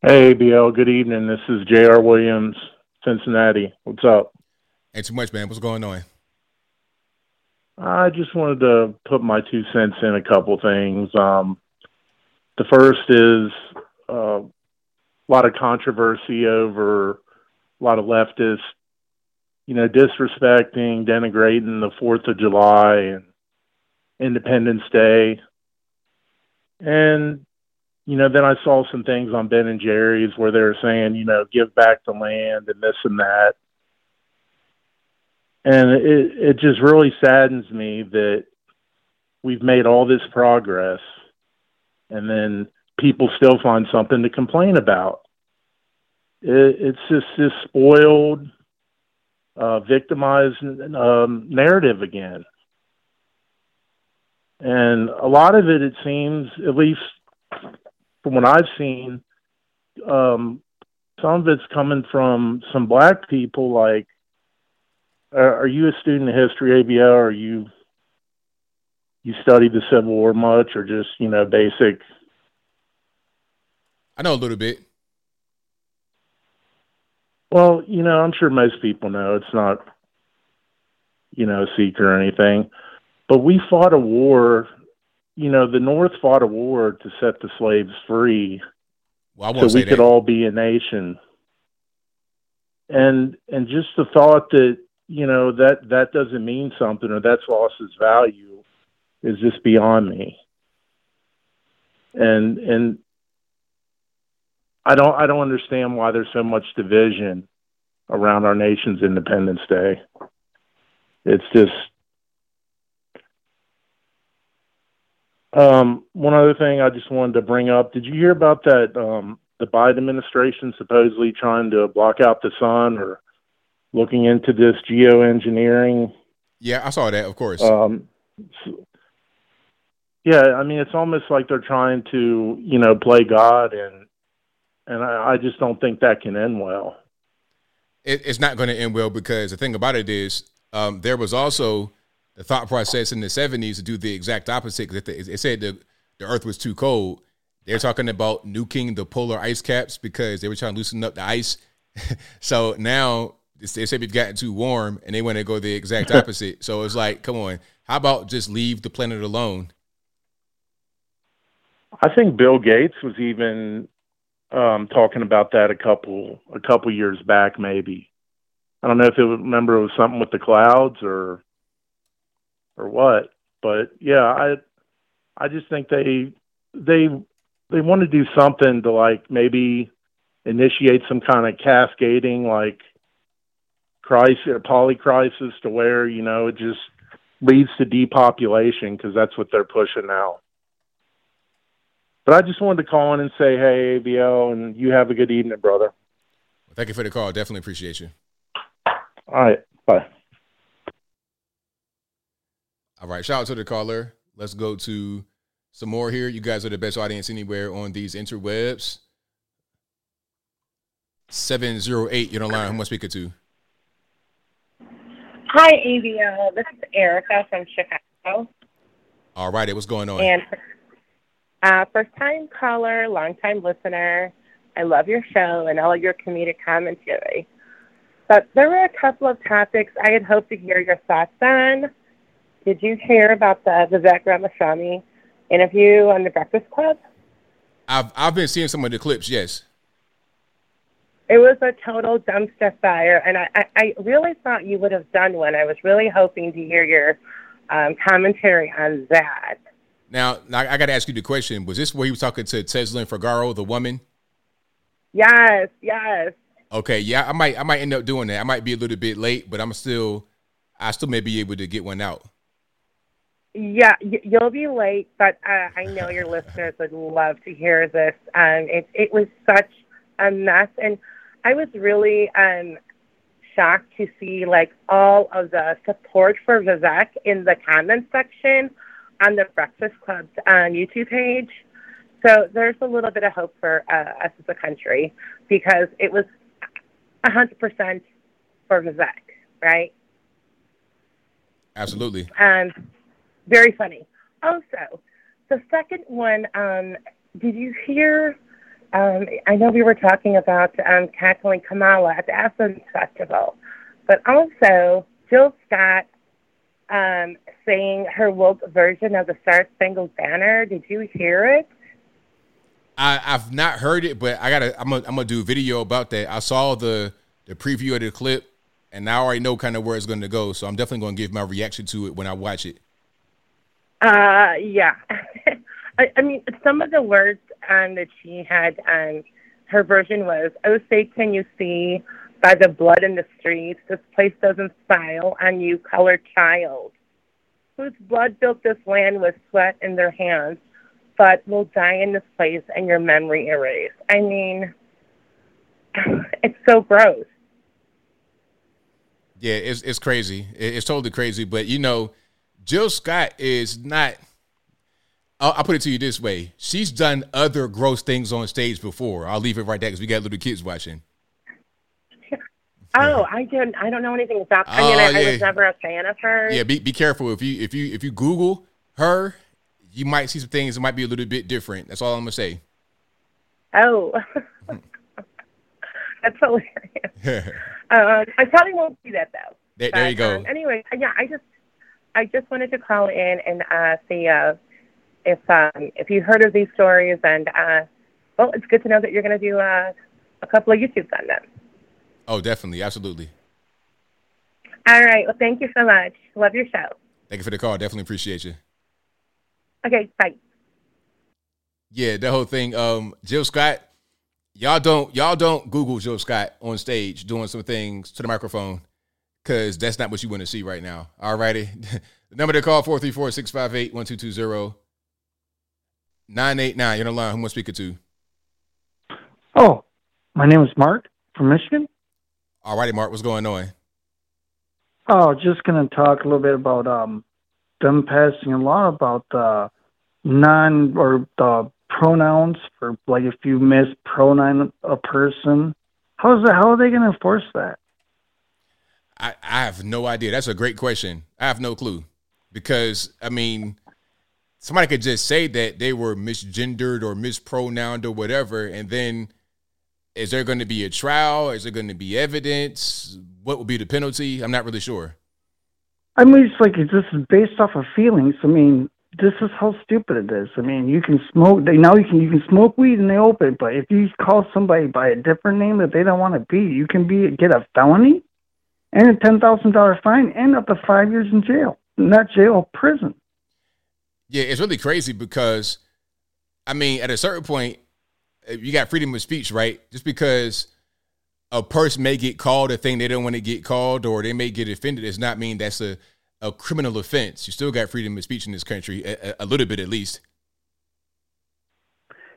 Speaker 7: Hey, BL. Good evening. This is J.R. Williams, Cincinnati. What's up?
Speaker 1: Ain't too much, man. What's going on?
Speaker 7: I just wanted to put my two cents in a couple things. Um, the first is uh, a lot of controversy over a lot of leftists, you know, disrespecting, denigrating the Fourth of July and Independence Day. And you know, then I saw some things on Ben and Jerry's where they were saying, you know, give back the land and this and that. And it it just really saddens me that we've made all this progress and then people still find something to complain about. It, it's just this spoiled, uh, victimized um, narrative again. And a lot of it, it seems, at least from what I've seen, um, some of it's coming from some black people. Like, are, are you a student of history, ABL? Or are you you studied the Civil War much, or just you know basic?
Speaker 1: I know a little bit.
Speaker 7: Well, you know, I'm sure most people know it's not, you know, a secret or anything. But we fought a war. You know, the North fought a war to set the slaves free,
Speaker 1: Well, I
Speaker 7: so we could
Speaker 1: that.
Speaker 7: all be a nation. And and just the thought that you know that that doesn't mean something or that's lost its value is just beyond me. And and I don't I don't understand why there's so much division around our nation's Independence Day. It's just um, one other thing I just wanted to bring up. Did you hear about that? Um, the Biden administration supposedly trying to block out the sun or looking into this geoengineering.
Speaker 1: Yeah, I saw that. Of course.
Speaker 7: Um, s- yeah, I mean, it's almost like they're trying to, you know, play God, and and I, I just don't think that can end well.
Speaker 1: it, it's not going to end well because the thing about it is um, there was also the thought process in the 70s to do the exact opposite. 'cause It, it said the, the earth was too cold. They're talking about nuking the polar ice caps because they were trying to loosen up the ice. <laughs> so now they said we've gotten too warm and they want to go the exact <laughs> opposite. so it's like, come on, how about just leave the planet alone?
Speaker 7: I think Bill Gates was even um, talking about that a couple a couple years back, maybe. I don't know if it was, remember it was something with the clouds or or what, but yeah, I I just think they they they want to do something to like maybe initiate some kind of cascading like crisis or poly crisis to where you know it just leads to depopulation because that's what they're pushing now. But I just wanted to call in and say, hey, ABL, and you have a good evening, brother.
Speaker 1: Well, thank you for the call. Definitely appreciate you.
Speaker 7: All right. Bye.
Speaker 1: All right. Shout out to the caller. Let's go to some more here. You guys are the best audience anywhere on these interwebs. 708. You're on the line. Who am I speaking to?
Speaker 20: Hi, ABL. This is Erica from Chicago.
Speaker 1: All righty. What's going on?
Speaker 20: And uh, first time caller, long time listener. I love your show and all of your comedic commentary. But there were a couple of topics I had hoped to hear your thoughts on. Did you hear about the Vivek Ramaswamy interview on the Breakfast Club?
Speaker 1: I've I've been seeing some of the clips. Yes.
Speaker 20: It was a total dumpster fire, and I, I, I really thought you would have done one. I was really hoping to hear your um, commentary on that.
Speaker 1: Now, now I got to ask you the question: Was this where he was talking to Tezlyn Figaro, the woman?
Speaker 20: Yes, yes.
Speaker 1: Okay, yeah, I might I might end up doing that. I might be a little bit late, but I'm still I still may be able to get one out.
Speaker 20: Yeah, you'll be late, but uh, I know your <laughs> listeners would love to hear this. Um, it it was such a mess, and I was really um shocked to see like all of the support for Vivek in the comment section on the Breakfast Club's um, YouTube page. So there's a little bit of hope for uh, us as a country because it was a hundred percent for Vivek, right?
Speaker 1: Absolutely.
Speaker 20: Um, very funny. Also, the second one, um, did you hear? Um, I know we were talking about um, tackling Kamala at the Essence Festival, but also Jill Scott um, saying her woke version of the Star Spangled Banner. Did you hear it?
Speaker 1: I, I've not heard it, but I gotta. I'm gonna. I'm gonna do a video about that. I saw the the preview of the clip, and now I already know kind of where it's going to go. So I'm definitely going to give my reaction to it when I watch it.
Speaker 20: Uh, yeah. <laughs> I, I mean, some of the words um, that she had, um, her version was, "Oh, say, can you see by the blood in the streets, this place doesn't smile on you, colored child, whose blood built this land with sweat in their hands, but will die in this place and your memory erased." I mean, <sighs> it's so gross.
Speaker 1: Yeah, it's it's crazy. It's totally crazy. But you know, Jill Scott is not. I'll, I'll put it to you this way: she's done other gross things on stage before. I'll leave it right there because we got little kids watching.
Speaker 20: Oh, I didn't. I don't know anything about. I mean,
Speaker 1: Oh,
Speaker 20: I, I
Speaker 1: yeah.
Speaker 20: was never a fan of her.
Speaker 1: Yeah, be be careful if you if you if you Google her, you might see some things that might be a little bit different. That's all I'm gonna say.
Speaker 20: Oh, <laughs> that's hilarious. <laughs> Um, I probably won't do that though.
Speaker 1: There- there you go.
Speaker 20: Um, anyway, yeah, I just I just wanted to call in and uh, see uh, if um, if you heard of these stories, and uh, well, it's good to know that you're going to do uh, a couple of YouTubes on them.
Speaker 1: oh, definitely, absolutely.
Speaker 20: All right. Well, thank you so much. Love your show.
Speaker 1: Thank you for the call. Definitely appreciate you.
Speaker 20: Okay. Bye.
Speaker 1: Yeah, that whole thing. Um, Jill Scott, y'all don't y'all don't Google Jill Scott on stage doing some things to the microphone because that's not what you want to see right now. All righty. <laughs> the number to call 434-658-1220. 989. You're on the line. Who am I speaking to?
Speaker 21: Oh, my name is Mark from Michigan.
Speaker 1: All righty, Mark. What's going on?
Speaker 21: Oh, just going to talk a little bit about um them passing a law about the non or the pronouns for like if you mispronoun a person. How's that? How are they going to enforce that?
Speaker 1: I, I have no idea. That's a great question. I have no clue because I mean, somebody could just say that they were misgendered or mispronounced or whatever, and then is there going to be a trial? Is there going to be evidence? What would be the penalty? I'm not really sure.
Speaker 21: I mean, it's like this is based off of feelings. I mean, this is how stupid it is. I mean, you can smoke. They now you can you can smoke weed in the open, but if you call somebody by a different name that they don't want to be, you can be get a felony and a ten thousand dollar fine and up to five years in jail. Not jail, prison.
Speaker 1: Yeah, it's really crazy because, I mean, at a certain point, you got freedom of speech, right? Just because a person may get called a thing they don't want to get called, or they may get offended, does not mean that's a, a criminal offense. You still got freedom of speech in this country, a, a- little bit at least.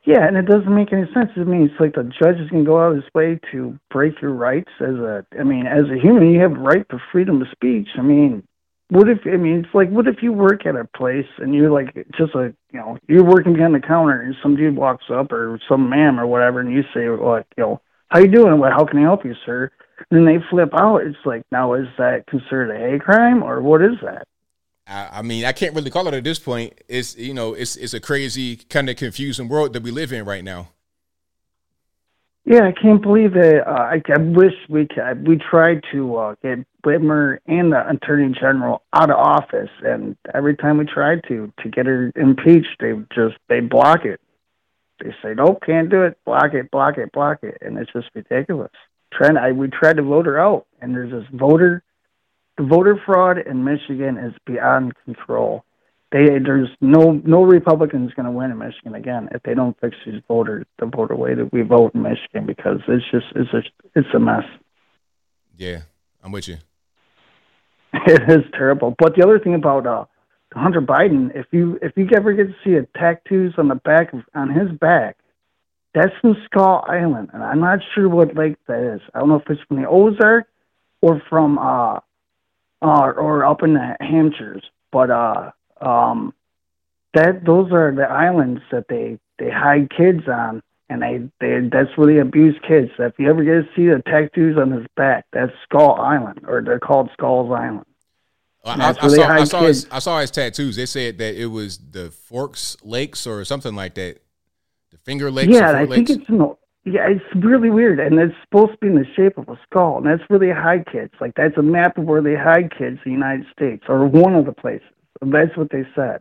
Speaker 21: Yeah, and it doesn't make any sense. I mean, it's like the judge is going to go out of his way to break your rights as a. I mean, as a human, you have right to freedom of speech. I mean, what if? I mean, it's like, what if you work at a place and you're like just a, you know, you're working behind the counter and some dude walks up or some ma'am or whatever, and you say, like, you know, how you doing? What? How can I help you, sir? And then they flip out. It's like, now is that considered a hate crime or what is that?
Speaker 1: I, I mean, I can't really call it at this point. It's you know, it's it's a crazy kind of confusing world that we live in right now.
Speaker 21: Yeah, I can't believe it. Uh, I, I wish we could. We tried to uh, get Whitmer and the Attorney General out of office, and every time we tried to to get her impeached, they just they block it. They say nope, can't do it. Block it, block it, block it, and it's just ridiculous. Trying, I we tried to vote her out, and there's this voter, the voter fraud in Michigan is beyond control. They there's no no Republicans going to win in Michigan again if they don't fix these voter the voter way that we vote in Michigan because it's just it's a it's a mess.
Speaker 1: Yeah, I'm with you. <laughs>
Speaker 21: It is terrible. But the other thing about uh, Hunter Biden, if you if you ever get to see a tattoos on the back of on his back, that's from Skull Island, and I'm not sure what lake that is. I don't know if it's from the Ozark or from uh, uh or up in the Hampshires, but uh um that those are the islands that they they hide kids on and they, they that's where they abuse kids. So if you ever get to see the tattoos on his back, that's Skull Island, or they're called Skulls Island.
Speaker 1: I, I, I saw, I saw, his, I saw his tattoos. They said that it was the Forks Lakes or something like that. The Finger Lakes.
Speaker 21: yeah, I
Speaker 1: Fort
Speaker 21: think it's in the, yeah, it's really weird, and it's supposed to be in the shape of a skull, and that's where they hide kids. Like that's a map of where they hide kids in the United States, or one of the places. That's what they said.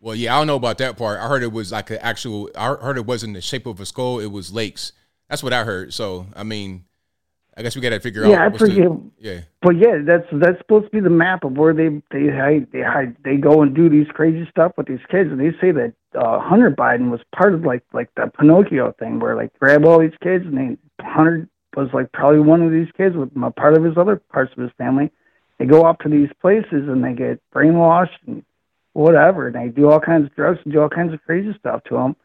Speaker 1: Well, yeah, I don't know about that part. I heard it was like an actual. I heard it wasn't the shape of a skull. It was lakes. That's what I heard. So, I mean, I guess we got to figure
Speaker 21: Yeah, I
Speaker 1: out. the-
Speaker 21: forget.
Speaker 1: yeah,
Speaker 21: But yeah, that's that's supposed to be the map of where they they hide they hide they go and do these crazy stuff with these kids, and they say that uh, Hunter Biden was part of like like the Pinocchio thing, where like grab all these kids, and they Hunter was like probably one of these kids with a part of his other parts of his family. They go up to these places and they get brainwashed and whatever, and they do all kinds of drugs and do all kinds of crazy stuff to them,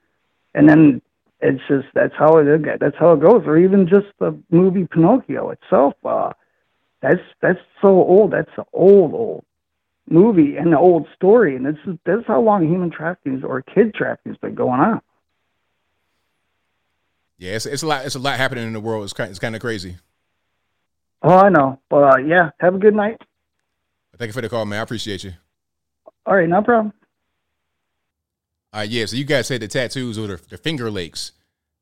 Speaker 21: and then it's just that's how it that's how it goes. Or even just the movie Pinocchio itself. Uh, that's that's so old. That's an old old movie and an old story, and this is this is how long human trafficking or kid trafficking has been going on.
Speaker 1: yeah. It's, it's a lot. It's a lot happening in the world. It's kind. It's kind of crazy.
Speaker 21: Oh, I know, but uh, yeah, have a good night.
Speaker 1: Thank you for the call, man. I appreciate you.
Speaker 21: All right, no problem.
Speaker 1: Uh, yeah. So you guys said the tattoos or the, the finger lakes.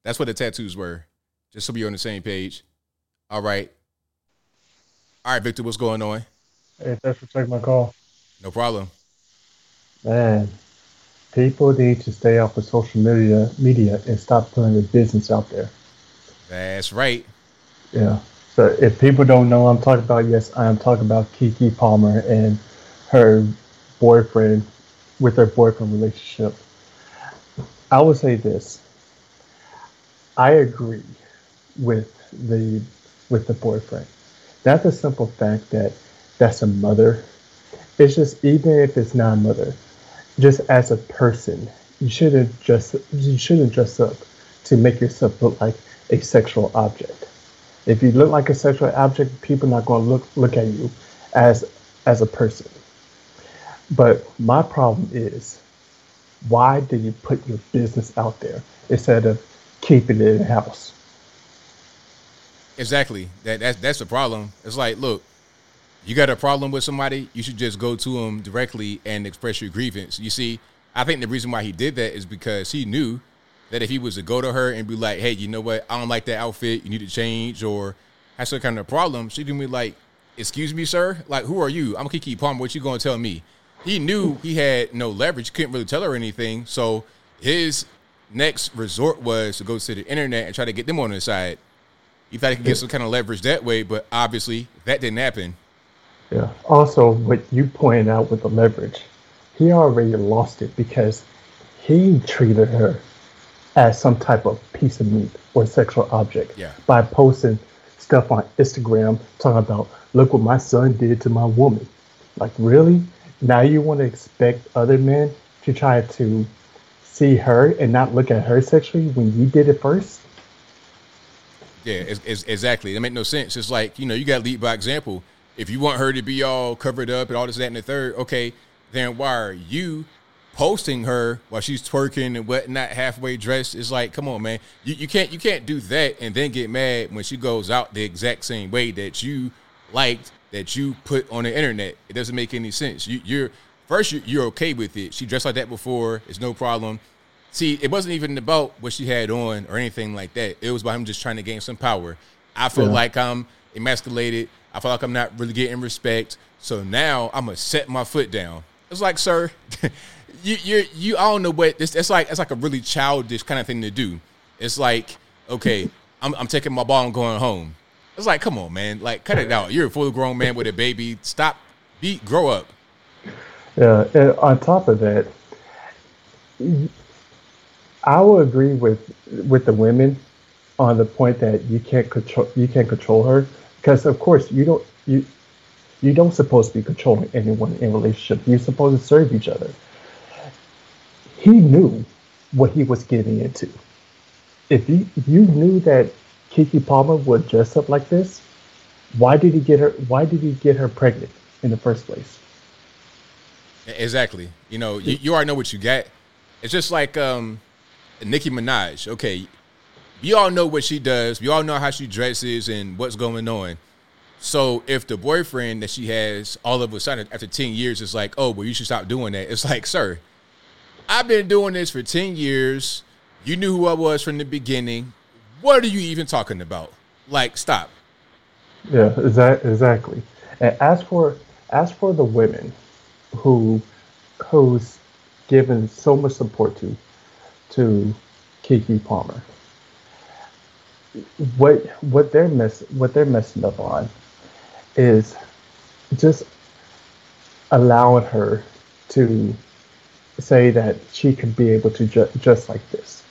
Speaker 1: That's what the tattoos were. Just so we're on the same page. All right. All right, Victor. What's going on?
Speaker 22: Hey, thanks for taking my call.
Speaker 1: No problem.
Speaker 22: Man, people need to stay off of social media media and stop putting their business out there.
Speaker 1: That's right.
Speaker 22: Yeah. So if people don't know I'm talking about, yes, I am talking about Keke Palmer and her boyfriend with their boyfriend relationship. I would say this. I agree with the with the boyfriend. Not the simple fact that that's a mother. It's just even if it's not a mother, just as a person, you shouldn't just you shouldn't dress up to make yourself look like a sexual object. If you look like a sexual object, people are not going to look look at you as as a person. But my problem is, why did you put your business out there instead of keeping it in house?
Speaker 1: Exactly. That that's that's the problem. It's like, look, you got a problem with somebody, you should just go to them directly and express your grievance. You see, I think the reason why he did that is because he knew that if he was to go to her and be like, "Hey, you know what? I don't like that outfit. You need to change," or have some kind of problem, she can be like, "Excuse me, sir. Like, who are you? I'm Keke Palmer. What you gonna tell me?" He knew he had no leverage. Couldn't really tell her anything. So his next resort was to go to the internet and try to get them on his side. He thought he could get some kind of leverage that way, but obviously that didn't happen.
Speaker 22: Yeah. Also, what you pointed out with the leverage, he already lost it because he treated her as some type of piece of meat or sexual object
Speaker 1: Yeah.
Speaker 22: by posting stuff on Instagram talking about, look what my son did to my woman. Like, really? Now you want to expect other men to try to see her and not look at her sexually when you did it first?
Speaker 1: Yeah, it's, it's, exactly. That make no sense. It's like you know you got to lead by example. If you want her to be all covered up and all this, that, and the third, okay, then why are you posting her while she's twerking and whatnot, halfway dressed. It's like, come on, man, you, you can't you can't do that and then get mad when she goes out the exact same way that you liked that you put on the internet. It doesn't make any sense. You, you're first you're, you're okay with it. She dressed like that before. It's no problem. See, it wasn't even about what she had on or anything like that. It was about him just trying to gain some power. I feel
Speaker 22: Yeah.
Speaker 1: like I'm emasculated. I feel like I'm not really getting respect. So now I'm gonna set my foot down. It's like, sir, <laughs> you you you I don't know what this. It's like it's like a really childish kind of thing to do. It's like, okay, I'm I'm taking my ball and going home. It's like, come on, man, like cut it out. You're a full grown man with a baby. Stop, be grow up.
Speaker 22: Yeah, and on top of that, I will agree with with the women on the point that you can't control you can't control her because of course you don't you you don't supposed to be controlling anyone in a relationship. You're supposed to serve each other. He knew what he was getting into. If you you knew that Keke Palmer would dress up like this, why did he get her? Why did he get her pregnant in the first place?
Speaker 1: Exactly. You know, you, you already know what you got. It's just like um, Nicki Minaj. Okay, you all know what she does. You all know how she dresses and what's going on. So if the boyfriend that she has all of a sudden after 10 years is like, oh, well, you should stop doing that. It's like, sir, I've been doing this for 10 years. You knew who I was from the beginning. What are you even talking about? Like, stop.
Speaker 22: Yeah, exa- exactly. And as for as for the women who who's given so much support to to Keke Palmer, what what they're mess what they're messing up on is just allowing her to say that she could be able to ju- just like this.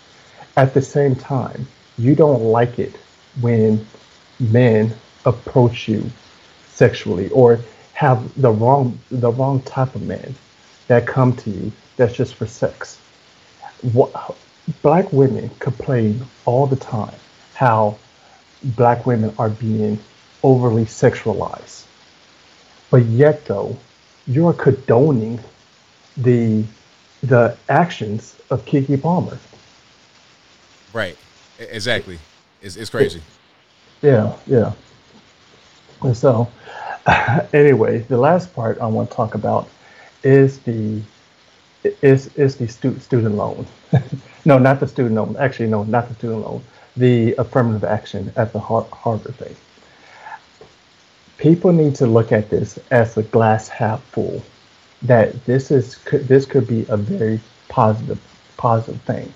Speaker 22: At the same time, you don't like it when men approach you sexually or have the wrong the wrong type of men that come to you that's just for sex. What, black women complain all the time how black women are being overly sexualized. But yet though, you're condoning the the actions of Keke Palmer.
Speaker 1: Right. Exactly. It's, it's crazy.
Speaker 22: Yeah, yeah. And so, <laughs> anyway, the last part I want to talk about is the is is the stu- student loan. <laughs> no, not the student loan. Actually, no, not the student loan. The affirmative action at the Har- Harvard thing. People need to look at this as a glass half full. That this is could, this could be a very positive positive thing.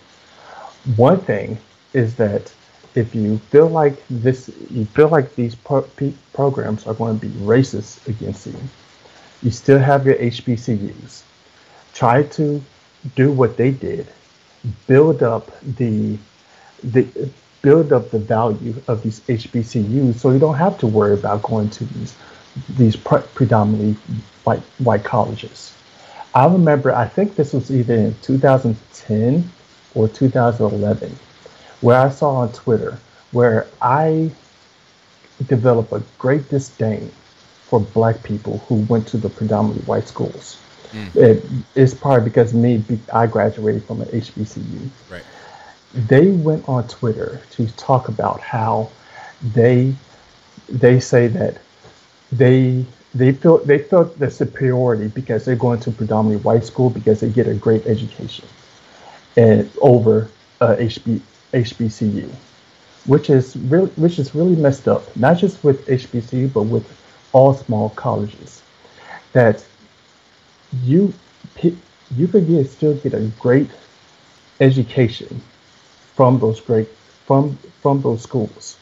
Speaker 22: One thing is that if you feel like this, you feel like these pro- programs are going to be racist against you, you still have your HBCUs. Try to do what they did, build up the the build up the value of these HBCUs, so you don't have to worry about going to these these pre- predominantly white white colleges. I remember, I think this was either in 2010 or 2011, where I saw on Twitter where I developed a great disdain for black people who went to the predominantly white schools. Hmm. It, it's probably because me, I graduated from an HBCU.
Speaker 1: Right.
Speaker 22: They went on Twitter to talk about how they they say that they they feel they felt the superiority because they're going to predominantly white school because they get a great education and over uh, HB, HBCU, which is really which is really messed up. Not just with HBCU, but with all small colleges. That you you could get still get a great education from those great from from those schools.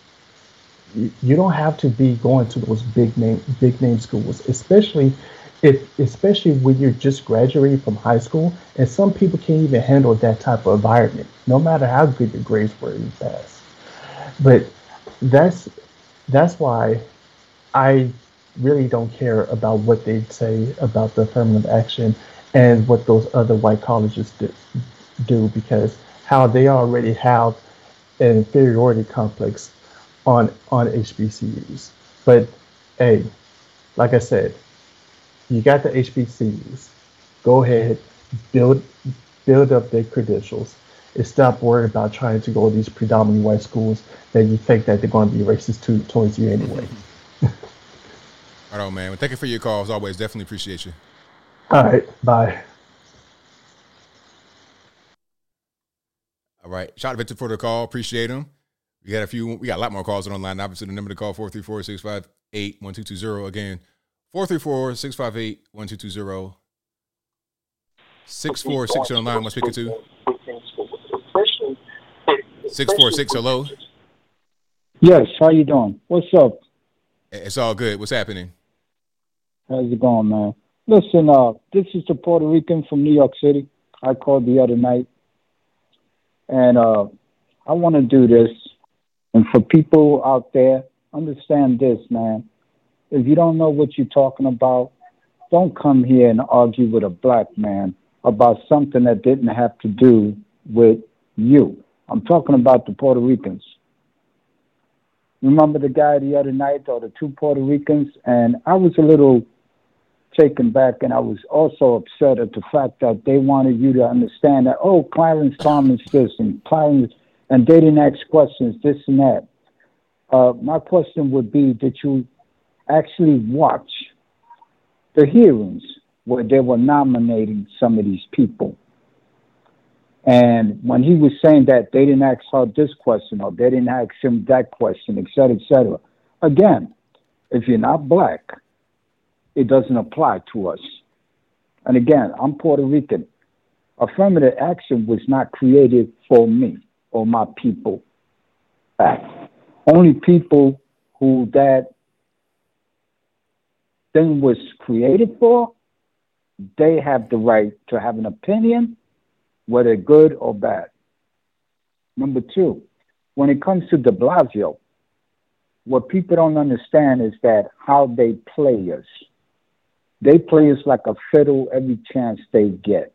Speaker 22: You, don't have to be going to those big name big name schools, especially if especially when you're just graduating from high school, and some people can't even handle that type of environment, no matter how good your grades were in the past. But that's that's why I really don't care about what they say about the affirmative action and what those other white colleges do, do because how they already have an inferiority complex on on HBCUs. But hey, like I said, you got the HBCUs. Go ahead, build build up their credentials, and stop worrying about trying to go to these predominantly white schools that you think that they're going to be racist to, towards you anyway. <laughs>
Speaker 1: All right, man. Well, thank you for your call as always. Definitely appreciate you.
Speaker 22: All right, bye.
Speaker 1: All right. Shout out to Victor for the call. Appreciate him. We got a few, we got a lot more calls online. Obviously, the number to call 434 658 1220. Again, 434 658 1220. 646 on line. Am I speaking to? 646, hello.
Speaker 23: Yes, how you doing? What's up?
Speaker 1: It's all good. What's happening?
Speaker 23: How's it going, man? Listen, uh, this is the Puerto Rican from New York City. I called the other night, and uh, I want to do this. And for people out there, understand this, man. If you don't know what you're talking about, don't come here and argue with a black man about something that didn't have to do with you. I'm talking about the Puerto Ricans. Remember the guy the other night, or the two Puerto Ricans? And I was a little taken back, and I was also upset at the fact that they wanted you to understand that, oh, Clarence Thomas this and Clarence, and they didn't ask questions, this and that. Uh, my question would be Did you actually watch the hearings where they were nominating some of these people? And when he was saying that they didn't ask her this question or they didn't ask him that question, et cetera, et cetera. Again, if you're not black, it doesn't apply to us. And again, I'm Puerto Rican. Affirmative action was not created for me or my people. Fact. Only people who that thing was created for, they have the right to have an opinion whether good or bad. Number two, when it comes to de Blasio, what people don't understand is that how they play us. They play us like a fiddle every chance they get.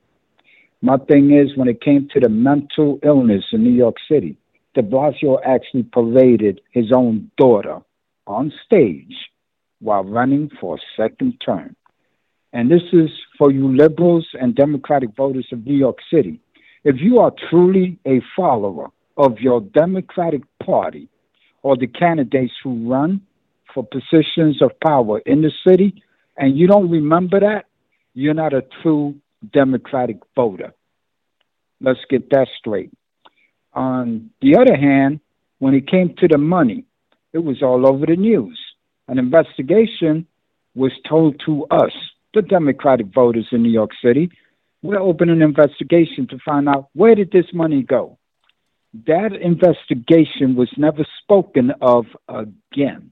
Speaker 23: My thing is, when it came to the mental illness in New York City, de Blasio actually paraded his own daughter on stage while running for a second term. And this is for you liberals and Democratic voters of New York City. If you are truly a follower of your Democratic Party or the candidates who run for positions of power in the city, and you don't remember that, you're not a true Democratic voter. Let's get that straight. On the other hand, when it came to the money, it was all over the news. An investigation was told to us the Democratic voters in New York City. We're opening an investigation to find out where did this money go. That investigation was never spoken of again.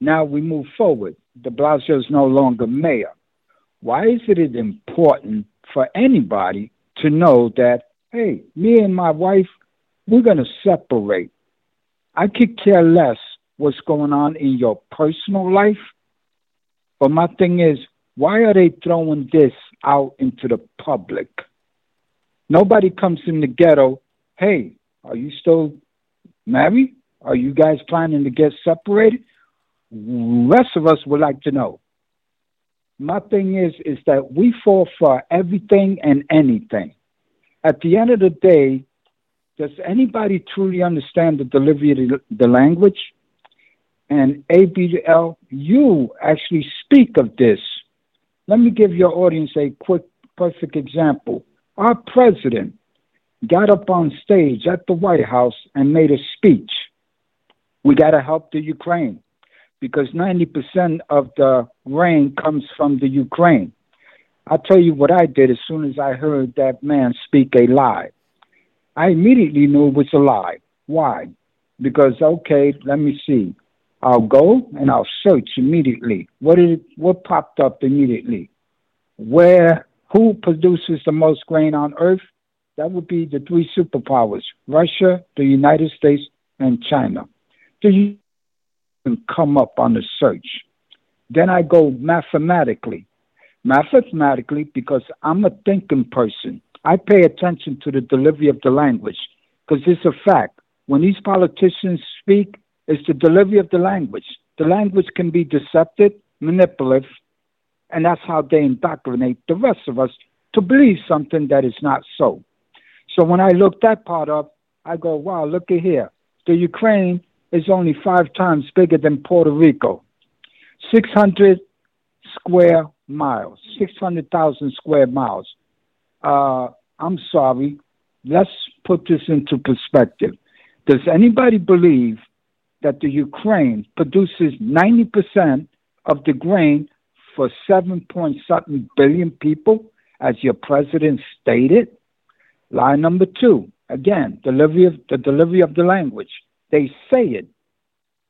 Speaker 23: Now we move forward. De Blasio is no longer mayor. Why is it important for anybody to know that, hey, me and my wife, we're going to separate? I could care less what's going on in your personal life but my thing is, why are they throwing this out into the public? Nobody comes in the ghetto, hey, are you still married? Are you guys planning to get separated? rest of us would like to know. My thing is, is that we fall for everything and anything. At the end of the day, does anybody truly understand the delivery of the, language? and ABL, you actually speak of this. Let me give your audience a quick, perfect example. Our president got up on stage at the White House and made a speech. We got to help the Ukraine because 90% of the rain comes from the Ukraine. I'll tell you what I did as soon as I heard that man speak a lie. I immediately knew it was a lie. Why? Because, okay, let me see. I'll go and I'll search immediately. What is what popped up immediately? Where who produces the most grain on earth? That would be the three superpowers: Russia, the United States, and China. Do you come up on the search? Then I go mathematically. Mathematically, because I'm a thinking person. I pay attention to the delivery of the language because it's a fact. When these politicians speak, it's the delivery of the language. The language can be deceptive, manipulative, and that's how they indoctrinate the rest of us to believe something that is not so. So when I look that part up, I go, wow, look at here. The Ukraine is only five times bigger than Puerto Rico. 600 square miles, 600,000 square miles. Uh, I'm sorry. Let's put this into perspective. Does anybody believe that the Ukraine produces 90% of the grain for 7 point something billion people, as your president stated? Line number two, again, delivery of the delivery of the language. They say it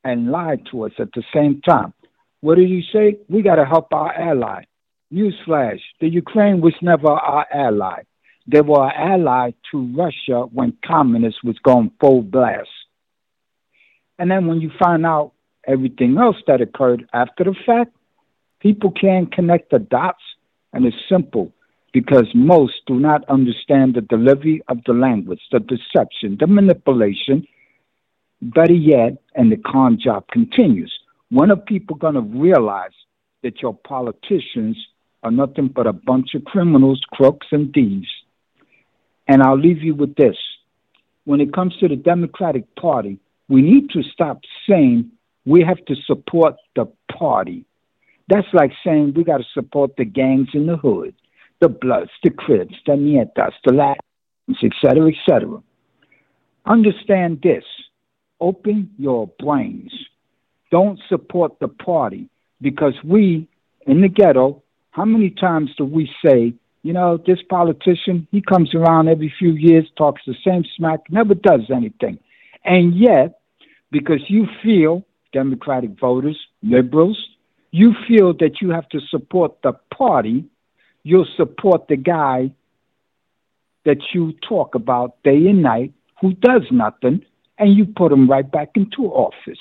Speaker 23: and lie to us at the same time. What did you say? We got to help our ally. Newsflash: the Ukraine was never our ally. They were our ally to Russia when communists was going full blast. And then when you find out everything else that occurred after the fact, people can't connect the dots, and it's simple because most do not understand the delivery of the language, the deception, the manipulation. Better yet, and the con job continues. When are people going to realize that your politicians are nothing but a bunch of criminals, crooks, and thieves? And I'll leave you with this. When it comes to the Democratic Party, we need to stop saying we have to support the party. That's like saying we got to support the gangs in the hood, the Bloods, the Crips, the Nietas, the Latins, etc., etc. Understand this. Open your brains. Don't support the party because we in the ghetto, how many times do we say, you know, this politician, he comes around every few years, talks the same smack, never does anything. And yet, because you feel, Democratic voters, liberals, you feel that you have to support the party, you'll support the guy that you talk about day and night who does nothing, and you put them right back into office.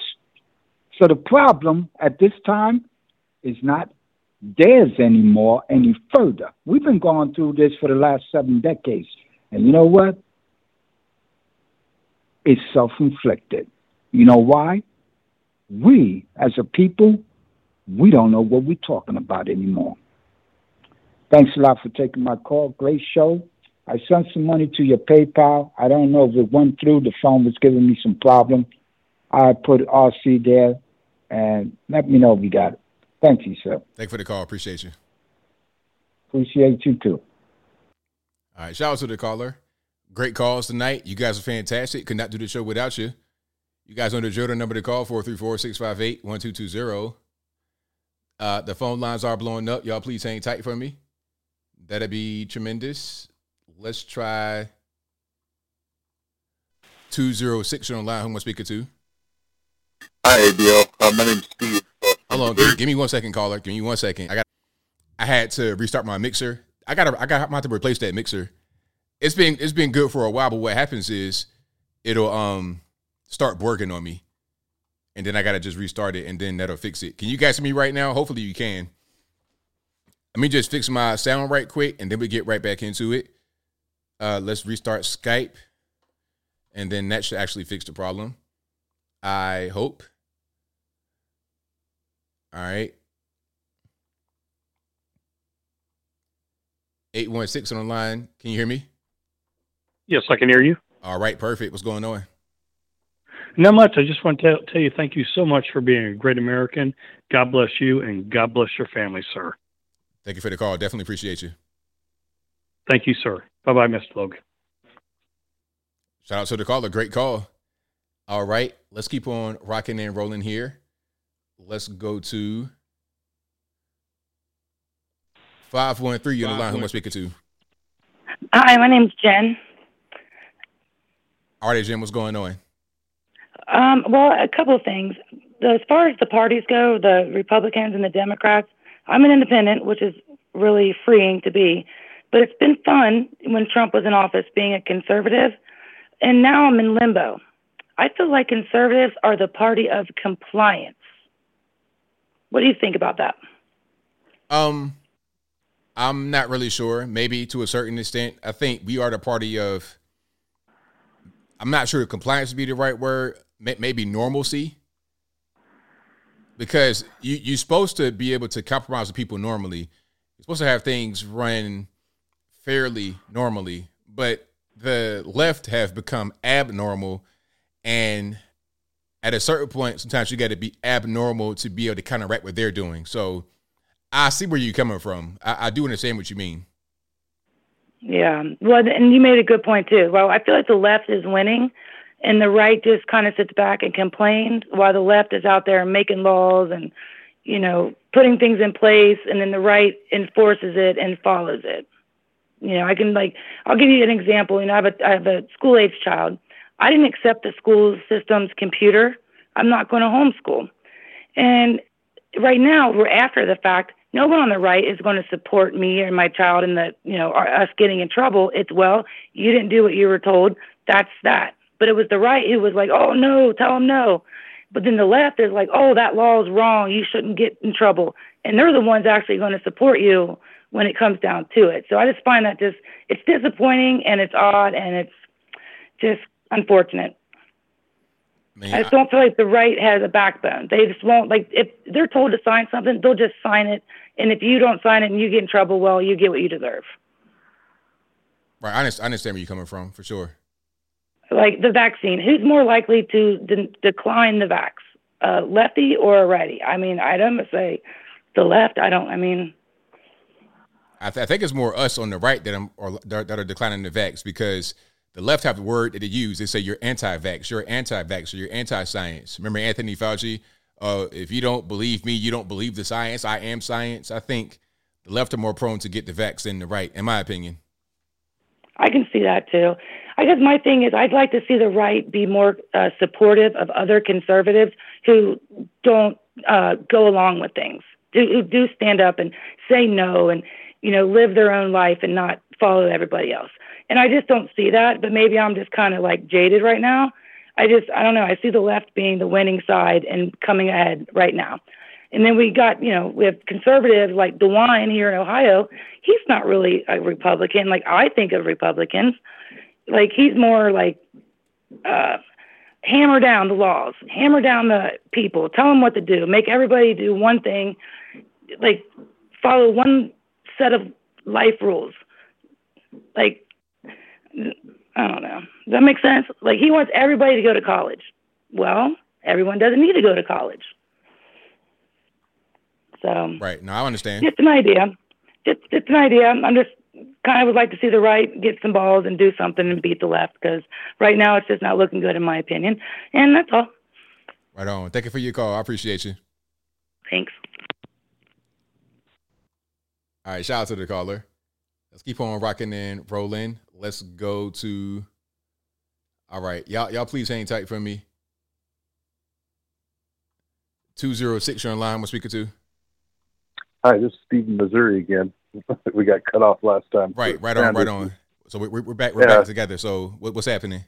Speaker 23: So the problem at this time is not theirs anymore any further. We've been going through this for the last seven decades. And you know what? It's self inflicted. You know why? We, as a people, we don't know what we're talking about anymore. Thanks a lot for taking my call. Great show. I sent some money to your PayPal. I don't know if it went through. The phone was giving me some problem. I put RC there, and let me know if you got it. Thank you, sir.
Speaker 1: Thank you for the call. Appreciate you.
Speaker 23: Appreciate you too.
Speaker 1: All right. Shout out to the caller. Great calls tonight. You guys are fantastic. Could not do the show without you. You guys know the. The number to call 434-658-1220. Uh, the phone lines are blowing up. Y'all please hang tight for me. That'd be tremendous. Let's try 206 on line. Who am I speaking to?
Speaker 24: Hi, ABL. Uh, my name's Steve.
Speaker 1: Hold on, give, give, me one second, caller. Give me one second. I got, I had to restart my mixer. I got, to, I got, I have to replace that mixer. It's been, it's been good for a while, but what happens is, it'll um start working on me, and then I gotta just restart it, and then that'll fix it. Can you guys see me right now? Hopefully you can. Let me just fix my sound right quick, and then we get right back into it. Uh, let's restart Skype, and then that should actually fix the problem. I hope. All right. 816 on the line. Can you hear me?
Speaker 25: Yes, I can hear you.
Speaker 1: All right, perfect. What's going on?
Speaker 25: Not much. I just want to tell, tell you thank you so much for being a great American. God bless you and God bless your family, sir.
Speaker 1: Thank you for the call. Definitely appreciate you.
Speaker 25: Thank you, sir. Bye bye, Mr. Logan.
Speaker 1: Shout out to the caller. Great call. All right, let's keep on rocking and rolling here. Let's go to 513. You're on the line. Who am I speaking to?
Speaker 26: Hi, my name's Jen.
Speaker 1: All right, Jen, what's going on?
Speaker 26: Um, well, a couple of things. As far as the parties go, the Republicans and the Democrats, I'm an independent, which is really freeing to be. But it's been fun when Trump was in office being a conservative, and now I'm in limbo. I feel like conservatives are the party of compliance. What do you think about that?
Speaker 1: Um, I'm not really sure. Maybe to a certain extent. I think we are the party of. I'm not sure compliance would be the right word. Maybe normalcy. Because you you're supposed to be able to compromise with people normally. You're supposed to have things run fairly normally, but the left have become abnormal. And at a certain point, sometimes you got to be abnormal to be able to kind of counteract what they're doing. So I see where you're coming from. I, I do understand what you mean.
Speaker 26: Yeah. Well, and you made a good point too. Well, I feel like the left is winning and the right just kind of sits back and complains while the left is out there making laws and, you know, putting things in place and then the right enforces it and follows it. You know, I can like, I'll give you an example. You know, I have a, I have a school age child. I didn't accept the school system's computer. I'm not going to homeschool. And right now, we're after the fact no one on the right is going to support me or my child in the you know us getting in trouble it's well you didn't do what you were told that's that but it was the right who was like oh no tell them no but then the left is like oh that law is wrong you shouldn't get in trouble and they're the ones actually going to support you when it comes down to it so i just find that just it's disappointing and it's odd and it's just unfortunate
Speaker 1: Man,
Speaker 26: I just don't feel like the right has a backbone. They just won't like if they're told to sign something, they'll just sign it. And if you don't sign it and you get in trouble, well, you get what you deserve.
Speaker 1: Right. I understand, I understand where you're coming from for sure.
Speaker 26: Like the vaccine, who's more likely to de- decline the vax, a lefty or a righty? I mean, I'd almost say the left. I don't. I mean,
Speaker 1: I, th- I think it's more us on the right that, I'm, or, that are declining the vax because the left have the word that they use. They say you're anti-vax, you're anti-vax, or you're anti-science. Remember Anthony Fauci? Uh, if you don't believe me, you don't believe the science. I am science. I think the left are more prone to get the vax than the right, in my opinion.
Speaker 26: I can see that too. I guess my thing is I'd like to see the right be more uh, supportive of other conservatives who don't uh, go along with things, do, who do stand up and say no and you know live their own life and not follow everybody else. And I just don't see that, but maybe I'm just kind of like jaded right now. I just, I don't know. I see the left being the winning side and coming ahead right now. And then we got, you know, we have conservatives like DeWine here in Ohio. He's not really a Republican like I think of Republicans. Like he's more like, uh, hammer down the laws, hammer down the people, tell them what to do, make everybody do one thing, like follow one set of life rules. Like I don't know. Does that make sense? Like he wants everybody to go to college. Well, everyone doesn't need to go to college. So
Speaker 1: right. No, I understand.
Speaker 26: Just an idea. Just just an idea. I'm just kind of would like to see the right get some balls and do something and beat the left because right now it's just not looking good in my opinion. And that's all.
Speaker 1: Right on. Thank you for your call. I appreciate you.
Speaker 26: Thanks.
Speaker 1: All right. Shout out to the caller. Let's keep on rocking and rolling. Let's go to. All right, y'all, y'all, please hang tight for me. Two zero six, you're online. What speaker to?
Speaker 27: Hi, this is Stephen, Missouri again. <laughs> we got cut off last time.
Speaker 1: Right, right on, right on. So we're, we're back, we're yeah. back together. So what, what's happening?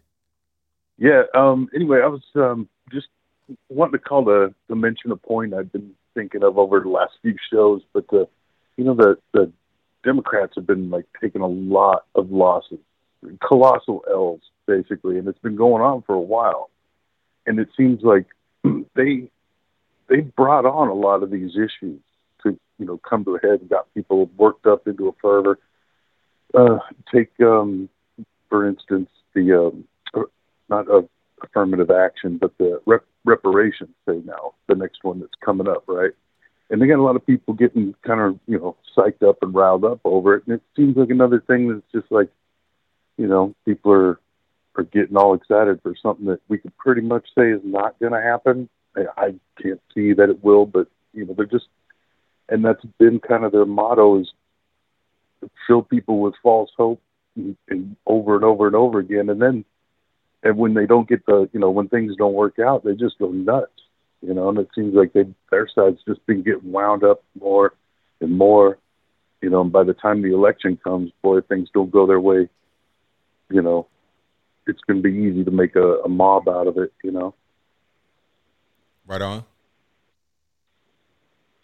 Speaker 27: Yeah. Um. Anyway, I was um just wanting to call to to mention a point I've been thinking of over the last few shows, but the you know the the Democrats have been like taking a lot of losses, colossal L's basically, and it's been going on for a while. And it seems like <clears throat> they they brought on a lot of these issues to you know come to a head and got people worked up into a fervor. Uh, take um, for instance the um, uh, not a affirmative action, but the rep- reparations say now the next one that's coming up, right? And they got a lot of people getting kind of you know psyched up and riled up over it. And it seems like another thing that's just like you know people are are getting all excited for something that we could pretty much say is not going to happen. I, I can't see that it will but you know they're just and that's been kind of their motto is fill people with false hope and, and over and over and over again. And then and when they don't get the you know when things don't work out they just go nuts you know, and it seems like they their side's just been getting wound up more and more, you know, and by the time the election comes, boy, if things don't go their way, you know, it's going to be easy to make a, a mob out of it, you know.
Speaker 1: Right on.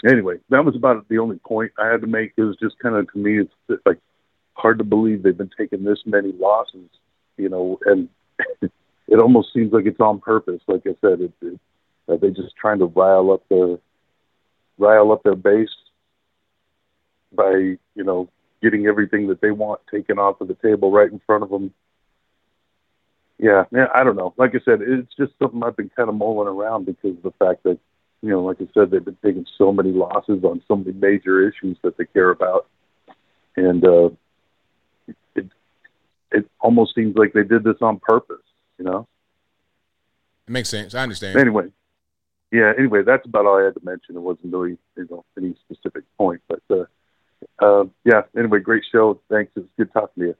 Speaker 27: Anyway, that was about the only point I had to make. It was just kind of to me, it's like hard to believe they've been taking this many losses, you know, and <laughs> it almost seems like it's on purpose. Like I said, it, it are they just trying to rile up their rile up their base by you know getting everything that they want taken off of the table right in front of them. Yeah, yeah, I don't know. Like I said, it's just something I've been kind of mulling around because of the fact that, you know, like I said, they've been taking so many losses on so many major issues that they care about, and uh, it it almost seems like they did this on purpose. You know.
Speaker 1: It makes sense. I understand.
Speaker 27: Anyway, yeah. Anyway, that's about all I had to mention. It wasn't really you know any specific point, but uh, uh, yeah. Anyway, great show. Thanks. It's good talking to you.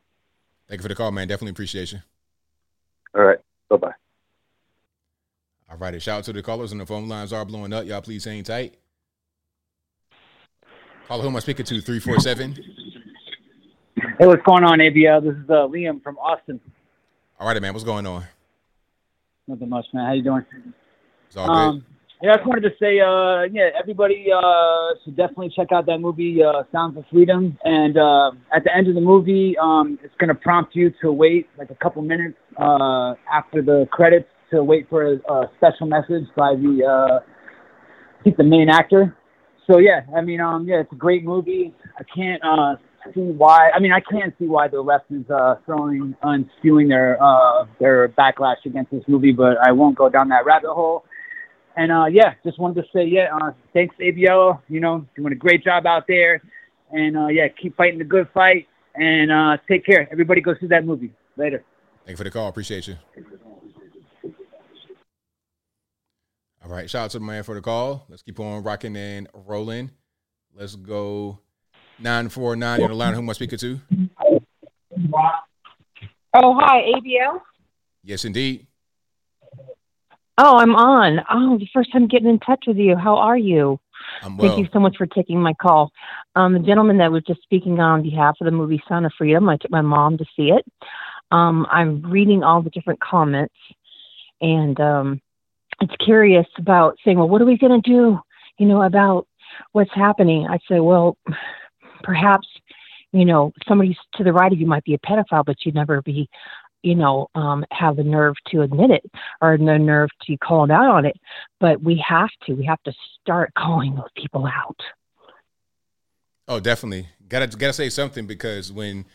Speaker 1: Thank you for the call, man. Definitely appreciate you.
Speaker 27: All right. Bye bye.
Speaker 1: All right. Shout out to the callers and the phone lines are blowing up. Y'all please hang tight. Caller, who am I speaking to? 347.
Speaker 28: Hey, what's going on, ABL? This is uh, Liam from Austin.
Speaker 1: All right, man. What's going on?
Speaker 28: Nothing much, man. How you doing?
Speaker 1: It's all
Speaker 28: Um, yeah, I just wanted to say, uh, yeah, everybody uh, should definitely check out that movie, uh, Sounds of Freedom. And uh, at the end of the movie, um, it's going to prompt you to wait like a couple minutes uh, after the credits to wait for a, a special message by the, uh, I think the main actor. So yeah, I mean, um, yeah, it's a great movie. I can't uh, see why. I mean, I can't see why the left is uh, throwing and spewing their uh, their backlash against this movie, but I won't go down that rabbit hole. And uh, yeah, just wanted to say, yeah, uh, thanks ABL. You know, doing a great job out there, and uh, yeah, keep fighting the good fight, and uh, take care. Everybody, go see that movie. Later.
Speaker 1: Thank you for the call. Appreciate you. All right. Shout out to the man for the call. Let's keep on rocking and rolling. Let's go 949 on the line. Who am I speaking to?
Speaker 29: Oh, hi, ABL.
Speaker 1: Yes, indeed.
Speaker 29: Oh, I'm on. Oh, the first time getting in touch with you. How are you?
Speaker 1: I'm well.
Speaker 29: Thank you so much for taking my call. Um, the gentleman that was just speaking on behalf of the movie Sound of Freedom, I took my mom to see it. Um, I'm reading all the different comments, and um, it's curious about saying, well, what are we going to do, you know, about what's happening? I say, well, perhaps, you know, somebody to the right of you might be a pedophile, but you'd never be, you know, um, have the nerve to admit it or the nerve to call out on it. But we have to. We have to start calling those people out.
Speaker 1: Oh, definitely. Gotta gotta say something because when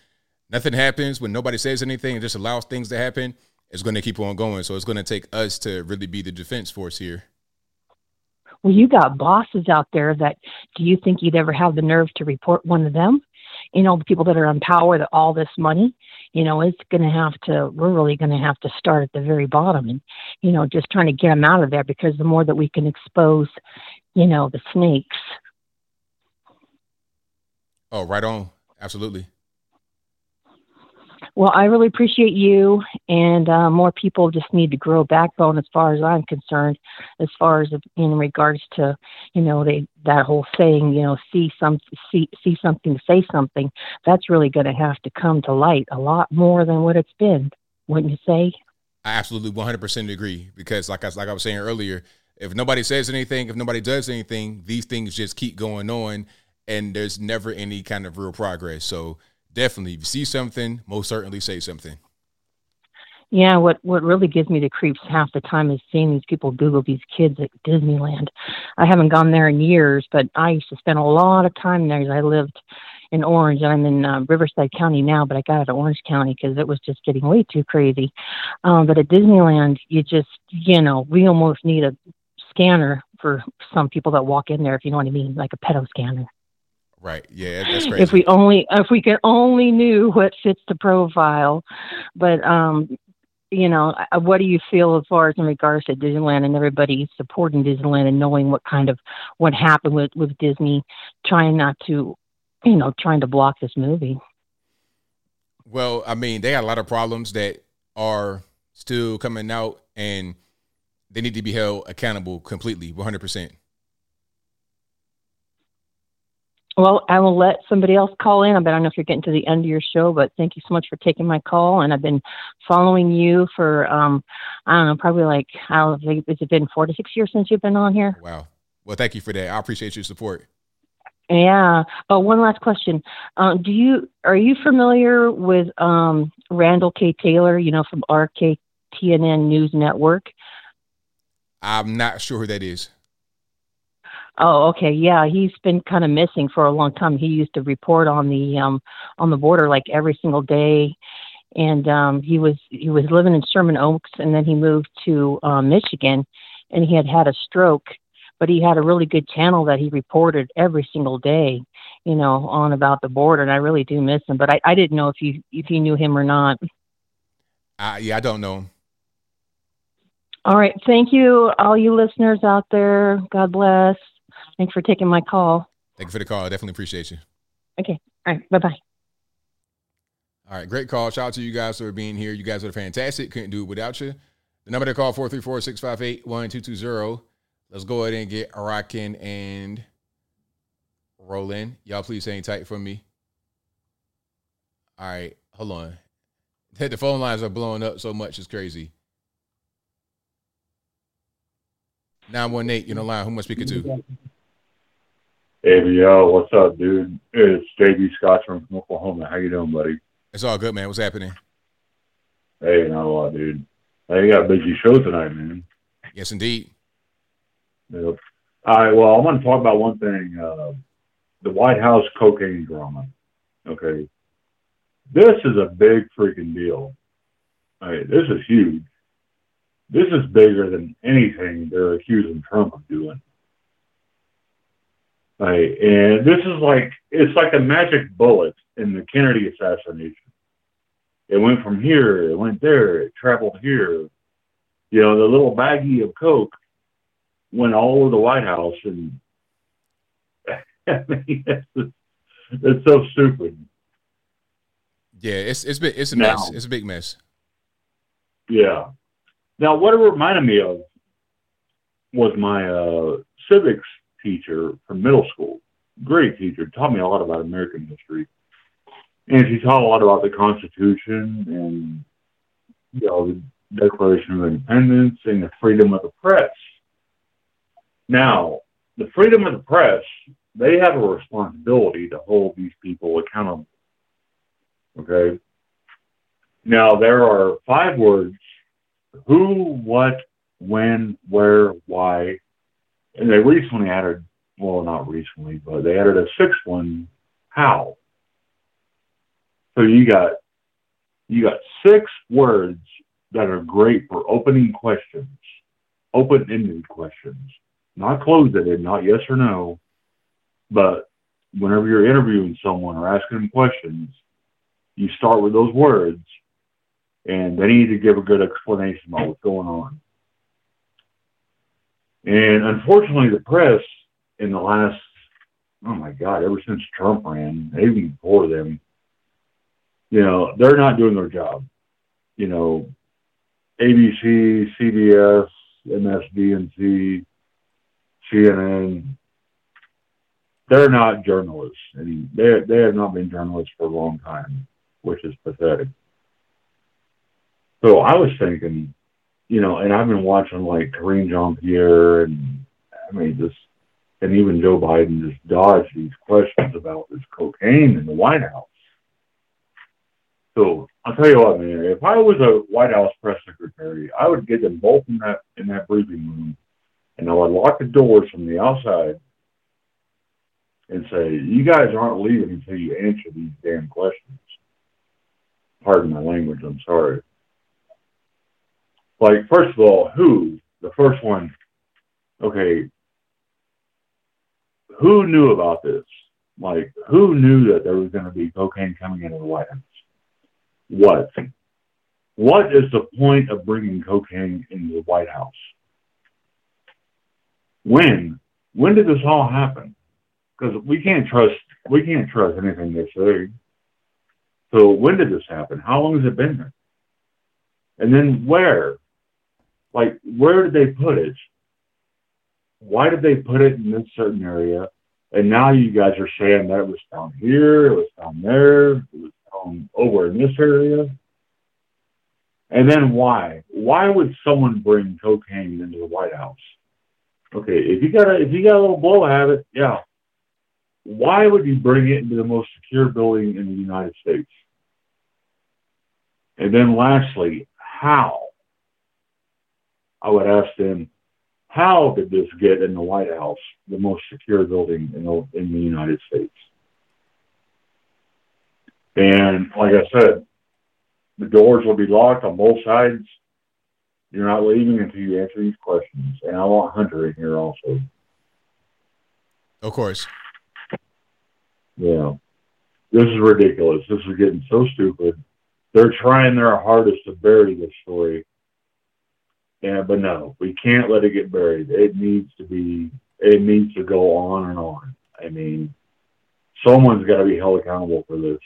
Speaker 1: nothing happens, when nobody says anything, it just allows things to happen, it's gonna keep on going. So it's gonna take us to really be the defense force here.
Speaker 29: Well, you got bosses out there that do you think you'd ever have the nerve to report one of them? You know, the people that are in power, that all this money, you know, it's going to have to, we're really going to have to start at the very bottom and, you know, just trying to get them out of there because the more that we can expose, you know, the snakes.
Speaker 1: Oh, right on. Absolutely.
Speaker 29: Well, I really appreciate you, and uh, more people just need to grow backbone, as far as I'm concerned. As far as in regards to, you know, they that whole saying, you know, see some, see see something, say something. That's really going to have to come to light a lot more than what it's been, wouldn't you say?
Speaker 1: I absolutely 100% agree because, like I like I was saying earlier, if nobody says anything, if nobody does anything, these things just keep going on, and there's never any kind of real progress. So definitely, if you see something, most certainly say something.
Speaker 29: Yeah, what what really gives me the creeps half the time is seeing these people Google these kids at Disneyland. I haven't gone there in years, but I used to spend a lot of time there. 'cause I lived in Orange. And I'm in uh, Riverside County now, but I got out of Orange County because it was just getting way too crazy. Um, but at Disneyland, you just you know we almost need a scanner for some people that walk in there, if you know what I mean, like a pedo scanner.
Speaker 1: Right. Yeah, that's crazy.
Speaker 29: If we only if we could only knew what fits the profile, but um, you know, what do you feel as far as in regards to Disneyland and everybody supporting Disneyland and knowing what kind of what happened with with Disney, trying not to, you know, trying to block this movie.
Speaker 1: Well, I mean, they got a lot of problems that are still coming out, and they need to be held accountable completely, one hundred percent.
Speaker 29: Well, I will let somebody else call in. I don't know if you're getting to the end of your show, but thank you so much for taking my call. And I've been following you for, um, I don't know, probably like, I don't has it been four to six years since you've been on here?
Speaker 1: Wow. Well, thank you for that. I appreciate your support.
Speaker 29: Yeah. Oh, one last question. Um, do you are you familiar with um, Randall K. Taylor? You know, from RKTNN News Network.
Speaker 1: I'm not sure who that is.
Speaker 29: Oh, okay. Yeah, he's been kind of missing for a long time. He used to report on the um on the border like every single day. And um he was he was living in Sherman Oaks and then he moved to um Michigan and he had had a stroke, but he had a really good channel that he reported every single day, you know, on about the border and I really do miss him, but I I didn't know if you if you knew him or not.
Speaker 1: Uh, yeah, I don't know him.
Speaker 29: All right. Thank you all you listeners out there. God bless. Thanks for taking my call.
Speaker 1: Thank you for the call. I definitely appreciate you.
Speaker 29: Okay. All right. Bye bye.
Speaker 1: All right, great call. Shout out to you guys for being here. You guys are fantastic. Couldn't do it without you. The number to call 434-658-1220. Let's go ahead and get rocking and rolling. Y'all please hang tight for me. All right, hold on. <laughs> The phone lines are blowing up so much, it's crazy. 918, you know line. Who am I speaking to?
Speaker 30: ABL, what's up, dude? It's JB Scott from Oklahoma. How you doing, buddy?
Speaker 1: It's all good, man. What's happening?
Speaker 30: Hey, not a lot, dude. Hey, you got a busy show tonight, man.
Speaker 1: Yes, indeed.
Speaker 30: Yep. All right, well, I want to talk about one thing. Uh, the White House cocaine drama. Okay. This is a big freaking deal. All right, this is huge. This is bigger than anything they're accusing Trump of doing. Right. And this is like it's like a magic bullet in the Kennedy assassination. It went from here, it went there, it traveled here. You know, the little baggie of coke went all over the White House, and <laughs> I mean, it's, it's so stupid.
Speaker 1: Yeah, it's it's been it's a
Speaker 30: Now-
Speaker 1: mess. It's a big mess.
Speaker 30: Yeah. Now, what it reminded me of was my uh, civics teacher from middle school. Great teacher, taught me a lot about American history, and she taught a lot about the Constitution and you know the Declaration of Independence and the freedom of the press. Now, the freedom of the press, they have a responsibility to hold these people accountable. Okay. Now, there are five words who, what, when, where, why. And they recently added, well, not recently, but they added a sixth one, how. So you got you got six words that are great for opening questions, open-ended questions, not closed-ended, not yes or no, but whenever you're interviewing someone or asking them questions, you start with those words, and they need to give a good explanation about what's going on. And unfortunately, the press in the last, oh my God, ever since Trump ran, even before them, you know, they're not doing their job. You know, ABC, CBS, MSDNC, CNN, they're not journalists. They, they have not been journalists for a long time, which is pathetic. So I was thinking, you know, and I've been watching like Karine Jean Pierre and I mean just and even Joe Biden just dodged these questions about this cocaine in the White House. So I'll tell you what, man, if I was a White House press secretary, I would get them both in that in that briefing room and I would lock the doors from the outside and say, You guys aren't leaving until you answer these damn questions. Pardon my language, I'm sorry like first of all, who the first one? Okay, who knew about this? Like, who knew that there was going to be cocaine coming into the White House? What? What is the point of bringing cocaine into the White House? When? When did this all happen? Because we can't trust we can't trust anything they say. So when did this happen? How long has it been there? And then where? Like, where did they put it? Why did they put it in this certain area? And now you guys are saying that it was down here, it was down there, it was down over in this area. And then why? Why would someone bring cocaine into the White House? Okay, if you got a if you got a little blow habit, yeah. Why would you bring it into the most secure building in the United States? And then lastly, how? I would ask them, how did this get in the White House, the most secure building in the, in the United States? And like I said, the doors will be locked on both sides. You're not leaving until you answer these questions. And I want Hunter in here also.
Speaker 1: Of course.
Speaker 30: Yeah. This is ridiculous. This is getting so stupid. They're trying their hardest to bury this story. Yeah, but no, we can't let it get buried. It needs to be, it needs to go on and on. I mean, someone's got to be held accountable for this.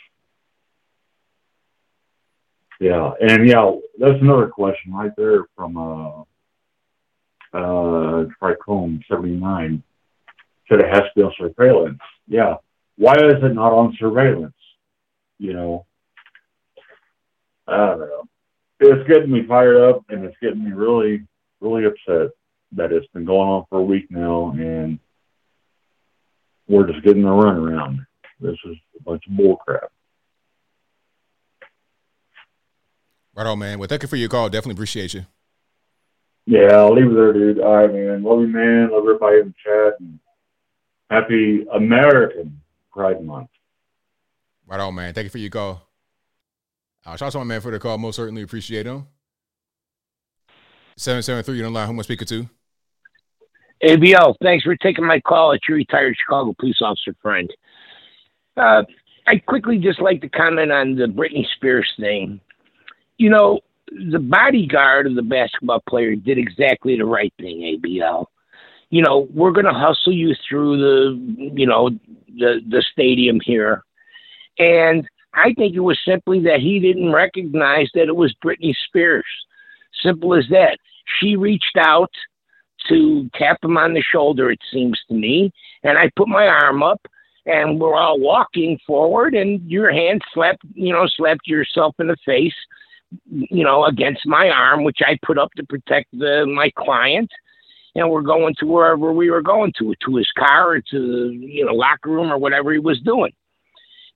Speaker 30: Yeah, and yeah, that's another question right there from uh, uh, Tricome seventy nine. Said it has to be on surveillance. Yeah, why is it not on surveillance? You know, I don't know. It's getting me fired up, and it's getting me really, really upset that it's been going on for a week now, and we're just getting the runaround. This is a bunch of bullcrap.
Speaker 1: Right on, man. Well, thank you for your call. Definitely appreciate you.
Speaker 30: Yeah, I'll leave it there, dude. All right, man. Love you, man. Love everybody in the chat. And happy American Pride Month.
Speaker 1: Right on, man. Thank you for your call. Uh, shout out to my man for the call. Most certainly appreciate him. 773, you're on line. Who am I speaking to?
Speaker 31: ABL, thanks for taking my call. It's your retired Chicago police officer friend. Uh, I quickly just like to comment on the Britney Spears thing. You know, the bodyguard of the basketball player did exactly the right thing, ABL. You know, we're going to hustle you through the, you know, the, the stadium here. And I think it was simply that he didn't recognize that it was Britney Spears. Simple as that. She reached out to tap him on the shoulder, it seems to me, and I put my arm up and we're all walking forward and your hand slapped, you know, slapped yourself in the face, you know, against my arm, which I put up to protect the, my client. And we're going to wherever we were going to, to his car or to the, you know, locker room or whatever he was doing.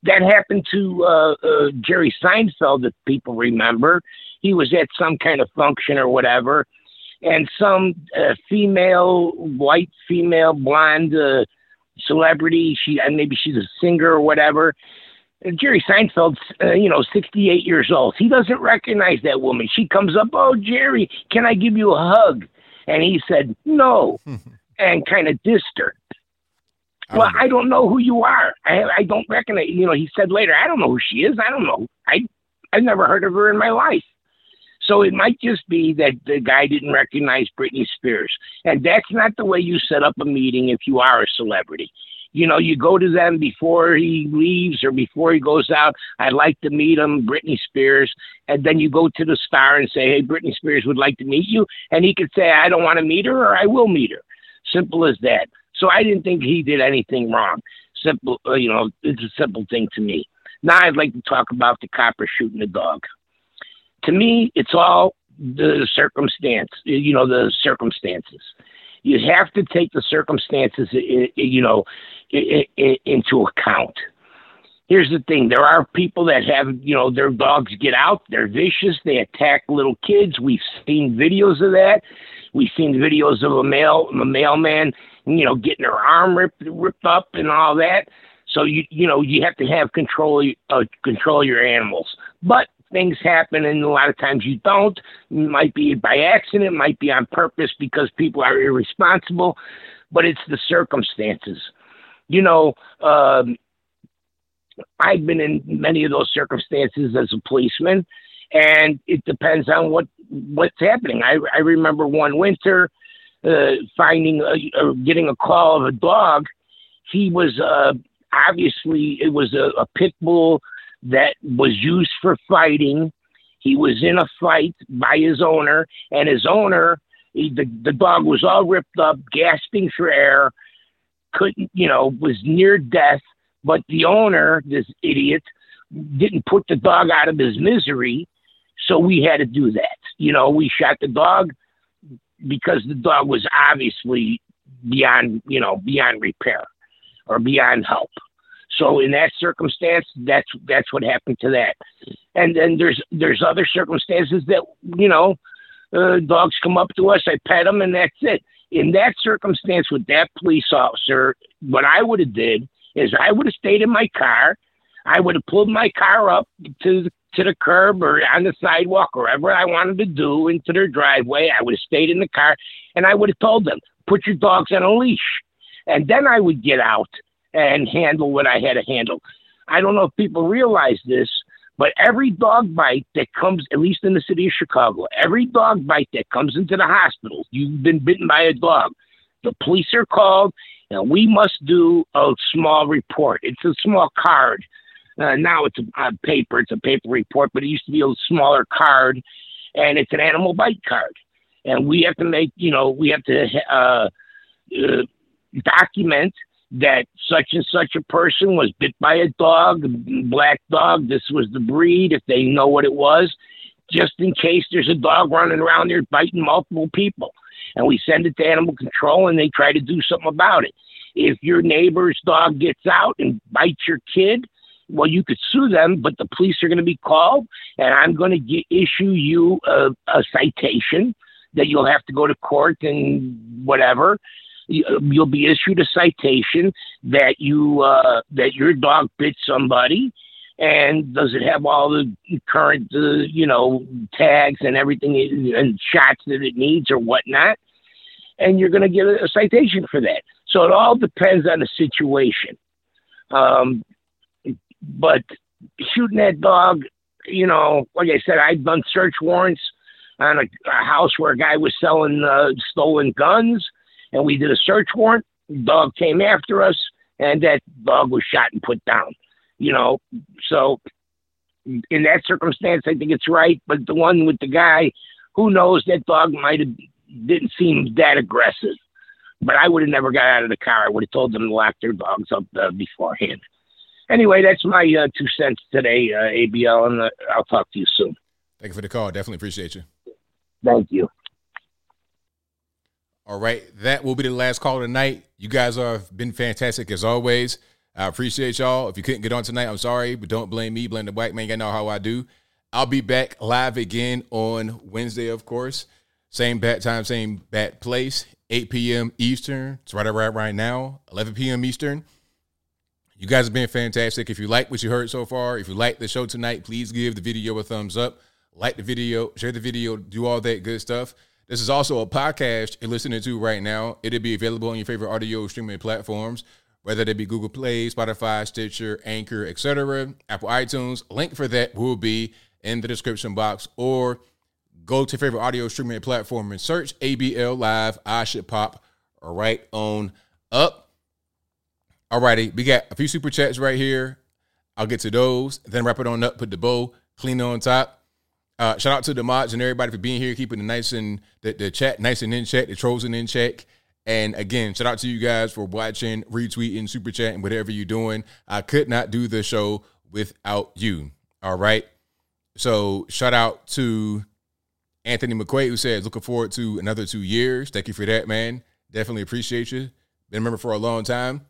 Speaker 31: That happened to uh, uh, Jerry Seinfeld, if people remember. He was at some kind of function or whatever, and some uh, female, white female, blonde uh, celebrity. She and maybe she's a singer or whatever. And Jerry Seinfeld's, uh, you know, 68 years old. He doesn't recognize that woman. She comes up, oh Jerry, can I give you a hug? And he said no, <laughs> and kind of dissed her. Well, I don't know who you are. I I don't recognize. You know, he said later, I don't know who she is. I don't know. I I've never heard of her in my life. So it might just be that the guy didn't recognize Britney Spears, and that's not the way you set up a meeting if you are a celebrity. You know, you go to them before he leaves or before he goes out. I'd like to meet him, Britney Spears, and then you go to the star and say, "Hey, Britney Spears would like to meet you," and he could say, "I don't want to meet her," or "I will meet her." Simple as that. So I didn't think he did anything wrong. Simple, uh, you know, it's a simple thing to me. Now I'd like to talk about the copper shooting the dog. To me, it's all the circumstance, you know, the circumstances. You have to take the circumstances, you know, into account. Here's the thing: there are people that have, you know, their dogs get out. They're vicious. They attack little kids. We've seen videos of that. We've seen videos of a male, a mailman you know, getting her arm ripped ripped up and all that. So you you know you have to have control uh, control your animals. But things happen, and a lot of times you don't. It might be by accident, might be on purpose because people are irresponsible. But it's the circumstances. You know, um, I've been in many of those circumstances as a policeman, and it depends on what what's happening. I I remember one winter uh, finding a, uh, getting a call of a dog. He was uh, obviously it was a, a pit bull that was used for fighting. He was in a fight by his owner, and his owner, he, the the dog was all ripped up, gasping for air, couldn't, you know, was near death. But the owner, this idiot, didn't put the dog out of his misery, so we had to do that. You know, we shot the dog because the dog was obviously beyond, you know, beyond repair or beyond help. So in that circumstance, that's that's what happened to that. And then there's there's other circumstances that you know Uh, dogs come up to us, I pet them, and that's it. In that circumstance with that police officer, what I would have did is I would have stayed in my car. I would have pulled my car up to the, to the curb or on the sidewalk or wherever I wanted to do into their driveway. I would have stayed in the car and I would have told them, put your dogs on a leash. And then I would get out and handle what I had to handle. I don't know if people realize this, but every dog bite that comes, at least in the city of Chicago, every dog bite that comes into the hospital, you've been bitten by a dog. The police are called, and we must do a small report. It's a small card. Uh, now it's a, paper, it's a paper report, but it used to be a smaller card, and it's an animal bite card. And we have to make, you know, we have to uh, uh, document that such and such a person was bit by a dog, black dog. This was the breed, if they know what it was, just in case there's a dog running around there biting multiple people. And we send it to animal control and they try to do something about it. If your neighbor's dog gets out and bites your kid, well, you could sue them, but the police are going to be called, and I'm going to issue you a, a citation that you'll have to go to court and whatever you'll be issued a citation that you uh, that your dog bit somebody, and does it have all the current uh, you know tags and everything and shots that it needs or whatnot, and you're going to get a, a, citation for that. So it all depends on the situation. Um, but shooting that dog, you know, like I said, I've done search warrants on a, a house where a guy was selling uh, stolen guns and we did a search warrant. Dog came after us, and that dog was shot and put down. You know, so in that circumstance, I think it's right. But the one with the guy, who knows, that dog might have didn't seem that aggressive. But I would have never got out of the car. I would have told them to lock their dogs up uh, beforehand. Anyway, that's my uh, two cents today, uh, ABL, and uh, I'll talk to you soon.
Speaker 1: Thank you for the call. Definitely appreciate you.
Speaker 31: Thank you.
Speaker 1: All right, that will be the last call tonight. You guys have been fantastic as always. I appreciate y'all. If you couldn't get on tonight, I'm sorry, but don't blame me. Blame the white man. You know how I do. I'll be back live again on Wednesday, of course. Same bat time, same bat place. 8 p.m. Eastern. It's right around right now. 11 p.m. Eastern. You guys have been fantastic. If you like what you heard so far, if you like the show tonight, please give the video a thumbs up. Like the video, share the video, do all that good stuff. This is also a podcast you're listening to right now. It'll be available on your favorite audio streaming platforms, whether they be Google Play, Spotify, Stitcher, Anchor, etc., Apple iTunes. Link for that will be in the description box, or go to your favorite audio streaming platform and search ABL Live. I should pop right on up. Alrighty, we got a few super chats right here. I'll get to those, then wrap it on up, put the bow clean on top. Uh, shout out to the mods and everybody for being here, keeping the nice and the, the chat nice and in check, the trolls and in check. And again, shout out to you guys for watching, retweeting, super chatting, whatever you're doing. I could not do the show without you. All right. So shout out to Anthony McQuaid who says looking forward to another two years. Thank you for that, man. Definitely appreciate you. Been a member for a long time.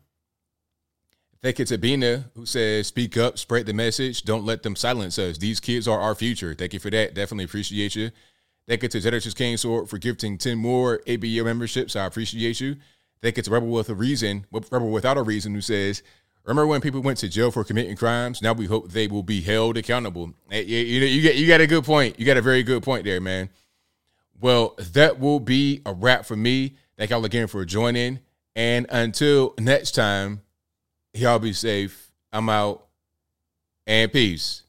Speaker 1: Thank you to Bina, who says, Speak up, spread the message. Don't let them silence us. These kids are our future. Thank you for that. Definitely appreciate you. Thank you to Zedrich's King Sword for gifting 10 more ABL memberships. I appreciate you. Thank you to Rebel with a Reason, Rebel Without a Reason, who says, Remember when people went to jail for committing crimes? Now we hope they will be held accountable. Eh, you, you, you, get, you got a good point. You got a very good point there, man. Well, that will be a wrap for me. Thank y'all again for joining. And until next time, Y'all be safe. I'm out. And peace.